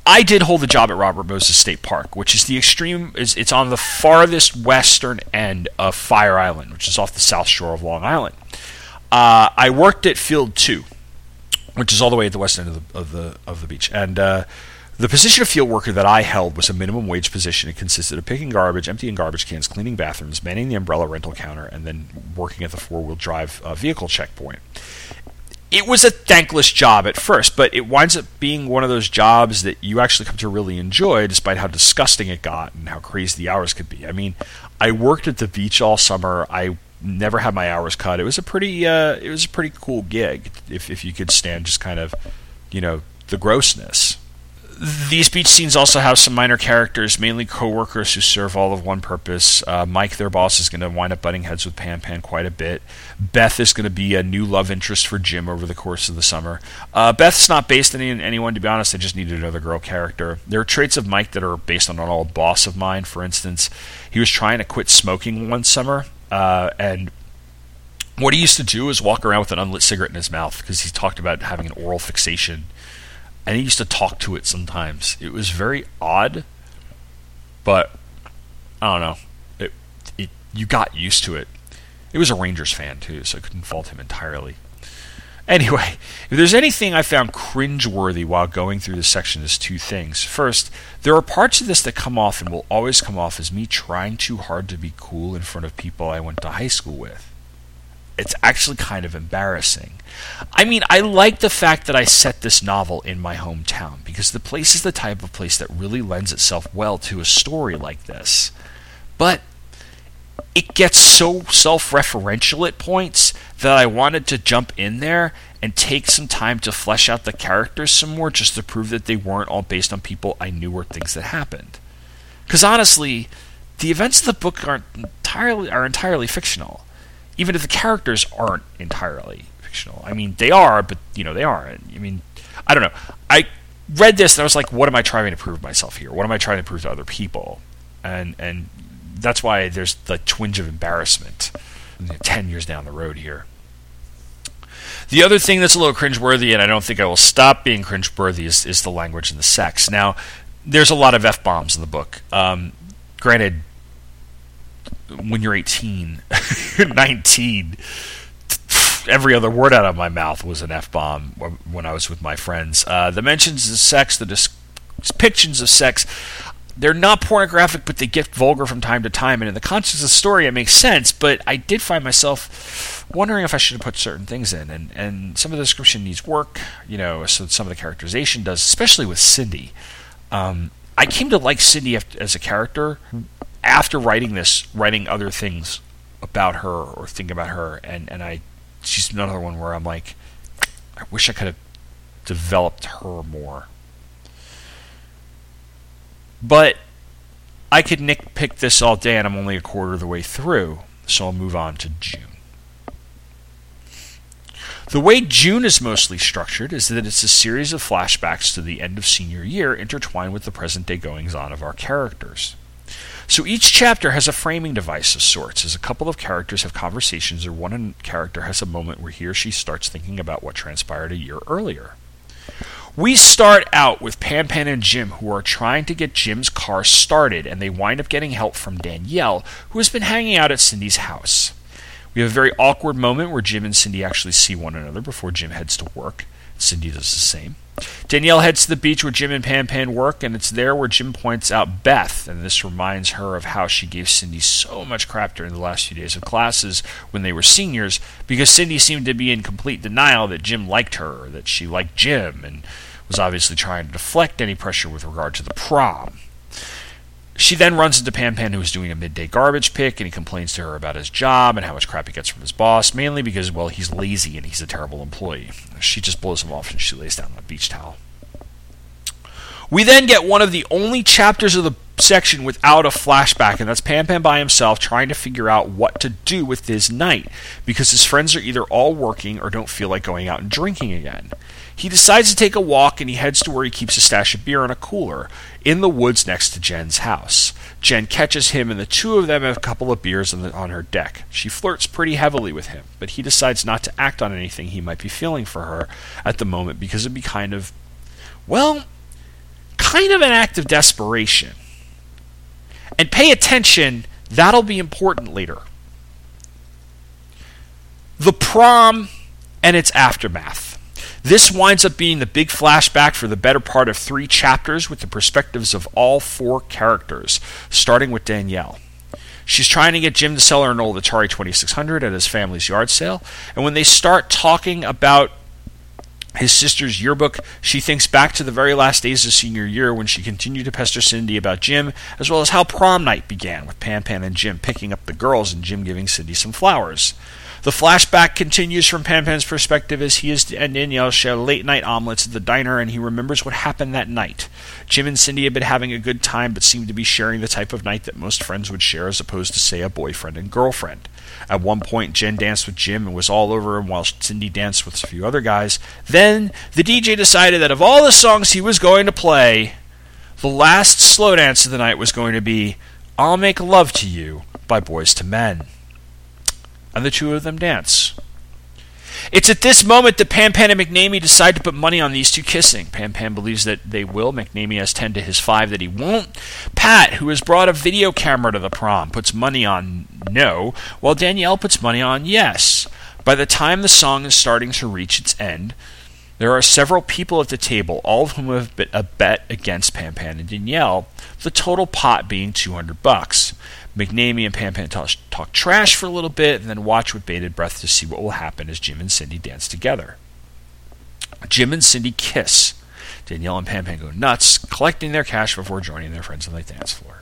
I did hold a job at Robert Moses State Park, which is the extreme. Is it's on the farthest western end of Fire Island, which is off the south shore of Long Island. Uh, I worked at Field Two, which is all the way at the west end of the of the of the beach, and uh, the position of field worker that I held was a minimum wage position. It consisted of picking garbage, emptying garbage cans, cleaning bathrooms, manning the umbrella rental counter, and then working at the four wheel drive uh, vehicle checkpoint it was a thankless job at first, but it winds up being one of those jobs that you actually come to really enjoy, despite how disgusting it got and how crazy the hours could be. I mean, I worked at the beach all summer. I never had my hours cut. It was a pretty, uh, it was a pretty cool gig if if you could stand just kind of, you know, the grossness these beach scenes also have some minor characters, mainly co-workers who serve all of one purpose. Uh, Mike, their boss, is going to wind up butting heads with Pan Pan quite a bit. Beth is going to be a new love interest for Jim over the course of the summer. Uh, Beth's not based on any, anyone, to be honest. I just needed another girl character. There are traits of Mike that are based on an old boss of mine. For instance, he was trying to quit smoking one summer, uh, and what he used to do is walk around with an unlit cigarette in his mouth because he talked about having an oral fixation and he used to talk to it sometimes. It was very odd, but I don't know. It, it you got used to it. It was a Rangers fan too, so I couldn't fault him entirely. Anyway, if there's anything I found cringeworthy while going through this section, is two things. First, there are parts of this that come off and will always come off as me trying too hard to be cool in front of people I went to high school with it's actually kind of embarrassing. I mean, I like the fact that I set this novel in my hometown because the place is the type of place that really lends itself well to a story like this. But it gets so self referential at points that I wanted to jump in there and take some time to flesh out the characters some more just to prove that they weren't all based on people I knew or things that happened. Because honestly, the events of the book aren't entirely are entirely fictional even if the characters aren't entirely fictional. I mean, they are, but you know, they aren't. I mean, I don't know. I read this and I was like, what am I trying to prove myself here? What am I trying to prove to other people? And and that's why there's the twinge of embarrassment. Ten years down the road here. The other thing that's a little cringeworthy, and I don't think I will stop being cringeworthy, is, is the language and the sex. Now, there's a lot of f bombs in the book. Um, granted, when you're 18, 19, every other word out of my mouth was an F bomb when I was with my friends. Uh, the mentions of sex, the depictions of sex, they're not pornographic, but they get vulgar from time to time. And in the context of the story, it makes sense. But I did find myself wondering if I should have put certain things in. And, and some of the description needs work, you know, so some of the characterization does, especially with Cindy. Um, I came to like Cindy as a character after writing this, writing other things about her or thinking about her, and and I, she's another one where I'm like, I wish I could have developed her more. But I could nitpick this all day, and I'm only a quarter of the way through, so I'll move on to June. The way June is mostly structured is that it's a series of flashbacks to the end of senior year intertwined with the present day goings on of our characters. So each chapter has a framing device of sorts, as a couple of characters have conversations, or one character has a moment where he or she starts thinking about what transpired a year earlier. We start out with Pan Pan and Jim, who are trying to get Jim's car started, and they wind up getting help from Danielle, who has been hanging out at Cindy's house. We have a very awkward moment where Jim and Cindy actually see one another before Jim heads to work. Cindy does the same. Danielle heads to the beach where Jim and Pan Pan work, and it's there where Jim points out Beth, and this reminds her of how she gave Cindy so much crap during the last few days of classes when they were seniors, because Cindy seemed to be in complete denial that Jim liked her, or that she liked Jim, and was obviously trying to deflect any pressure with regard to the prom. She then runs into Pan Pan, who is doing a midday garbage pick, and he complains to her about his job and how much crap he gets from his boss, mainly because, well, he's lazy and he's a terrible employee. She just blows him off and she lays down on a beach towel. We then get one of the only chapters of the section without a flashback, and that's Pan Pan by himself trying to figure out what to do with his night because his friends are either all working or don't feel like going out and drinking again. He decides to take a walk and he heads to where he keeps a stash of beer in a cooler in the woods next to Jen's house. Jen catches him and the two of them have a couple of beers on, the, on her deck. She flirts pretty heavily with him, but he decides not to act on anything he might be feeling for her at the moment because it'd be kind of, well, kind of an act of desperation. And pay attention, that'll be important later. The prom and its aftermath. This winds up being the big flashback for the better part of three chapters with the perspectives of all four characters, starting with Danielle. She's trying to get Jim to sell her an old Atari 2600 at his family's yard sale, and when they start talking about his sister's yearbook, she thinks back to the very last days of senior year when she continued to pester Cindy about Jim, as well as how prom night began with Pan Pan and Jim picking up the girls and Jim giving Cindy some flowers. The flashback continues from Pan Pan's perspective as he is and Danielle share late night omelets at the diner and he remembers what happened that night. Jim and Cindy had been having a good time but seemed to be sharing the type of night that most friends would share as opposed to, say, a boyfriend and girlfriend. At one point, Jen danced with Jim and was all over him while Cindy danced with a few other guys. Then, the DJ decided that of all the songs he was going to play, the last slow dance of the night was going to be I'll Make Love to You by Boyz II Men and the two of them dance. It's at this moment that Pan Pan and McNamee decide to put money on these two kissing. Pan Pan believes that they will. McNamee has 10 to his 5 that he won't. Pat, who has brought a video camera to the prom, puts money on no, while Danielle puts money on yes. By the time the song is starting to reach its end, there are several people at the table, all of whom have bet a bet against Pan Pan and Danielle, the total pot being 200 bucks. McNamee and Pan Pan talk, talk trash for a little bit and then watch with bated breath to see what will happen as Jim and Cindy dance together. Jim and Cindy kiss. Danielle and Pan go nuts, collecting their cash before joining their friends on the dance floor.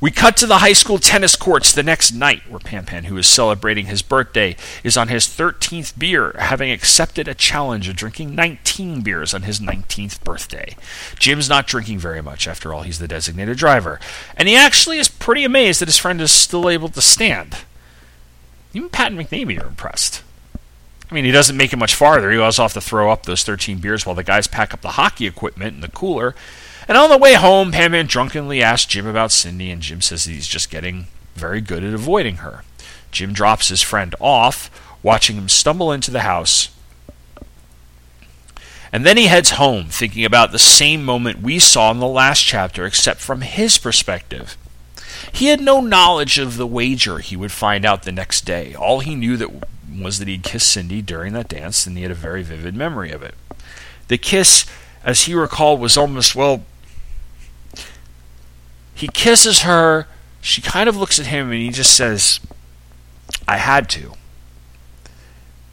We cut to the high school tennis courts the next night, where Pan Pan, who is celebrating his birthday, is on his 13th beer, having accepted a challenge of drinking 19 beers on his 19th birthday. Jim's not drinking very much, after all, he's the designated driver, and he actually is pretty amazed that his friend is still able to stand. Even Pat and McNamee are impressed. I mean, he doesn't make it much farther. He goes off to throw up those 13 beers while the guys pack up the hockey equipment in the cooler and on the way home, Pan Pan drunkenly asks Jim about Cindy, and Jim says he's just getting very good at avoiding her. Jim drops his friend off, watching him stumble into the house. And then he heads home, thinking about the same moment we saw in the last chapter, except from his perspective. He had no knowledge of the wager he would find out the next day. All he knew that was that he'd kissed Cindy during that dance, and he had a very vivid memory of it. The kiss, as he recalled, was almost, well, he kisses her. She kind of looks at him and he just says, I had to.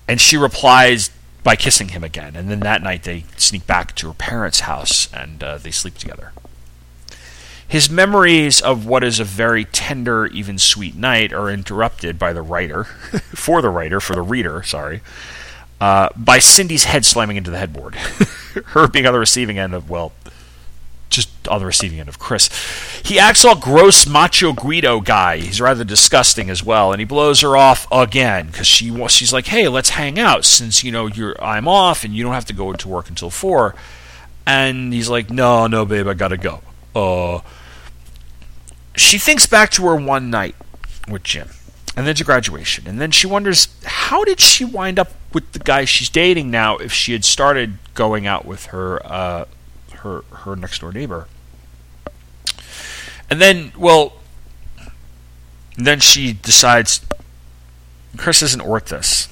And she replies by kissing him again. And then that night they sneak back to her parents' house and uh, they sleep together. His memories of what is a very tender, even sweet night are interrupted by the writer, for the writer, for the reader, sorry, uh, by Cindy's head slamming into the headboard. Her being on the receiving end of, well, just on the receiving end of Chris. He acts all gross macho Guido guy. He's rather disgusting as well, and he blows her off again because she she's like, "Hey, let's hang out since you know you're I'm off and you don't have to go into work until four. And he's like, "No, no, babe, I gotta go." Uh, she thinks back to her one night with Jim, and then to graduation, and then she wonders how did she wind up with the guy she's dating now if she had started going out with her uh, her her next door neighbor. And then, well, then she decides Chris isn't worth this,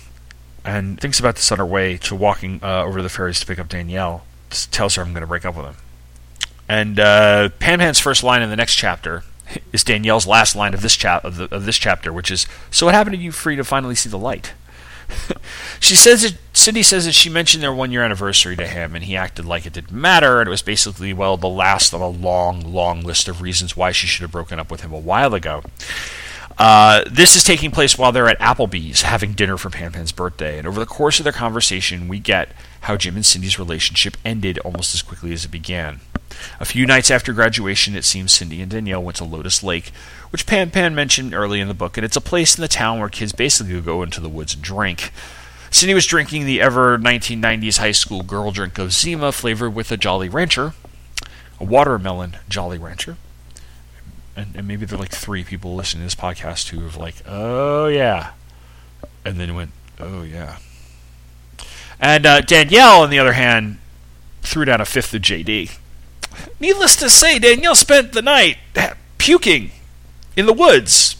and thinks about this on her way to walking uh, over to the ferries to pick up Danielle. Tells her I'm going to break up with him. And uh, Pan Pan's first line in the next chapter is Danielle's last line of this chap of, of this chapter, which is, "So what happened to you free to finally see the light?" she says that Cindy says that she mentioned their one year anniversary to him, and he acted like it didn't matter, and it was basically well the last of a long, long list of reasons why she should have broken up with him a while ago. Uh, this is taking place while they're at Applebee's having dinner for Pan Pan's birthday, and over the course of their conversation, we get how Jim and Cindy's relationship ended almost as quickly as it began. A few nights after graduation, it seems Cindy and Danielle went to Lotus Lake, which Pan Pan mentioned early in the book, and it's a place in the town where kids basically go into the woods and drink. Cindy was drinking the ever 1990s high school girl drink of Zima flavored with a Jolly Rancher, a watermelon Jolly Rancher. And, and maybe there are like three people listening to this podcast who have like, oh yeah, and then went, oh yeah. And uh, Danielle, on the other hand, threw down a fifth of JD. Needless to say, Danielle spent the night puking in the woods.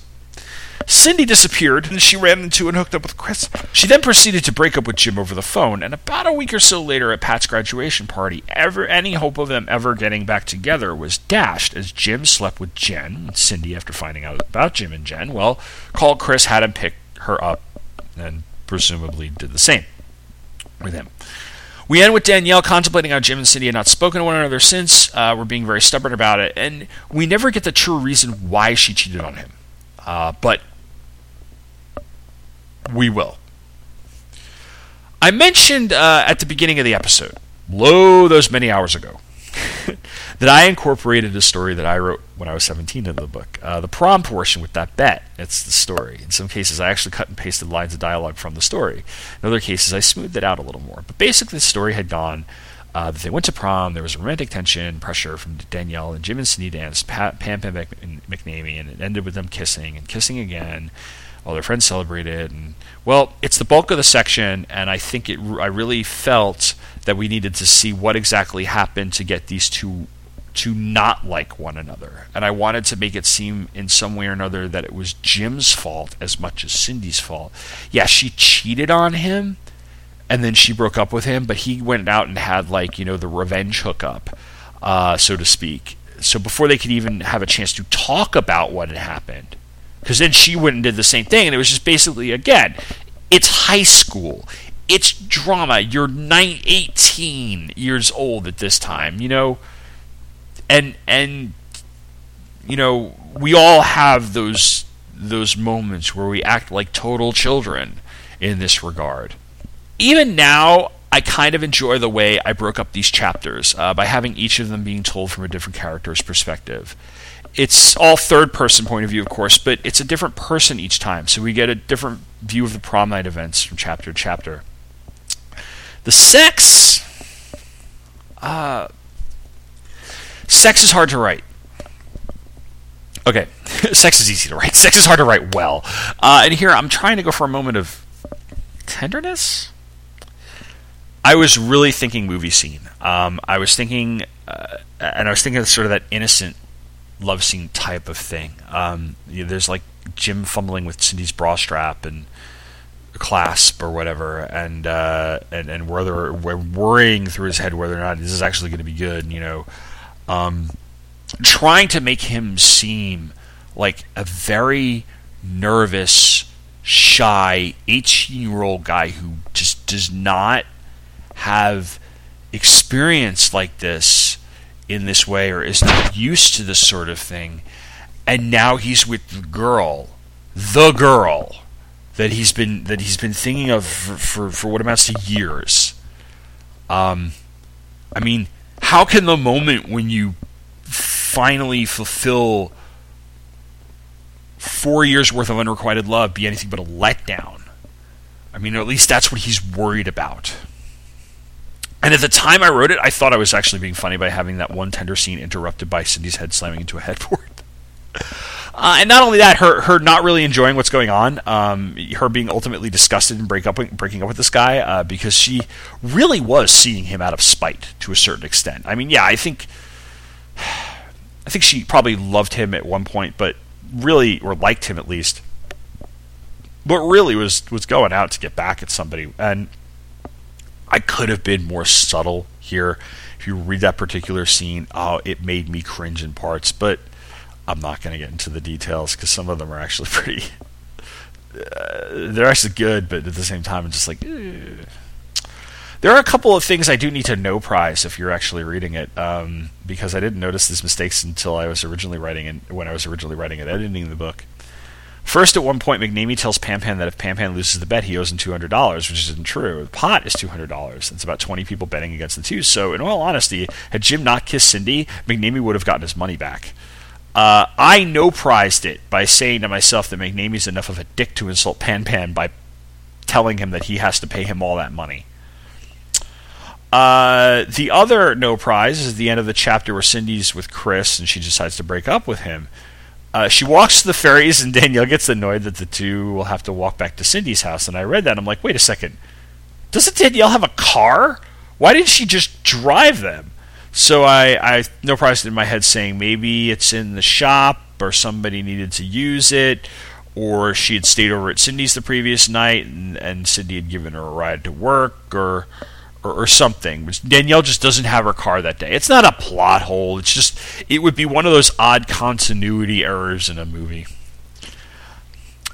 Cindy disappeared, and she ran into and hooked up with Chris. She then proceeded to break up with Jim over the phone, and about a week or so later at Pat's graduation party, ever any hope of them ever getting back together was dashed as Jim slept with Jen. Cindy, after finding out about Jim and Jen, well, called Chris, had him pick her up, and presumably did the same with him. We end with Danielle contemplating how Jim and Cindy had not spoken to one another since. Uh, we're being very stubborn about it, and we never get the true reason why she cheated on him. Uh, but we will. I mentioned uh, at the beginning of the episode, lo, those many hours ago, that I incorporated a story that I wrote when I was 17 into the book. Uh, the prom portion with that bet, it's the story. In some cases, I actually cut and pasted lines of dialogue from the story. In other cases, I smoothed it out a little more. But basically, the story had gone uh, that they went to prom, there was romantic tension, pressure from Danielle, and Jim and Cindy danced, Pan Pan and McNamee, and it ended with them kissing and kissing again. All their friends celebrated, and well, it's the bulk of the section, and I think it. I really felt that we needed to see what exactly happened to get these two to not like one another. And I wanted to make it seem in some way or another that it was Jim's fault as much as Cindy's fault. Yeah, she cheated on him and then she broke up with him, but he went out and had like, you know, the revenge hookup, uh, so to speak. So before they could even have a chance to talk about what had happened, because then she went and did the same thing, and it was just basically again, it's high school it's drama. You're nine, 18 years old at this time, you know, and and you know we all have those those moments where we act like total children in this regard. Even now, I kind of enjoy the way I broke up these chapters uh, by having each of them being told from a different character's perspective. It's all third person point of view, of course, but it's a different person each time, so we get a different view of the prom night events from chapter to chapter. The sex. Uh, sex is hard to write. Okay, sex is easy to write. Sex is hard to write well. Uh, and here I'm trying to go for a moment of tenderness. I was really thinking movie scene. Um, I was thinking, uh, and I was thinking of sort of that innocent love scene type of thing. Um, you know, there's like Jim fumbling with Cindy's bra strap and clasp or whatever, and uh, and and whether we're worrying through his head whether or not this is actually going to be good, you know, um, trying to make him seem like a very nervous, shy, eighteen-year-old guy who just does not have experience like this in this way or is not used to this sort of thing, and now he's with the girl, the girl that he's been that he's been thinking of for for, for what amounts to years. Um, I mean, how can the moment when you finally fulfill four years worth of unrequited love be anything but a letdown? I mean, at least that's what he's worried about. And at the time I wrote it, I thought I was actually being funny by having that one tender scene interrupted by Cindy's head slamming into a headboard. Uh, and not only that, her her not really enjoying what's going on, um, her being ultimately disgusted and break up breaking up with this guy uh, because she really was seeing him out of spite to a certain extent. I mean, yeah, I think I think she probably loved him at one point, but really, or liked him at least, but really was was going out to get back at somebody. And I could have been more subtle here. If you read that particular scene, oh, it made me cringe in parts, but I'm not going to get into the details because some of them are actually pretty. Uh, they're actually good, but at the same time, it's just like. Ugh. There are a couple of things I do need to know prize if you're actually reading it, um, because I didn't notice these mistakes until I was originally writing it when I was originally writing and editing the book. First, at one point, McNamee tells Pan Pan that if Pan Pan loses the bet, he owes him two hundred dollars, which isn't true. The pot is two hundred dollars. It's about twenty people betting against the two. So, in all honesty, had Jim not kissed Cindy, McNamee would have gotten his money back. Uh, I no prized it by saying to myself that McNamee's enough of a dick to insult Pan Pan by telling him that he has to pay him all that money. Uh, the other no prize is the end of the chapter where Cindy's with Chris and she decides to break up with him. Uh, she walks to the ferries and Danielle gets annoyed that the two will have to walk back to Cindy's house. And I read that and I'm like, wait a second, doesn't Danielle have a car? Why didn't she just drive them? So I, I no prize in my head saying maybe it's in the shop or somebody needed to use it, or she had stayed over at Cindy's the previous night and, and Cindy had given her a ride to work or, or or something. Danielle just doesn't have her car that day. It's not a plot hole. It's just it would be one of those odd continuity errors in a movie.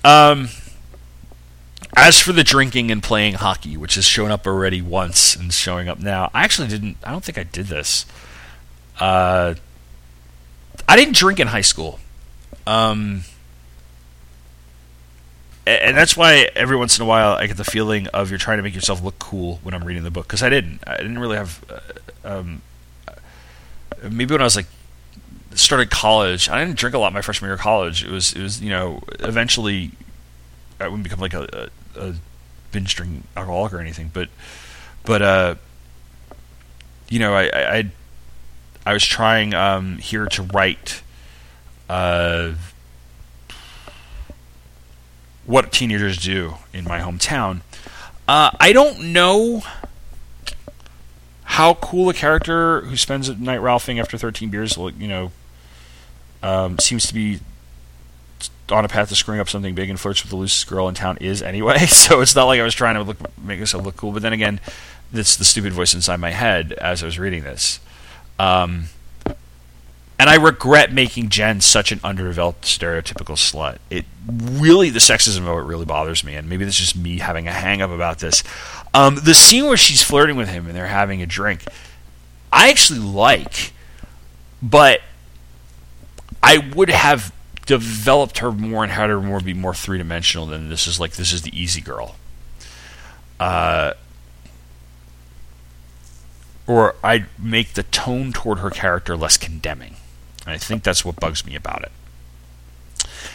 Um. As for the drinking and playing hockey, which has shown up already once and showing up now, I actually didn't. I don't think I did this. Uh, I didn't drink in high school, um, and that's why every once in a while I get the feeling of you're trying to make yourself look cool when I'm reading the book because I didn't. I didn't really have. Uh, um, maybe when I was like started college, I didn't drink a lot my freshman year of college. It was it was you know eventually I wouldn't become like a, a, a binge drinking alcoholic or anything, but but uh, you know, I, I I, I was trying um, here to write uh, what teenagers do in my hometown. Uh, I don't know how cool a character who spends a night ralphing after 13 beers, you know, um, seems to be on a path to screwing up something big and flirts with the loosest girl in town is anyway. So it's not like I was trying to look make myself look cool. But then again, that's the stupid voice inside my head as I was reading this. Um, and I regret making Jen such an underdeveloped stereotypical slut. It really the sexism of it really bothers me, and maybe this is just me having a hang up about this. Um, the scene where she's flirting with him and they're having a drink, I actually like, but I would have developed her more and had her more be more three dimensional than this is like this is the easy girl. Uh, or I'd make the tone toward her character less condemning. And I think that's what bugs me about it.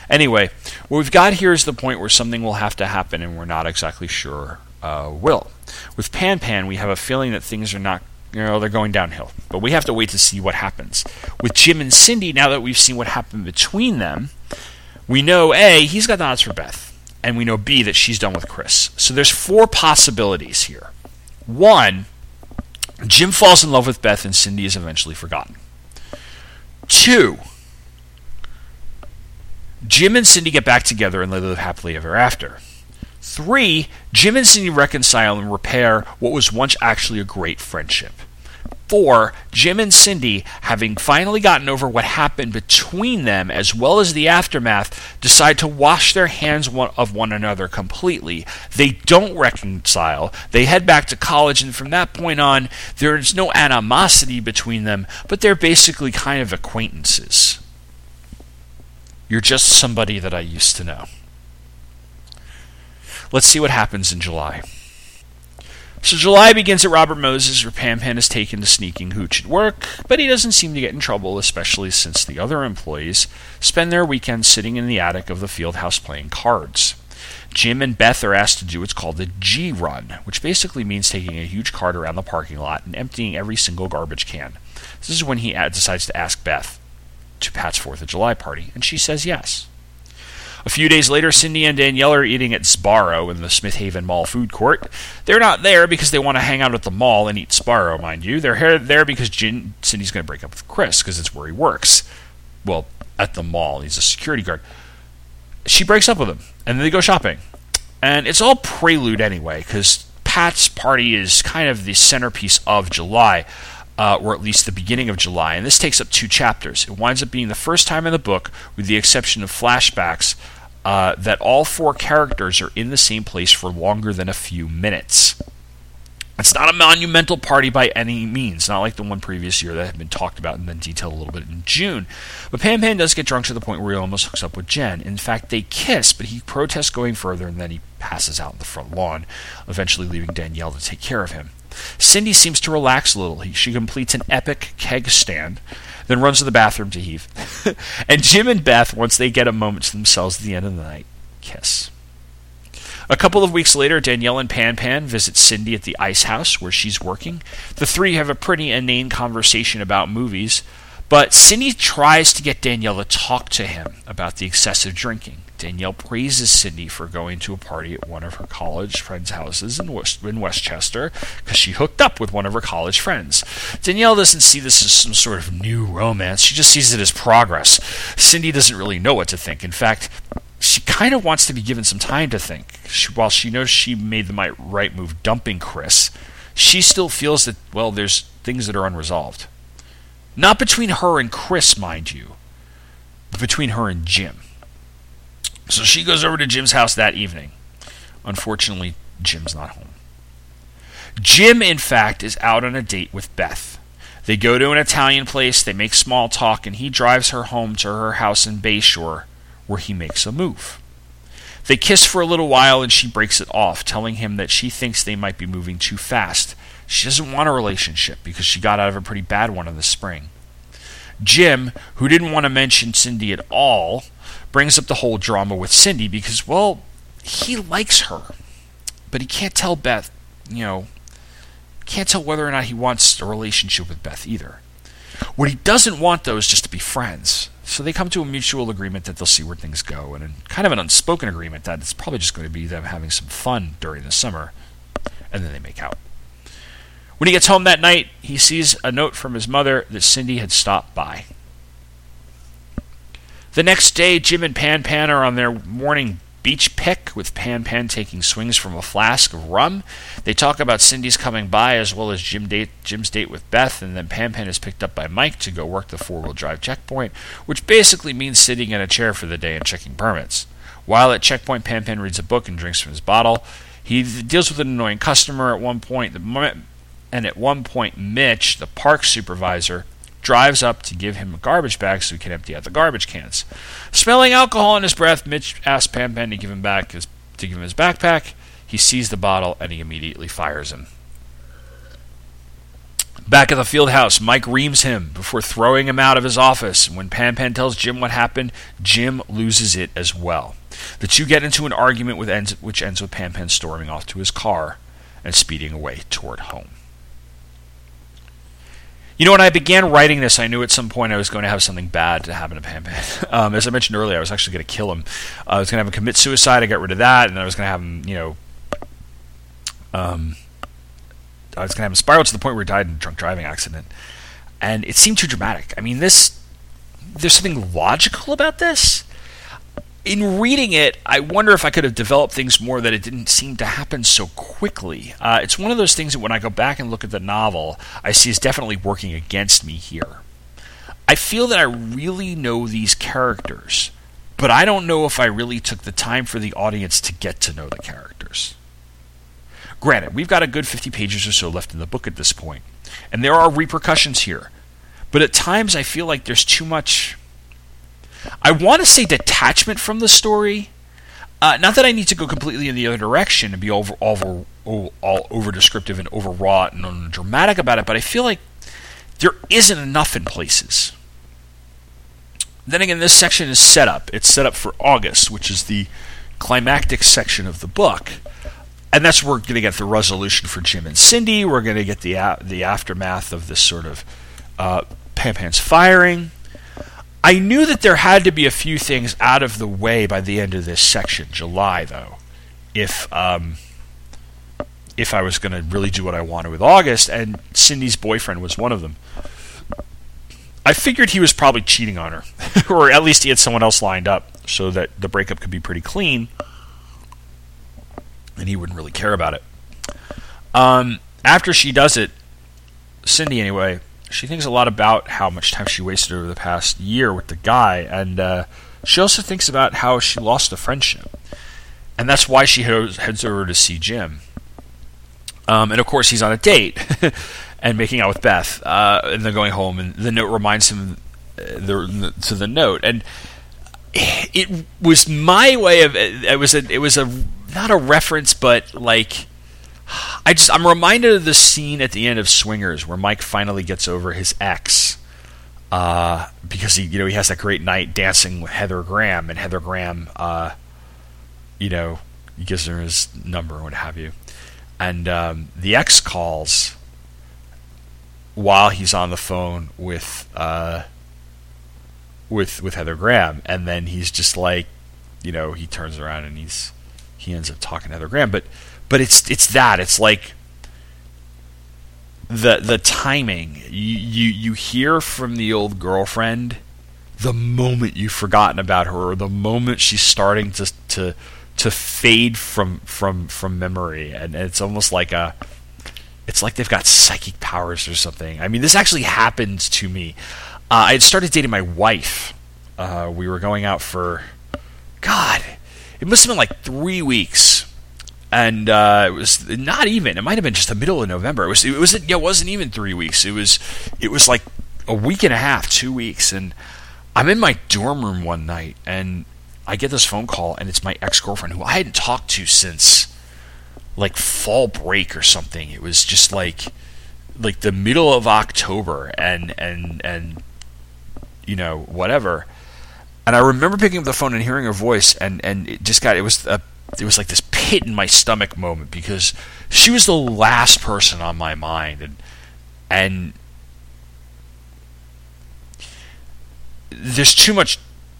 Anyway, what we've got here is the point where something will have to happen and we're not exactly sure uh, will. With Pan Pan, we have a feeling that things are not you know, they're going downhill. But we have to wait to see what happens. With Jim and Cindy, now that we've seen what happened between them, we know A, he's got the odds for Beth. And we know B, that she's done with Chris. So there's four possibilities here. One, Jim falls in love with Beth and Cindy is eventually forgotten. Two, Jim and Cindy get back together and they live happily ever after. Three, Jim and Cindy reconcile and repair what was once actually a great friendship. Four, Jim and Cindy, having finally gotten over what happened between them as well as the aftermath, decide to wash their hands of one another completely. They don't reconcile. They head back to college, and from that point on, there is no animosity between them, but they're basically kind of acquaintances. You're just somebody that I used to know. Let's see what happens in July. So July begins at Robert Moses, where Pan Pan has taken to sneaking hooch at work, but he doesn't seem to get in trouble, especially since the other employees spend their weekends sitting in the attic of the field house playing cards. Jim and Beth are asked to do what's called the G Run, which basically means taking a huge cart around the parking lot and emptying every single garbage can. This is when he decides to ask Beth to Pat's 4th of July party, and she says yes. A few days later, Cindy and Danielle are eating at Sbarro in the Smith Haven Mall food court. They're not there because they want to hang out at the mall and eat Sbarro, mind you. They're there because Gin, Cindy's going to break up with Chris because it's where he works. Well, at the mall, he's a security guard. She breaks up with him, and then they go shopping. And it's all prelude anyway, because Pat's party is kind of the centerpiece of July. Uh, or at least the beginning of July, and this takes up two chapters. It winds up being the first time in the book, with the exception of flashbacks, uh, that all four characters are in the same place for longer than a few minutes. It's not a monumental party by any means, not like the one previous year that had been talked about and then detailed a little bit in June. But Pan Pan does get drunk to the point where he almost hooks up with Jen. In fact, they kiss, but he protests going further and then he passes out in the front lawn, eventually leaving Danielle to take care of him. Cindy seems to relax a little. She completes an epic keg stand, then runs to the bathroom to heave. and Jim and Beth, once they get a moment to themselves at the end of the night, kiss. A couple of weeks later, Danielle and Pan Pan visit Cindy at the ice house where she's working. The three have a pretty inane conversation about movies, but Cindy tries to get Danielle to talk to him about the excessive drinking. Danielle praises Cindy for going to a party at one of her college friends' houses in, West, in Westchester because she hooked up with one of her college friends. Danielle doesn't see this as some sort of new romance, she just sees it as progress. Cindy doesn't really know what to think. In fact, she kind of wants to be given some time to think. She, while she knows she made the right move dumping Chris, she still feels that, well, there's things that are unresolved. Not between her and Chris, mind you, but between her and Jim. So she goes over to Jim's house that evening. Unfortunately, Jim's not home. Jim, in fact, is out on a date with Beth. They go to an Italian place, they make small talk, and he drives her home to her house in Bayshore where he makes a move. They kiss for a little while and she breaks it off, telling him that she thinks they might be moving too fast. She doesn't want a relationship because she got out of a pretty bad one in the spring. Jim, who didn't want to mention Cindy at all, brings up the whole drama with Cindy because, well, he likes her. But he can't tell Beth, you know, can't tell whether or not he wants a relationship with Beth either. What he doesn't want, though, is just to be friends. So they come to a mutual agreement that they'll see where things go, and kind of an unspoken agreement that it's probably just going to be them having some fun during the summer, and then they make out. When he gets home that night, he sees a note from his mother that Cindy had stopped by. The next day, Jim and Pan Pan are on their morning beach pick with Pan Pan taking swings from a flask of rum. They talk about Cindy's coming by as well as Jim date, Jim's date with Beth, and then Pan Pan is picked up by Mike to go work the four wheel drive checkpoint, which basically means sitting in a chair for the day and checking permits. While at checkpoint, Pan Pan reads a book and drinks from his bottle. He deals with an annoying customer at one point, and at one point, Mitch, the park supervisor, drives up to give him a garbage bag so he can empty out the garbage cans. Smelling alcohol in his breath, Mitch asks Pan to give him back his, to give him his backpack. He sees the bottle and he immediately fires him. Back at the field house, Mike reams him before throwing him out of his office. When Pan tells Jim what happened, Jim loses it as well. The two get into an argument with ends, which ends with Pan storming off to his car and speeding away toward home. You know, when I began writing this, I knew at some point I was going to have something bad to happen to Pan Pan. Um, as I mentioned earlier, I was actually going to kill him. I was going to have him commit suicide. I got rid of that, and I was going to have him, you know, um, I was going to have him spiral to the point where he died in a drunk driving accident. And it seemed too dramatic. I mean, this, there's something logical about this in reading it, I wonder if I could have developed things more that it didn't seem to happen so quickly. Uh, it's one of those things that when I go back and look at the novel, I see is definitely working against me here. I feel that I really know these characters, but I don't know if I really took the time for the audience to get to know the characters. Granted, we've got a good 50 pages or so left in the book at this point, and there are repercussions here, but at times I feel like there's too much I want to say detachment from the story. Uh, not that I need to go completely in the other direction and be over, over all, all over descriptive and overwrought and dramatic about it, but I feel like there isn't enough in places. Then again, this section is set up. It's set up for August, which is the climactic section of the book, and that's where we're going to get the resolution for Jim and Cindy. We're going to get the the aftermath of this sort of uh, Pan Pan's firing. I knew that there had to be a few things out of the way by the end of this section, July, though, if um, if I was going to really do what I wanted with August, and Cindy's boyfriend was one of them. I figured he was probably cheating on her, or at least he had someone else lined up so that the breakup could be pretty clean, and he wouldn't really care about it. Um, after she does it, Cindy anyway, she thinks a lot about how much time she wasted over the past year with the guy, and uh, she also thinks about how she lost the friendship, and that's why she heads over to see Jim. Um, and of course, he's on a date and making out with Beth, uh, and then going home. And the note reminds him uh, the, to the note, and it was my way of it was a it was a not a reference, but like I just I'm reminded of the scene at the end of Swingers where Mike finally gets over his ex. Uh, because he, you know, he has that great night dancing with Heather Graham, and Heather Graham, uh, you know, gives her his number and what have you, and um, the ex calls while he's on the phone with uh, with with Heather Graham, and then he's just like, you know, he turns around and he's he ends up talking to Heather Graham, but but it's it's that. It's like the the timing. You you, you hear from the old girlfriend the moment you've forgotten about her or the moment she's starting to to to fade from from from memory. And it's almost like a it's like they've got psychic powers or something. I mean this actually happened to me. Uh, i had started dating my wife. Uh, we were going out for god it must have been like three weeks and uh, it was not even. It might have been just the middle of November. It was. It was. Yeah. It wasn't even three weeks. It was. It was like a week and a half, two weeks, and I'm in my dorm room one night, and I get this phone call, and it's my ex girlfriend who I hadn't talked to since like fall break or something. It was just like like the middle of October, and and and you know whatever. And I remember picking up the phone and hearing her voice, and and it just got it was a it was like this pit in my stomach moment because she was the last person on my mind and and there's too much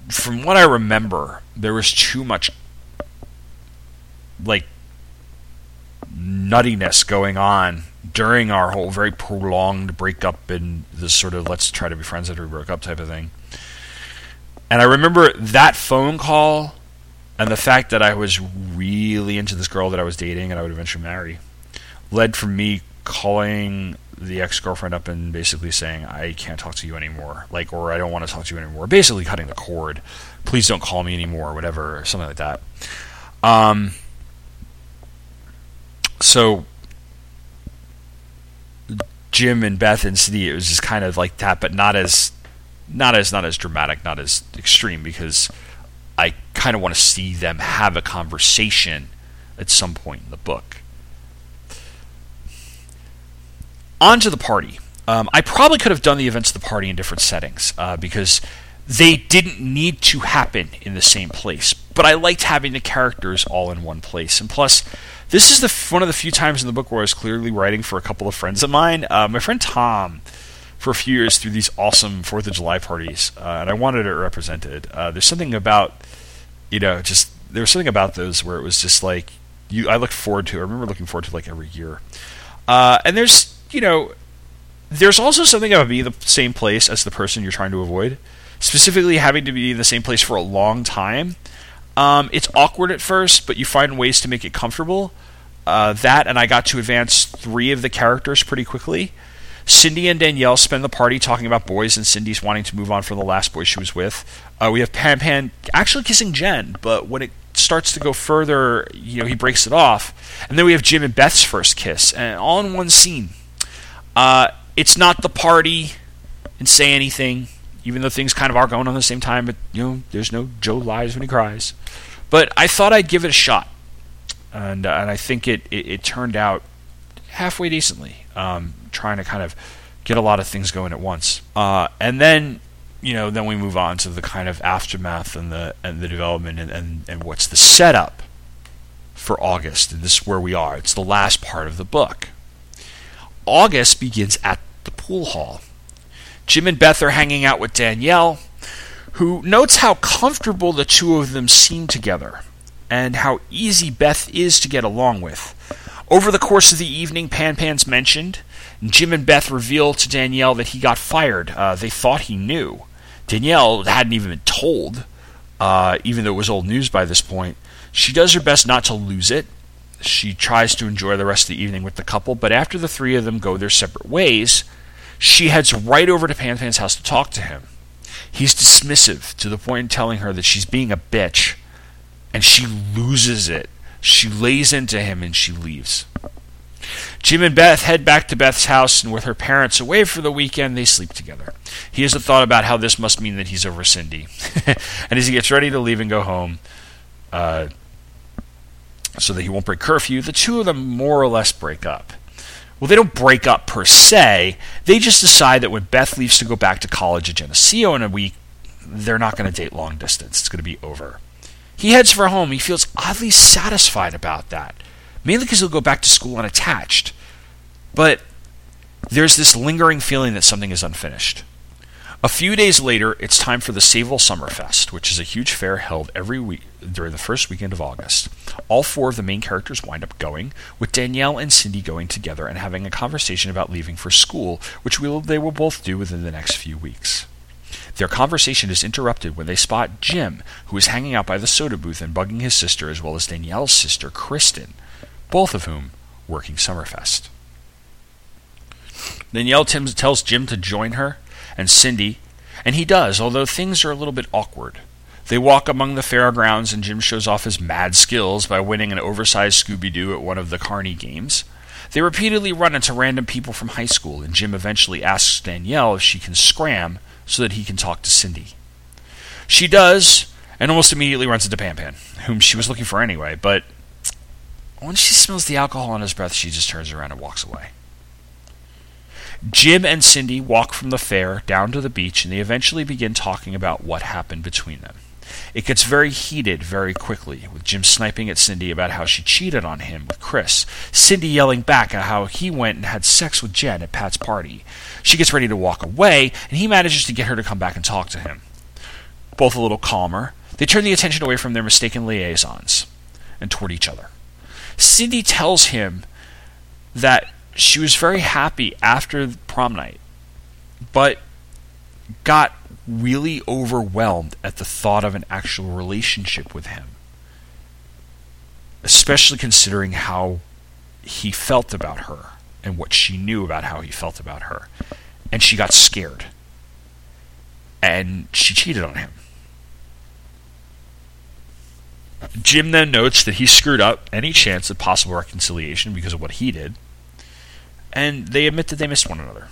from what I remember there was too much like nuttiness going on during our whole very prolonged breakup and this sort of let's try to be friends after we broke up type of thing. And I remember that phone call and the fact that I was really into this girl that I was dating and I would eventually marry led from me calling the ex girlfriend up and basically saying, I can't talk to you anymore. Like, or I don't want to talk to you anymore. Basically cutting the cord. Please don't call me anymore, or whatever, or something like that. Um, so, Jim and Beth and Cindy, it was just kind of like that, but not as, not as, not as dramatic, not as extreme, because I kind of want to see them have a conversation at some point in the book. On to the party. Um, I probably could have done the events of the party in different settings uh, because they didn't need to happen in the same place. But I liked having the characters all in one place. And plus, this is the one of the few times in the book where I was clearly writing for a couple of friends of mine. Uh, my friend Tom for a few years through these awesome Fourth of July parties, uh, and I wanted it represented. Uh, there's something about, you know, just there was something about those where it was just like you. I looked forward to. I remember looking forward to like every year. Uh, and there's, you know, there's also something about being the same place as the person you're trying to avoid. Specifically, having to be in the same place for a long time. Um, it's awkward at first, but you find ways to make it comfortable. Uh, that, and I got to advance three of the characters pretty quickly. Cindy and Danielle spend the party talking about boys, and Cindy's wanting to move on from the last boy she was with. Uh, we have Pan Pan actually kissing Jen, but when it starts to go further, you know, he breaks it off. And then we have Jim and Beth's first kiss, and all in one scene. Uh, it's not the party and say anything, even though things kind of are going on at the same time. But you know, there's no Joe lies when he cries. But I thought I'd give it a shot, and uh, and I think it, it, it turned out halfway decently. Um, trying to kind of get a lot of things going at once, uh, and then you know then we move on to the kind of aftermath and the and the development and, and, and what's the setup for August. And this is where we are. It's the last part of the book. August begins at the pool hall. Jim and Beth are hanging out with Danielle, who notes how comfortable the two of them seem together and how easy Beth is to get along with. Over the course of the evening, Pan Pan's mentioned. Jim and Beth reveal to Danielle that he got fired. Uh, they thought he knew. Danielle hadn't even been told, uh, even though it was old news by this point. She does her best not to lose it. She tries to enjoy the rest of the evening with the couple, but after the three of them go their separate ways, she heads right over to Pan Pan's house to talk to him. He's dismissive to the point of telling her that she's being a bitch, and she loses it. She lays into him and she leaves. Jim and Beth head back to Beth's house, and with her parents away for the weekend, they sleep together. He has a thought about how this must mean that he's over Cindy. and as he gets ready to leave and go home, uh, so that he won't break curfew, the two of them more or less break up. Well, they don't break up per se. They just decide that when Beth leaves to go back to college at Geneseo in a week, they're not going to date long distance. It's going to be over. He heads for home. He feels oddly satisfied about that, mainly because he'll go back to school unattached. But there's this lingering feeling that something is unfinished. A few days later, it's time for the Sayville Summerfest, which is a huge fair held every week during the first weekend of August. All four of the main characters wind up going, with Danielle and Cindy going together and having a conversation about leaving for school, which will, they will both do within the next few weeks. Their conversation is interrupted when they spot Jim, who is hanging out by the soda booth and bugging his sister as well as Danielle's sister, Kristen, both of whom working Summerfest. Danielle tells Jim to join her and Cindy, and he does, although things are a little bit awkward. They walk among the fairgrounds, and Jim shows off his mad skills by winning an oversized Scooby Doo at one of the Carney games. They repeatedly run into random people from high school, and Jim eventually asks Danielle if she can scram so that he can talk to Cindy. She does, and almost immediately runs into Pan Pan, whom she was looking for anyway, but when she smells the alcohol on his breath, she just turns around and walks away. Jim and Cindy walk from the fair down to the beach, and they eventually begin talking about what happened between them. It gets very heated very quickly, with Jim sniping at Cindy about how she cheated on him with Chris, Cindy yelling back at how he went and had sex with Jen at Pat's party. She gets ready to walk away, and he manages to get her to come back and talk to him. Both a little calmer, they turn the attention away from their mistaken liaisons and toward each other. Cindy tells him that she was very happy after prom night, but got really overwhelmed at the thought of an actual relationship with him. Especially considering how he felt about her and what she knew about how he felt about her. And she got scared. And she cheated on him. Jim then notes that he screwed up any chance of possible reconciliation because of what he did and they admit that they missed one another.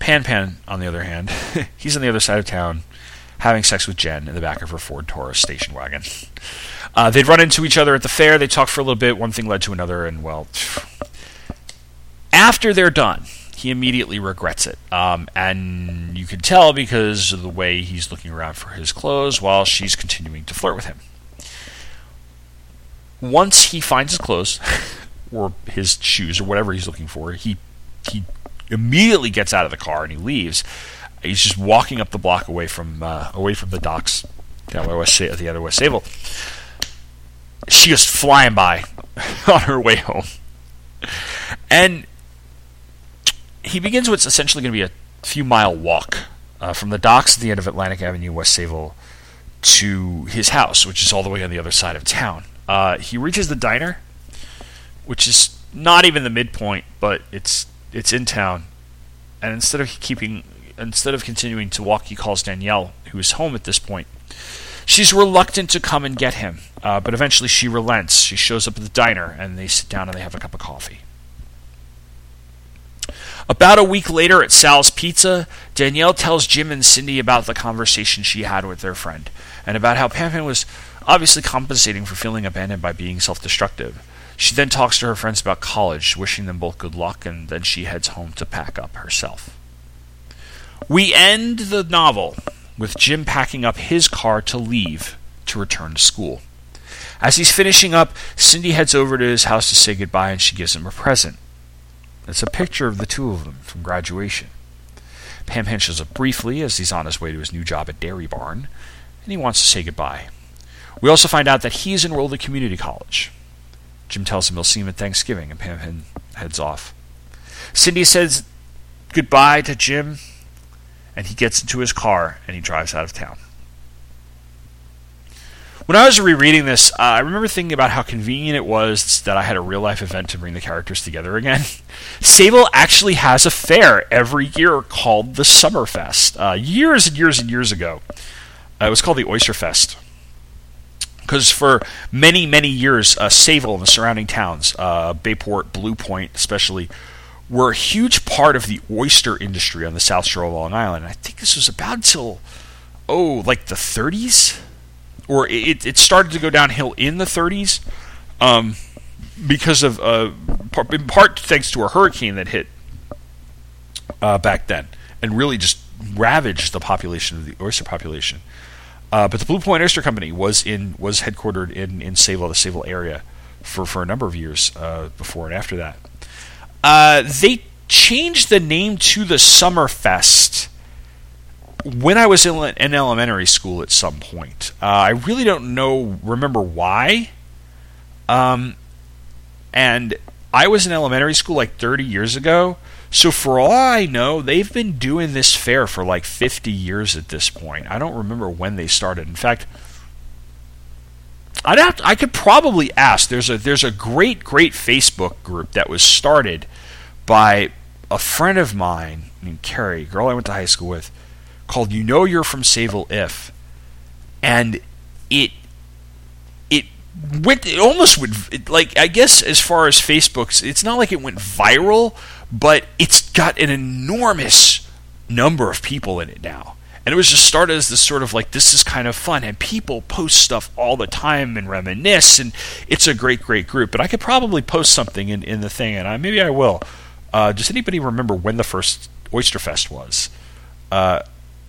Pan Pan, on the other hand, he's on the other side of town having sex with Jen in the back of her Ford Taurus station wagon. Uh, they'd run into each other at the fair. They talked for a little bit. One thing led to another, and well, after they're done, he immediately regrets it. Um, and you can tell because of the way he's looking around for his clothes while she's continuing to flirt with him. Once he finds his clothes, or his shoes or whatever he's looking for. He he immediately gets out of the car and he leaves. He's just walking up the block away from uh, away from the docks down by West the other West Sayville. She is flying by on her way home, and he begins what's essentially going to be a few mile walk uh, from the docks at the end of Atlantic Avenue, West Sayville, to his house, which is all the way on the other side of town. Uh, he reaches the diner which is not even the midpoint, but it's it's in town. And instead of keeping instead of continuing to walk, he calls Danielle, who is home at this point. She's reluctant to come and get him, uh, but eventually she relents. She shows up at the diner, and they sit down and they have a cup of coffee. About a week later at Sal's Pizza, Danielle tells Jim and Cindy about the conversation she had with their friend and about how Pan was obviously compensating for feeling abandoned by being self destructive. She then talks to her friends about college, wishing them both good luck, and then she heads home to pack up herself. We end the novel with Jim packing up his car to leave to return to school. As he's finishing up, Cindy heads over to his house to say goodbye and she gives him a present. It's a picture of the two of them from graduation. Pan shows up briefly as he's on his way to his new job at Dairy Barn, and he wants to say goodbye. We also find out that he's enrolled at community college. Jim tells him he'll see him at Thanksgiving, and Pan heads off. Cindy says goodbye to Jim, and he gets into his car and he drives out of town. When I was rereading this, uh, I remember thinking about how convenient it was that I had a real life event to bring the characters together again. Sayville actually has a fair every year called the Summerfest. Uh, years and years and years ago, uh, it was called the Oyster Fest. Because for many, many years, uh, Sayville and the surrounding towns, uh, Bayport, Blue Point especially, were a huge part of the oyster industry on the South Shore of Long Island. I think this was about until, oh, like the 30s? or it, it started to go downhill in the 30s um, because of uh, in part thanks to a hurricane that hit uh, back then and really just ravaged the population of the oyster population. Uh, but the Blue Point Oyster Company was in was headquartered in in Sayville, the Sayville area, for for a number of years uh, before and after that. Uh, they changed the name to the Summerfest when I was in, in elementary school at some point. Uh, I really don't know, remember why. Um, and I was in elementary school like 30 years ago. So for all I know, they've been doing this fair for like 50 years at this point. I don't remember when they started. In fact, I'd have to, I could probably ask. There's a there's a great great Facebook group that was started by a friend of mine named Carrie, girl I went to high school with called "You Know You're from Sayville If," and it went it almost would like I guess as far as Facebook's, it's not like it went viral, but it's got an enormous number of people in it now. And it was just started as this sort of like this is kind of fun, and people post stuff all the time and reminisce, and it's a great, great group. But I could probably post something in, in the thing, and I, maybe I will. Uh, does anybody remember when the first Oyster Fest was? Uh,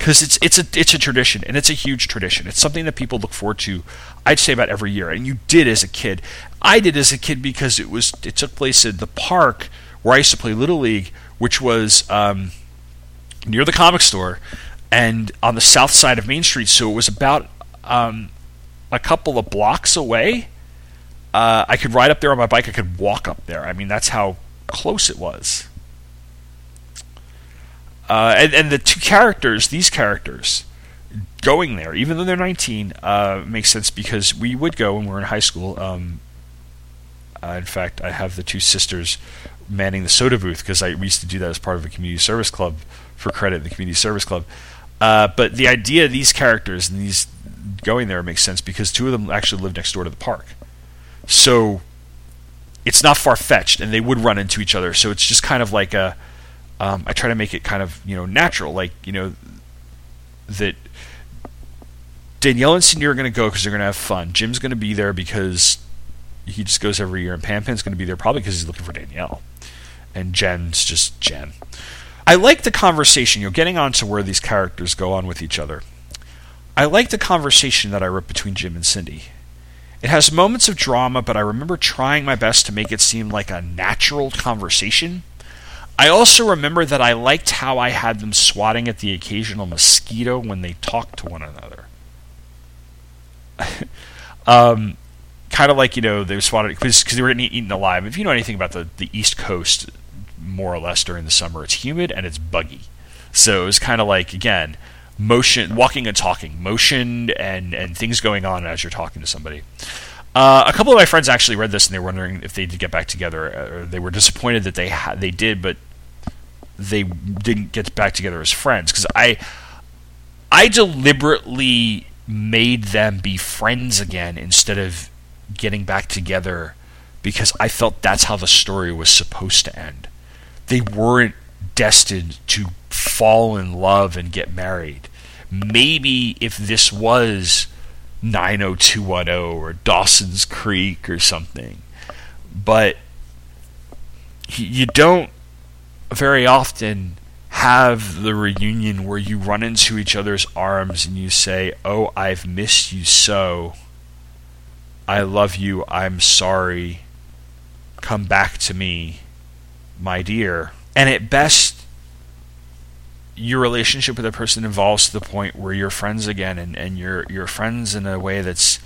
because it's it's a it's a tradition and it's a huge tradition. It's something that people look forward to. I'd say about every year, and you did as a kid. I did as a kid because it was it took place in the park where I used to play little league, which was um, near the comic store and on the south side of Main Street. So it was about um, a couple of blocks away. Uh, I could ride up there on my bike. I could walk up there. I mean, that's how close it was. Uh, and, and the two characters, these characters, going there, even though they're 19, uh, makes sense because we would go when we were in high school. Um, uh, in fact, I have the two sisters manning the soda booth because I we used to do that as part of a community service club for credit in the community service club. Uh, but the idea of these characters and these going there makes sense because two of them actually live next door to the park. So it's not far fetched, and they would run into each other. So it's just kind of like a um, I try to make it kind of you know natural, like you know that Danielle and Cindy are going to go because they're going to have fun. Jim's going to be there because he just goes every year, and Pan Pan's going to be there probably because he's looking for Danielle, and Jen's just Jen. I like the conversation, you know, getting on to where these characters go on with each other. I like the conversation that I wrote between Jim and Cindy. It has moments of drama, but I remember trying my best to make it seem like a natural conversation I also remember that I liked how I had them swatting at the occasional mosquito when they talked to one another. um, kind of like you know they swatted because they were eaten alive. If you know anything about the the East Coast, more or less during the summer, it's humid and it's buggy. So it was kind of like again motion, walking and talking, motion and and things going on as you're talking to somebody. Uh, a couple of my friends actually read this and they were wondering if they'd get back together. Or they were disappointed that they ha- they did, but they didn't get back together as friends because I I deliberately made them be friends again instead of getting back together because I felt that's how the story was supposed to end. They weren't destined to fall in love and get married. Maybe if this was 90210 or Dawson's Creek or something. But you don't very often have the reunion where you run into each other's arms and you say, Oh, I've missed you so. I love you. I'm sorry. Come back to me, my dear. And at best, your relationship with a person evolves to the point where you're friends again and, and you're, you're friends in a way that's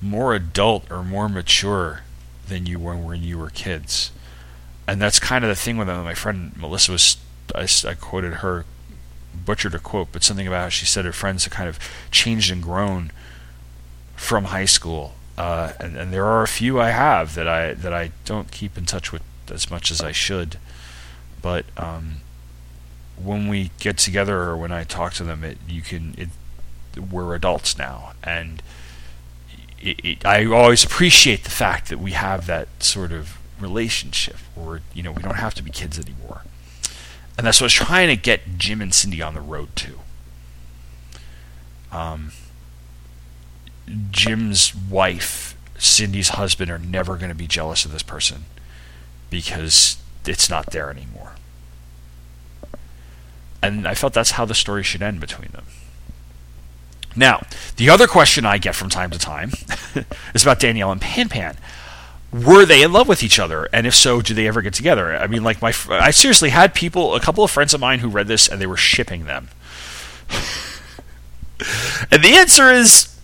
more adult or more mature than you were when you were kids. And that's kind of the thing with them. My friend Melissa was, I, I quoted her, butchered a quote, but something about how she said her friends have kind of changed and grown from high school. Uh, and, and there are a few I have that I that I don't keep in touch with as much as I should. But um, when we get together or when I talk to them, it you can it we're adults now, and it, it, I always appreciate the fact that we have that sort of relationship, or you know, we don't have to be kids anymore, and that's what I was trying to get Jim and Cindy on the road to. Um, Jim's wife, Cindy's husband, are never going to be jealous of this person because it's not there anymore. And I felt that's how the story should end between them. Now, the other question I get from time to time is about Danielle and Pan Pan. Were they in love with each other? And if so, do they ever get together? I mean, like my, I seriously had people, a couple of friends of mine who read this and they were shipping them. and the answer is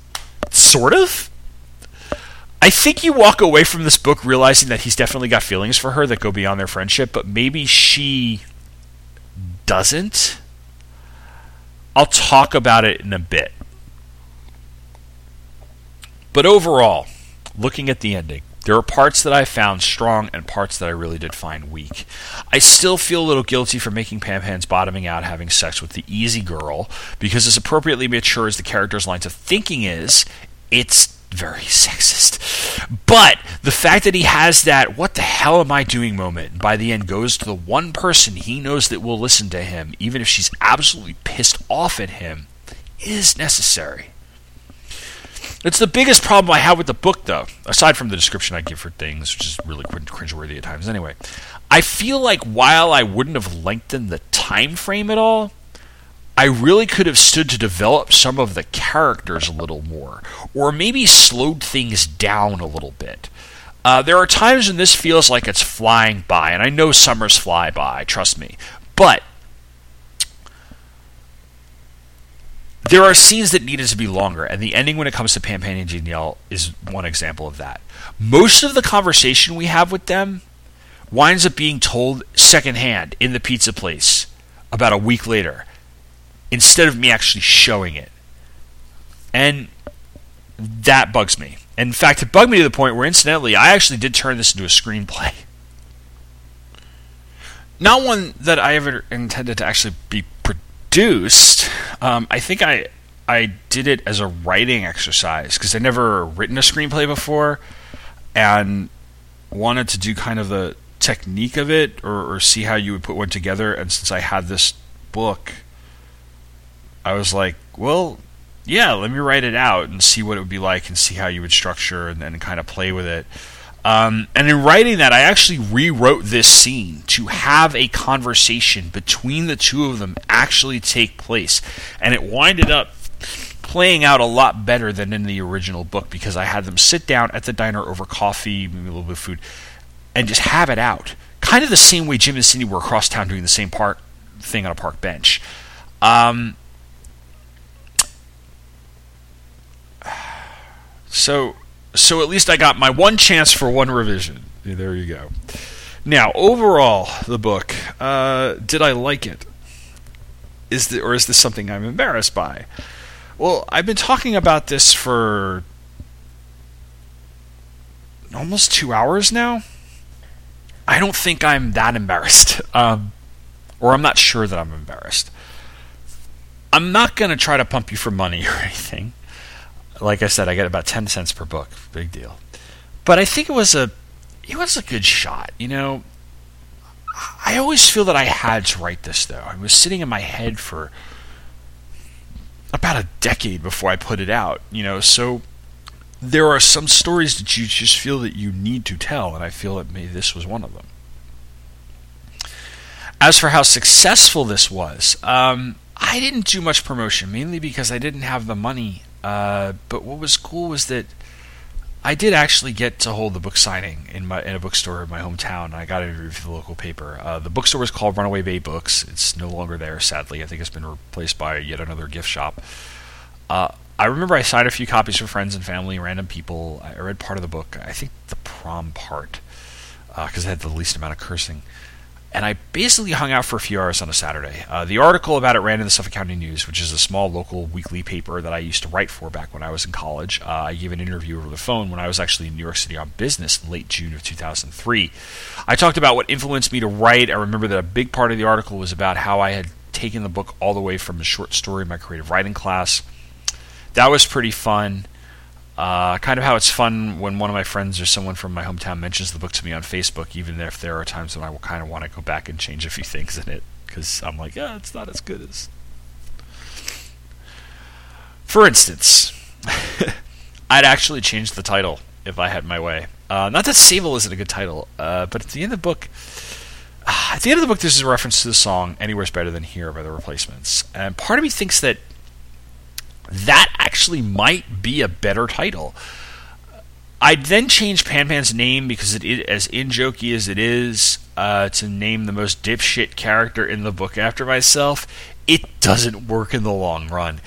sort of. I think you walk away from this book realizing that he's definitely got feelings for her that go beyond their friendship, but maybe she doesn't. I'll talk about it in a bit. But overall, looking at the ending, there are parts that I found strong and parts that I really did find weak. I still feel a little guilty for making Pan Pan's bottoming out having sex with the easy girl, because as appropriately mature as the character's lines of thinking is, it's very sexist. But the fact that he has that what the hell am I doing moment by the end goes to the one person he knows that will listen to him, even if she's absolutely pissed off at him, is necessary. It's the biggest problem I have with the book, though, aside from the description I give for things, which is really cringeworthy at times anyway. I feel like while I wouldn't have lengthened the time frame at all, I really could have stood to develop some of the characters a little more, or maybe slowed things down a little bit. Uh, there are times when this feels like it's flying by, and I know summers fly by, trust me. But there are scenes that needed to be longer, and the ending when it comes to Pam Pan and Danielle is one example of that. Most of the conversation we have with them winds up being told secondhand in the pizza place about a week later, instead of me actually showing it. And that bugs me. In fact, it bugged me to the point where, incidentally, I actually did turn this into a screenplay. Not one that I ever intended to actually be produced. Um, I think I I did it as a writing exercise because I'd never written a screenplay before, and wanted to do kind of the technique of it or, or see how you would put one together. And since I had this book, I was like, well, yeah, let me write it out and see what it would be like and see how you would structure and then kind of play with it. Um, and in writing that, I actually rewrote this scene to have a conversation between the two of them actually take place. And it winded up playing out a lot better than in the original book because I had them sit down at the diner over coffee, maybe a little bit of food, and just have it out. Kind of the same way Jim and Cindy were across town doing the same park thing on a park bench. Um, so so at least I got my one chance for one revision. There you go. Now, overall, the book, uh, did I like it? Is the, or is this something I'm embarrassed by? Well, I've been talking about this for almost two hours now. I don't think I'm that embarrassed, um, or I'm not sure that I'm embarrassed. I'm not going to try to pump you for money or anything like I said, I get about ten cents per book. Big deal. But I think it was a it was a good shot. You know, I always feel that I had to write this though. I was sitting in my head for about a decade before I put it out, you know, so there are some stories that you just feel that you need to tell, and I feel that maybe this was one of them. As for how successful this was, um, I didn't do much promotion, mainly because I didn't have the money. Uh, but what was cool was that I did actually get to hold the book signing in my in a bookstore in my hometown. I got an interview for the local paper. Uh, the bookstore was called Runaway Bay Books. It's no longer there, sadly. I think it's been replaced by yet another gift shop. Uh, I remember I signed a few copies for friends and family, random people. I read part of the book. I think the prom part, because uh, it had the least amount of cursing and I basically hung out for a few hours on a Saturday. Uh, the article about it ran in the Suffolk County News, which is a small local weekly paper that I used to write for back when I was in college. Uh, I gave an interview over the phone when I was actually in New York City on business in late June of 2003. I talked about what influenced me to write. I remember that a big part of the article was about how I had taken the book all the way from a short story in my creative writing class. That was pretty fun. Uh, kind of how it's fun when one of my friends or someone from my hometown mentions the book to me on Facebook, even if there are times when I will kind of want to go back and change a few things in it because I'm like, yeah, it's not as good as. For instance, I'd actually change the title if I had my way. Uh, not that Sayville isn't a good title, uh, but at the end of the book, at the end of the book, there's a reference to the song "Anywhere's Better Than Here" by the Replacements, and part of me thinks that that actually might be a better title. I'd then change Pan Pan's name because it is as in jokey as it is uh, to name the most dipshit character in the book after myself. It doesn't work in the long run.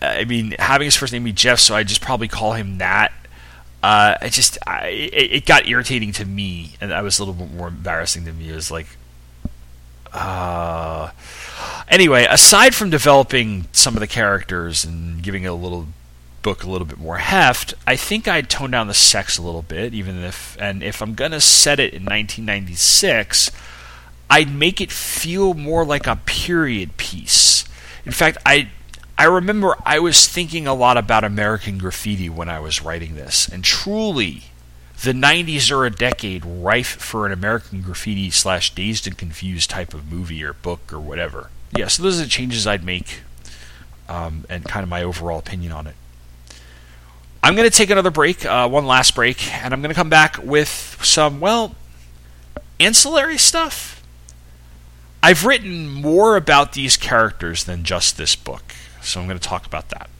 I mean, having his first name be Jeff, so I just probably call him that. Uh, it just I, it, it, got irritating to me, and that was a little bit more embarrassing to me. It was like, uh, Anyway, aside from developing some of the characters and giving a little book a little bit more heft, I think I'd tone down the sex a little bit, even if and if I'm gonna set it in 1996, I'd make it feel more like a period piece. In fact, I I remember I was thinking a lot about American graffiti when I was writing this, and truly, the 90s are a decade rife for an American graffiti slash dazed and confused type of movie or book or whatever yeah, so those are the changes I'd make um, and kind of my overall opinion on it. I'm going to take another break, uh, one last break, and I'm going to come back with some, well, ancillary stuff. I've written more about these characters than just this book, so I'm going to talk about that.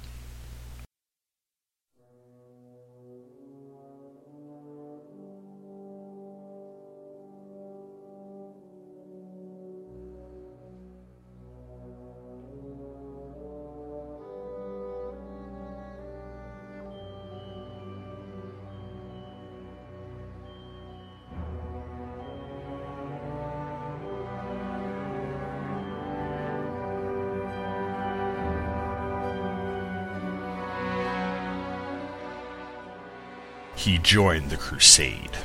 Joined the crusade.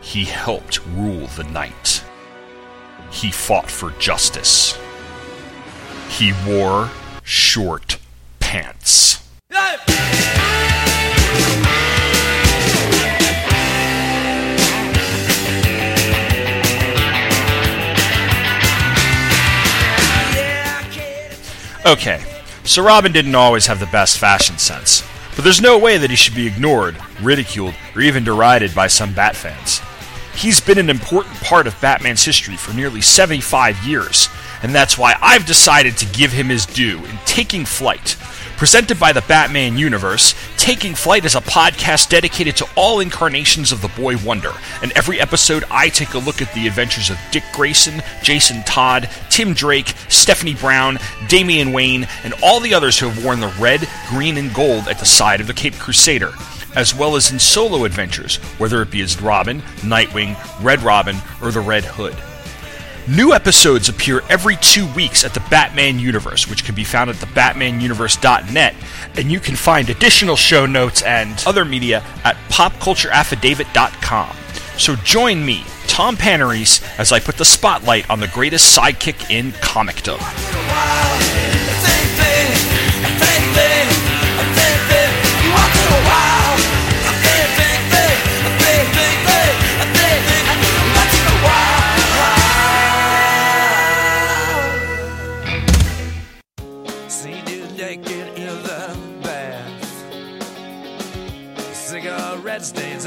He helped rule the night. He fought for justice. He wore short pants. Okay, so Robin didn't always have the best fashion sense. But there's no way that he should be ignored, ridiculed, or even derided by some Bat fans. He's been an important part of Batman's history for nearly 75 years, and that's why I've decided to give him his due in Taking Flight, Presented by the Batman Universe, Taking Flight is a podcast dedicated to all incarnations of the Boy Wonder. And every episode, I take a look at the adventures of Dick Grayson, Jason Todd, Tim Drake, Stephanie Brown, Damian Wayne, and all the others who have worn the red, green, and gold at the side of the Cape Crusader as well as in solo adventures, whether it be as Robin, Nightwing, Red Robin, or the Red Hood. New episodes appear every two weeks at the Batman Universe, which can be found at thebatmanuniverse.net, and you can find additional show notes and other media at popcultureaffidavit.com. So join me, Tom Panarese, as I put the spotlight on the greatest sidekick in comicdom.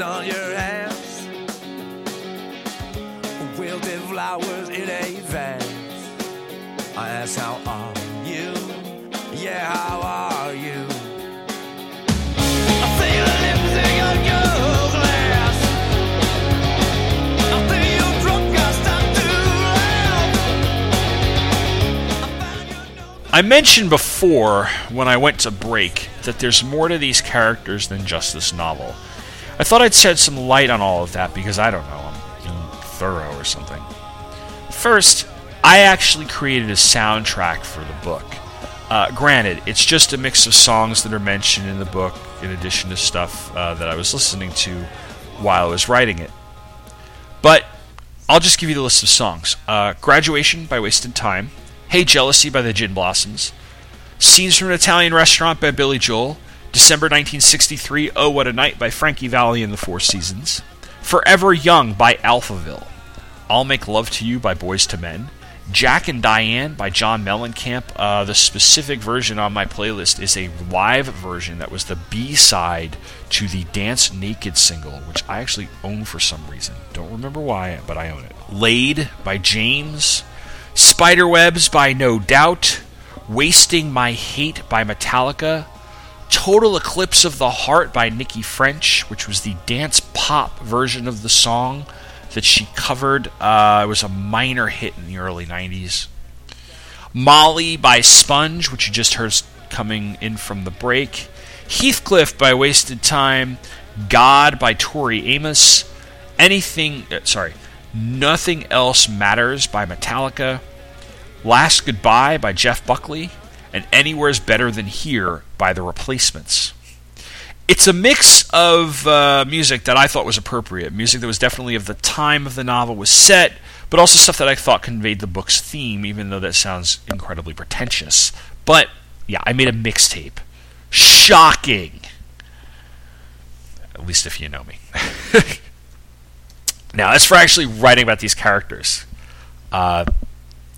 On your hands. Wilted flowers in a vase. I ask, how are you? Yeah, how are you? I feel lipstick on your glass. I think you're drunk, I start to laugh. I mentioned before when I went to break that there's more to these characters than just this novel. I thought I'd shed some light on all of that because I don't know, I'm being thorough or something. First, I actually created a soundtrack for the book. Uh, granted, it's just a mix of songs that are mentioned in the book, in addition to stuff uh, that I was listening to while I was writing it. But I'll just give you the list of songs uh, Graduation by Wasted Time, Hey Jealousy by the Gin Blossoms, Scenes from an Italian Restaurant by Billy Joel, December 1963, Oh What a Night by Frankie Valli and the Four Seasons, Forever Young by Alphaville, I'll Make Love to You by Boyz II Men, Jack and Diane by John Mellencamp. Uh, the specific version on my playlist is a live version that was the B side to the Dance Naked single, which I actually own for some reason. Don't remember why, but I own it. Laid by James, Spiderwebs by No Doubt, Wasting My Hate by Metallica, Total Eclipse of the Heart by Nikki French, which was the dance pop version of the song that she covered. Uh, it was a minor hit in the early 90s. Molly by Sponge, which you just heard coming in from the break. Heathcliff by Wasted Time. God by Tori Amos. Anything, uh, sorry, Nothing Else Matters by Metallica. Last Goodbye by Jeff Buckley. And Anywhere's Better Than Here by The Replacements it's a mix of uh, music that I thought was appropriate, music that was definitely of the time of the novel was set, but also stuff that I thought conveyed the book's theme, even though that sounds incredibly pretentious. But yeah, I made a mixtape. Shocking. At least if you know me. now, as for actually writing about these characters, uh,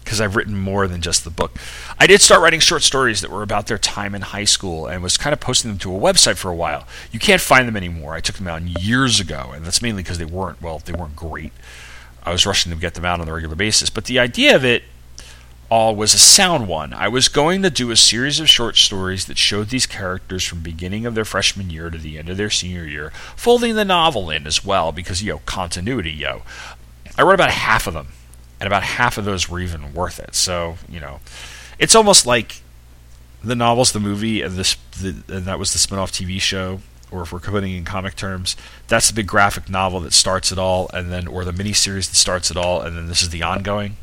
because I've written more than just the book. I did start writing short stories that were about their time in high school and was kind of posting them to a website for a while. You can't find them anymore. I took them out years ago, and that's mainly because they weren't, well, they weren't great. I was rushing to get them out on a regular basis. But the idea of it all was a sound one. I was going to do a series of short stories that showed these characters from beginning of their freshman year to the end of their senior year, folding the novel in as well because, yo, continuity, yo. I wrote about half of them and about half of those were even worth it. So you know, it's almost like the novels, the movie, and this, the, and that was the spin-off TV show. Or if we're putting in comic terms, that's the big graphic novel that starts it all, and then or the miniseries that starts it all, and then this is the ongoing.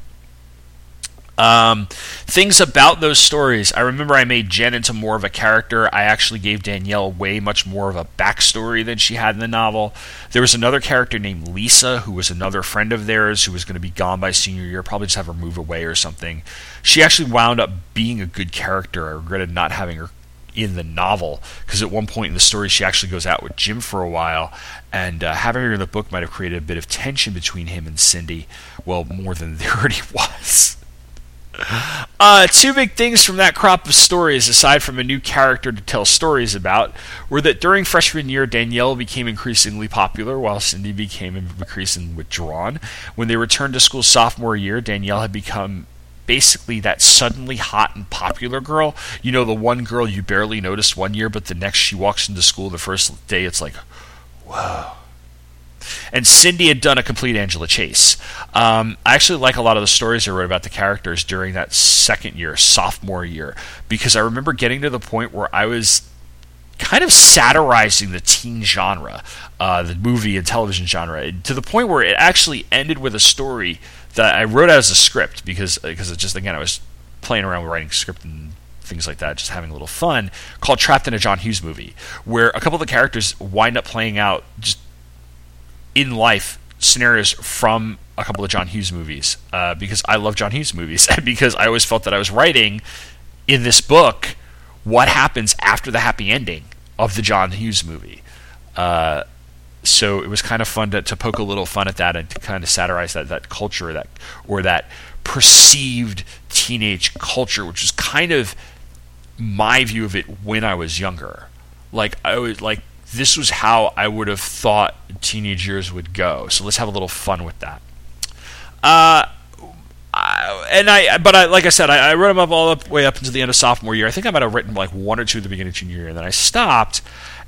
Um, things about those stories. I remember I made Jen into more of a character. I actually gave Danielle way much more of a backstory than she had in the novel. There was another character named Lisa who was another friend of theirs who was going to be gone by senior year, probably just have her move away or something. She actually wound up being a good character. I regretted not having her in the novel because at one point in the story she actually goes out with Jim for a while and uh, having her in the book might have created a bit of tension between him and Cindy well more than there already was uh, two big things from that crop of stories, aside from a new character to tell stories about, were that during freshman year, Danielle became increasingly popular while Cindy became increasingly withdrawn. When they returned to school sophomore year, Danielle had become basically that suddenly hot and popular girl. You know, the one girl you barely noticed one year, but the next she walks into school the first day, it's like, whoa and Cindy had done a complete Angela Chase. Um, I actually like a lot of the stories I wrote about the characters during that second year, sophomore year, because I remember getting to the point where I was kind of satirizing the teen genre, uh, the movie and television genre, to the point where it actually ended with a story that I wrote as a script because because it just again I was playing around with writing script and things like that, just having a little fun, called Trapped in a John Hughes movie, where a couple of the characters wind up playing out just in life scenarios from a couple of John Hughes movies uh, because I love John Hughes movies and because I always felt that I was writing in this book what happens after the happy ending of the John Hughes movie. Uh, so it was kind of fun to, to poke a little fun at that and to kind of satirize that that culture that or that perceived teenage culture, which is kind of my view of it when I was younger. Like I was like this was how I would have thought teenage years would go. So let's have a little fun with that. Uh, I, and I, but I, like I said, I, I wrote them up all the way up until the end of sophomore year. I think I might have written like one or two at the beginning of junior year, and then I stopped.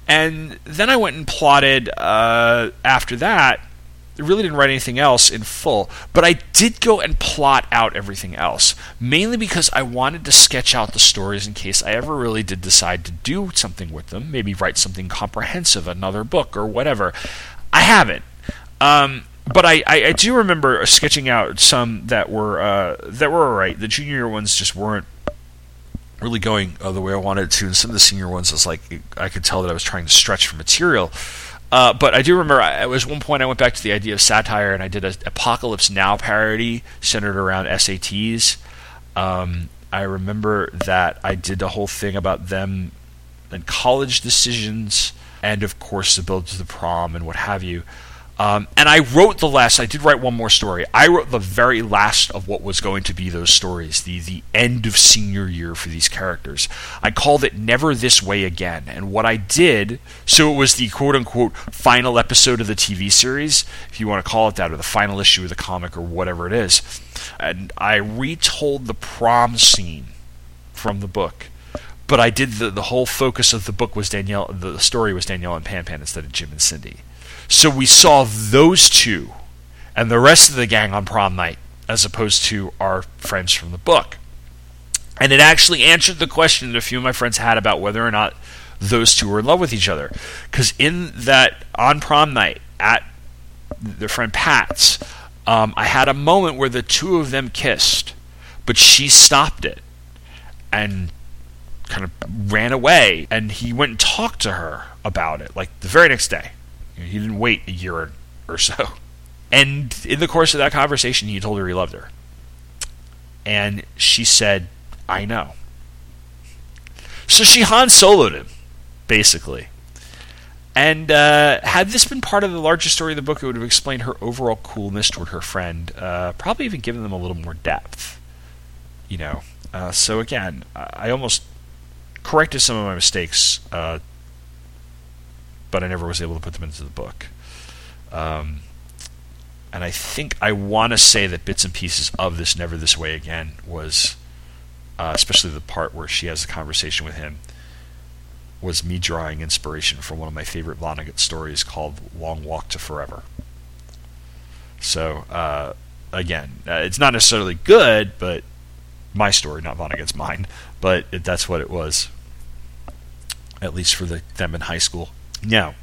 And then I went and plotted uh, after that really didn't write anything else in full, but I did go and plot out everything else, mainly because I wanted to sketch out the stories in case I ever really did decide to do something with them, maybe write something comprehensive, another book or whatever. I haven't. Um, but I, I, I, do remember sketching out some that were uh, that were alright. The junior ones just weren't really going uh, the way I wanted to, and some of the senior ones was like I could tell that I was trying to stretch for material. Uh, but I do remember at was one point I went back to the idea of satire and I did an Apocalypse Now parody centered around SATs. Um, I remember that I did a whole thing about them and college decisions, and of course the build to the prom and what have you. Um, and I wrote the last. I did write one more story. I wrote the very last of what was going to be those stories, the the end of senior year for these characters. I called it "Never This Way Again," and what I did, so it was the quote unquote final episode of the TV series, if you want to call it that, or the final issue of the comic, or whatever it is. And I retold the prom scene from the book but I did the the whole focus of the book was Danielle. The story was Danielle and Pan Pan instead of Jim and Cindy. So we saw those two and the rest of the gang on prom night as opposed to our friends from the book. And it actually answered the question that a few of my friends had about whether or not those two were in love with each other. Because in that on prom night at their friend Pat's, um, I had a moment where the two of them kissed, but she stopped it and kind of ran away. And he went and talked to her about it, like the very next day. He didn't wait a year or so. And in the course of that conversation, he told her he loved her. And she said, I know. So she Han Soloed him, basically. And uh, had this been part of the larger story of the book, it would have explained her overall coolness toward her friend, uh, probably even given them a little more depth. You know. Uh, so again, I almost corrected some of my mistakes uh, but I never was able to put them into the book. Um, and I think I want to say that bits and pieces of this Never This Way Again was, uh, especially the part where she has a conversation with him, was me drawing inspiration from one of my favorite Vonnegut stories called Long Walk to Forever. So, uh, again, uh, it's not necessarily good, but my story, not Vonnegut's mine, but it, that's what it was, at least for the, them in high school. Now,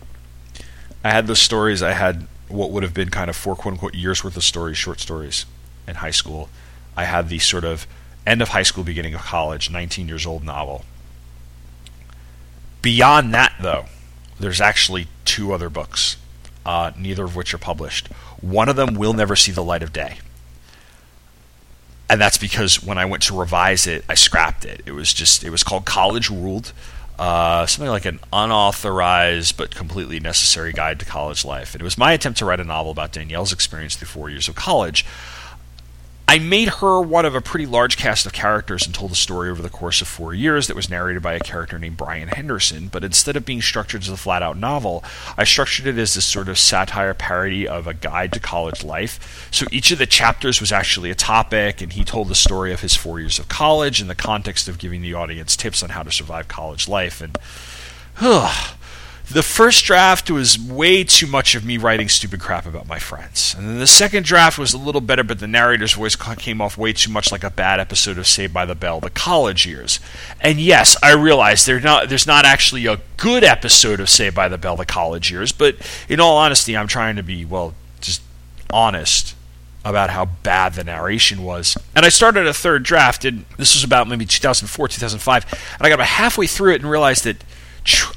I had those stories. I had what would have been kind of four quote unquote years worth of stories, short stories in high school. I had the sort of end of high school, beginning of college, 19 years old novel. Beyond that, though, there's actually two other books, uh, neither of which are published. One of them will never see the light of day. And that's because when I went to revise it, I scrapped it. It was just, it was called College Ruled uh, something like an unauthorized but completely necessary guide to college life. And it was my attempt to write a novel about Danielle's experience through four years of college. I made her one of a pretty large cast of characters and told a story over the course of four years that was narrated by a character named Brian Henderson. But instead of being structured as a flat out novel, I structured it as this sort of satire parody of a guide to college life. So each of the chapters was actually a topic, and he told the story of his four years of college in the context of giving the audience tips on how to survive college life. And, ugh the first draft was way too much of me writing stupid crap about my friends. And then the second draft was a little better, but the narrator's voice came off way too much like a bad episode of Saved by the Bell, the college years. And yes, I realize there's not, there's not actually a good episode of Saved by the Bell, the college years, but in all honesty, I'm trying to be, well, just honest about how bad the narration was. And I started a third draft, and this was about maybe 2004, 2005, and I got about halfway through it and realized that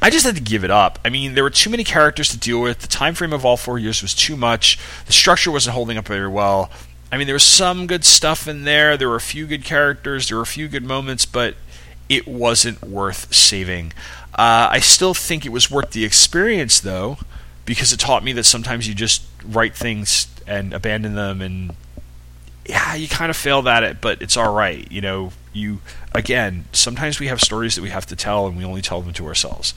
I just had to give it up. I mean, there were too many characters to deal with. The time frame of all four years was too much. The structure wasn't holding up very well. I mean, there was some good stuff in there. There were a few good characters. There were a few good moments, but it wasn't worth saving. Uh, I still think it was worth the experience, though, because it taught me that sometimes you just write things and abandon them, and yeah, you kind of failed at it, but it's all right. You know, you again, sometimes we have stories that we have to tell, and we only tell them to ourselves.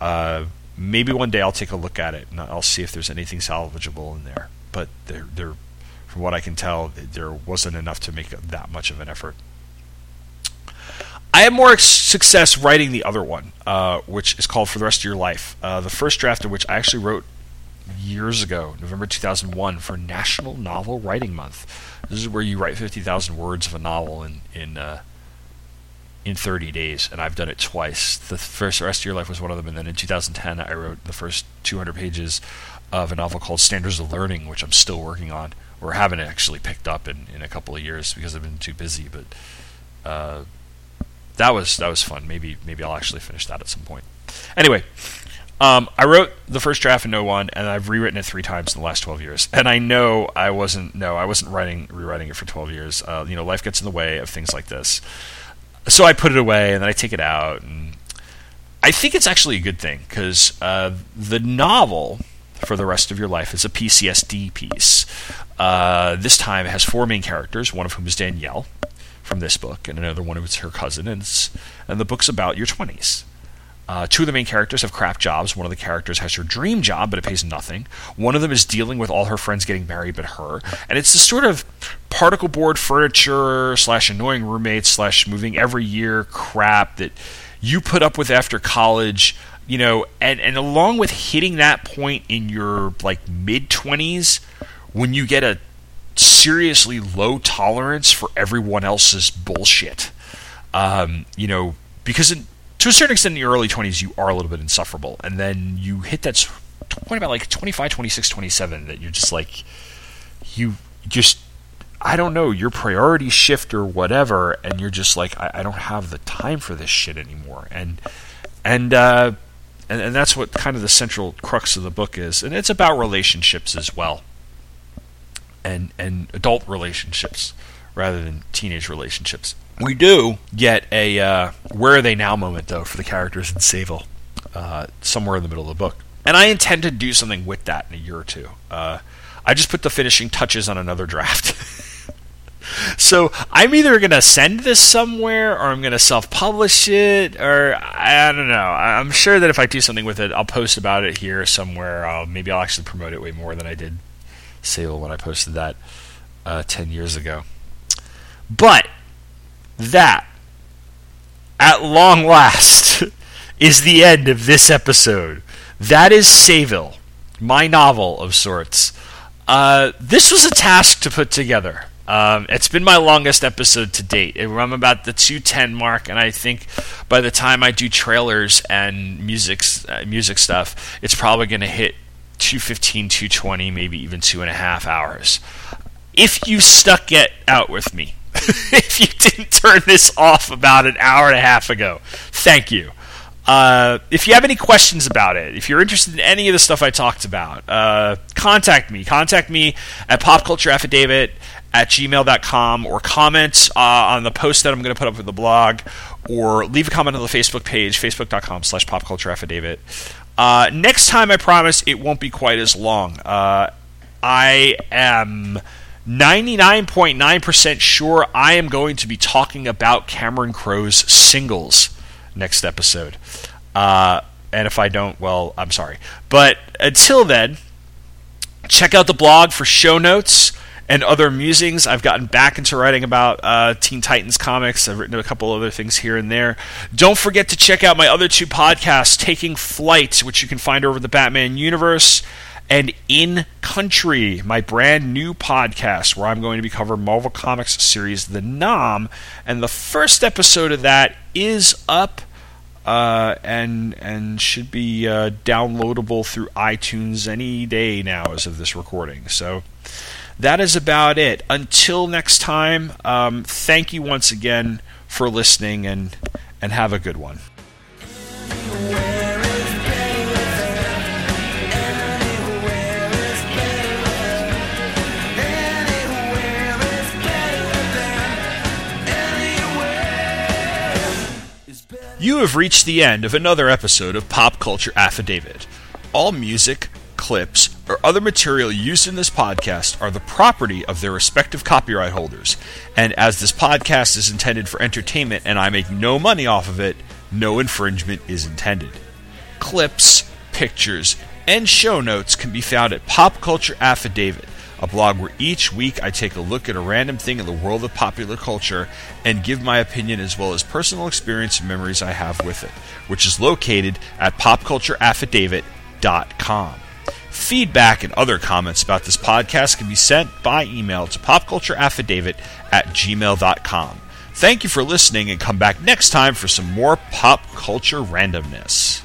Uh, maybe one day I'll take a look at it and I'll see if there's anything salvageable in there. But there, there, from what I can tell, there wasn't enough to make that much of an effort. I had more success writing the other one, uh, which is called For the Rest of Your Life. Uh, the first draft of which I actually wrote years ago, November 2001, for National Novel Writing Month. This is where you write 50,000 words of a novel in in uh, in 30 days, and I've done it twice. The first Rest of Your Life was one of them, and then in 2010 I wrote the first 200 pages of a novel called Standards of Learning, which I'm still working on, or haven't actually picked up in, in a couple of years because I've been too busy. But uh, that was that was fun. Maybe maybe I'll actually finish that at some point. Anyway, um, I wrote the first draft in 01, and I've rewritten it three times in the last 12 years. And I know I wasn't no, I wasn't writing rewriting it for 12 years. Uh, you know, life gets in the way of things like this. So I put it away, and then I take it out, and I think it's actually a good thing because uh, the novel for the rest of your life is a PCSD piece. Uh, this time it has four main characters, one of whom is Danielle from this book, and another one who's her cousin, and, and the book's about your 20s. Uh, two of the main characters have crap jobs. One of the characters has her dream job, but it pays nothing. One of them is dealing with all her friends getting married, but her. And it's this sort of particle board furniture slash annoying roommates slash moving every year crap that you put up with after college. You know, and, and along with hitting that point in your like mid twenties, when you get a seriously low tolerance for everyone else's bullshit. Um, you know, because in, to a certain extent in your early 20s you are a little bit insufferable. And then you hit that point about like 25 26 27 that you're just like you just i don't know your priorities shift or whatever and you're just like i, I don't have the time for this shit anymore. And and uh and, and that's what kind of the central crux of the book is. And it's about relationships as well. And and adult relationships rather than teenage relationships we do get a uh, where are they now moment though for the characters in Sayville, uh, somewhere in the middle of the book, and I intend to do something with that in a year or two. Uh, I just put the finishing touches on another draft. so I'm either gonna send this somewhere or I'm gonna self-publish it or I don't know. I'm sure that if I do something with it, I'll post about it here somewhere. I'll, maybe I'll actually promote it way more than I did Sayville when I posted that uh, ten years ago. But that, at long last, is the end of this episode. That is Sayville, my novel of sorts. Uh, this was a task to put together. Um, it's been my longest episode to date. I'm about the 210 mark, and I think by the time I do trailers and music uh, music stuff, it's probably going to hit 215, 220, maybe even two and a half hours. If you stuck it out with me, if you didn't turn this off about an hour and a half ago. Thank you. Uh, if you have any questions about it, if you're interested in any of the stuff I talked about, uh, contact me. Contact me at popcultureaffidavit at gmail.com or comment uh, on the post that I'm going to put up with the blog or leave a comment on the Facebook page, facebook.com slash popcultureaffidavit. Uh, next time, I promise it won't be quite as long. Uh, I am 99.9% sure I am going to be talking about Cameron Crowe's singles next episode. Uh, and if I don't, well, I'm sorry. But until then, check out the blog for show notes and other musings. I've gotten back into writing about uh, Teen Titans comics. I've written a couple other things here and there. Don't forget to check out my other two podcasts, Taking Flight, which you can find over the Batman Universe, and In Country, my brand new podcast where I'm going to be covering Marvel Comics series The Nam, and the first episode of that is up uh, and and should be uh, downloadable through iTunes any day now as of this recording. So that is about it. Until next time, um, thank you once again for listening and and have a good one. You have reached the end of another episode of Pop Culture Affidavit. All music, clips, or other material used in this podcast are the property of their respective copyright holders. And as this podcast is intended for entertainment and I make no money off of it, no infringement is intended. Clips, pictures, and show notes can be found at Pop Culture Affidavit, a blog where each week I take a look at a random thing in the world of popular culture and give my opinion as well as personal experience and memories I have with it, which is located at popcultureaffidavit.com. Feedback and other comments about this podcast can be sent by email to popcultureaffidavit at gmail.com. Thank you for listening and come back next time for some more pop culture randomness.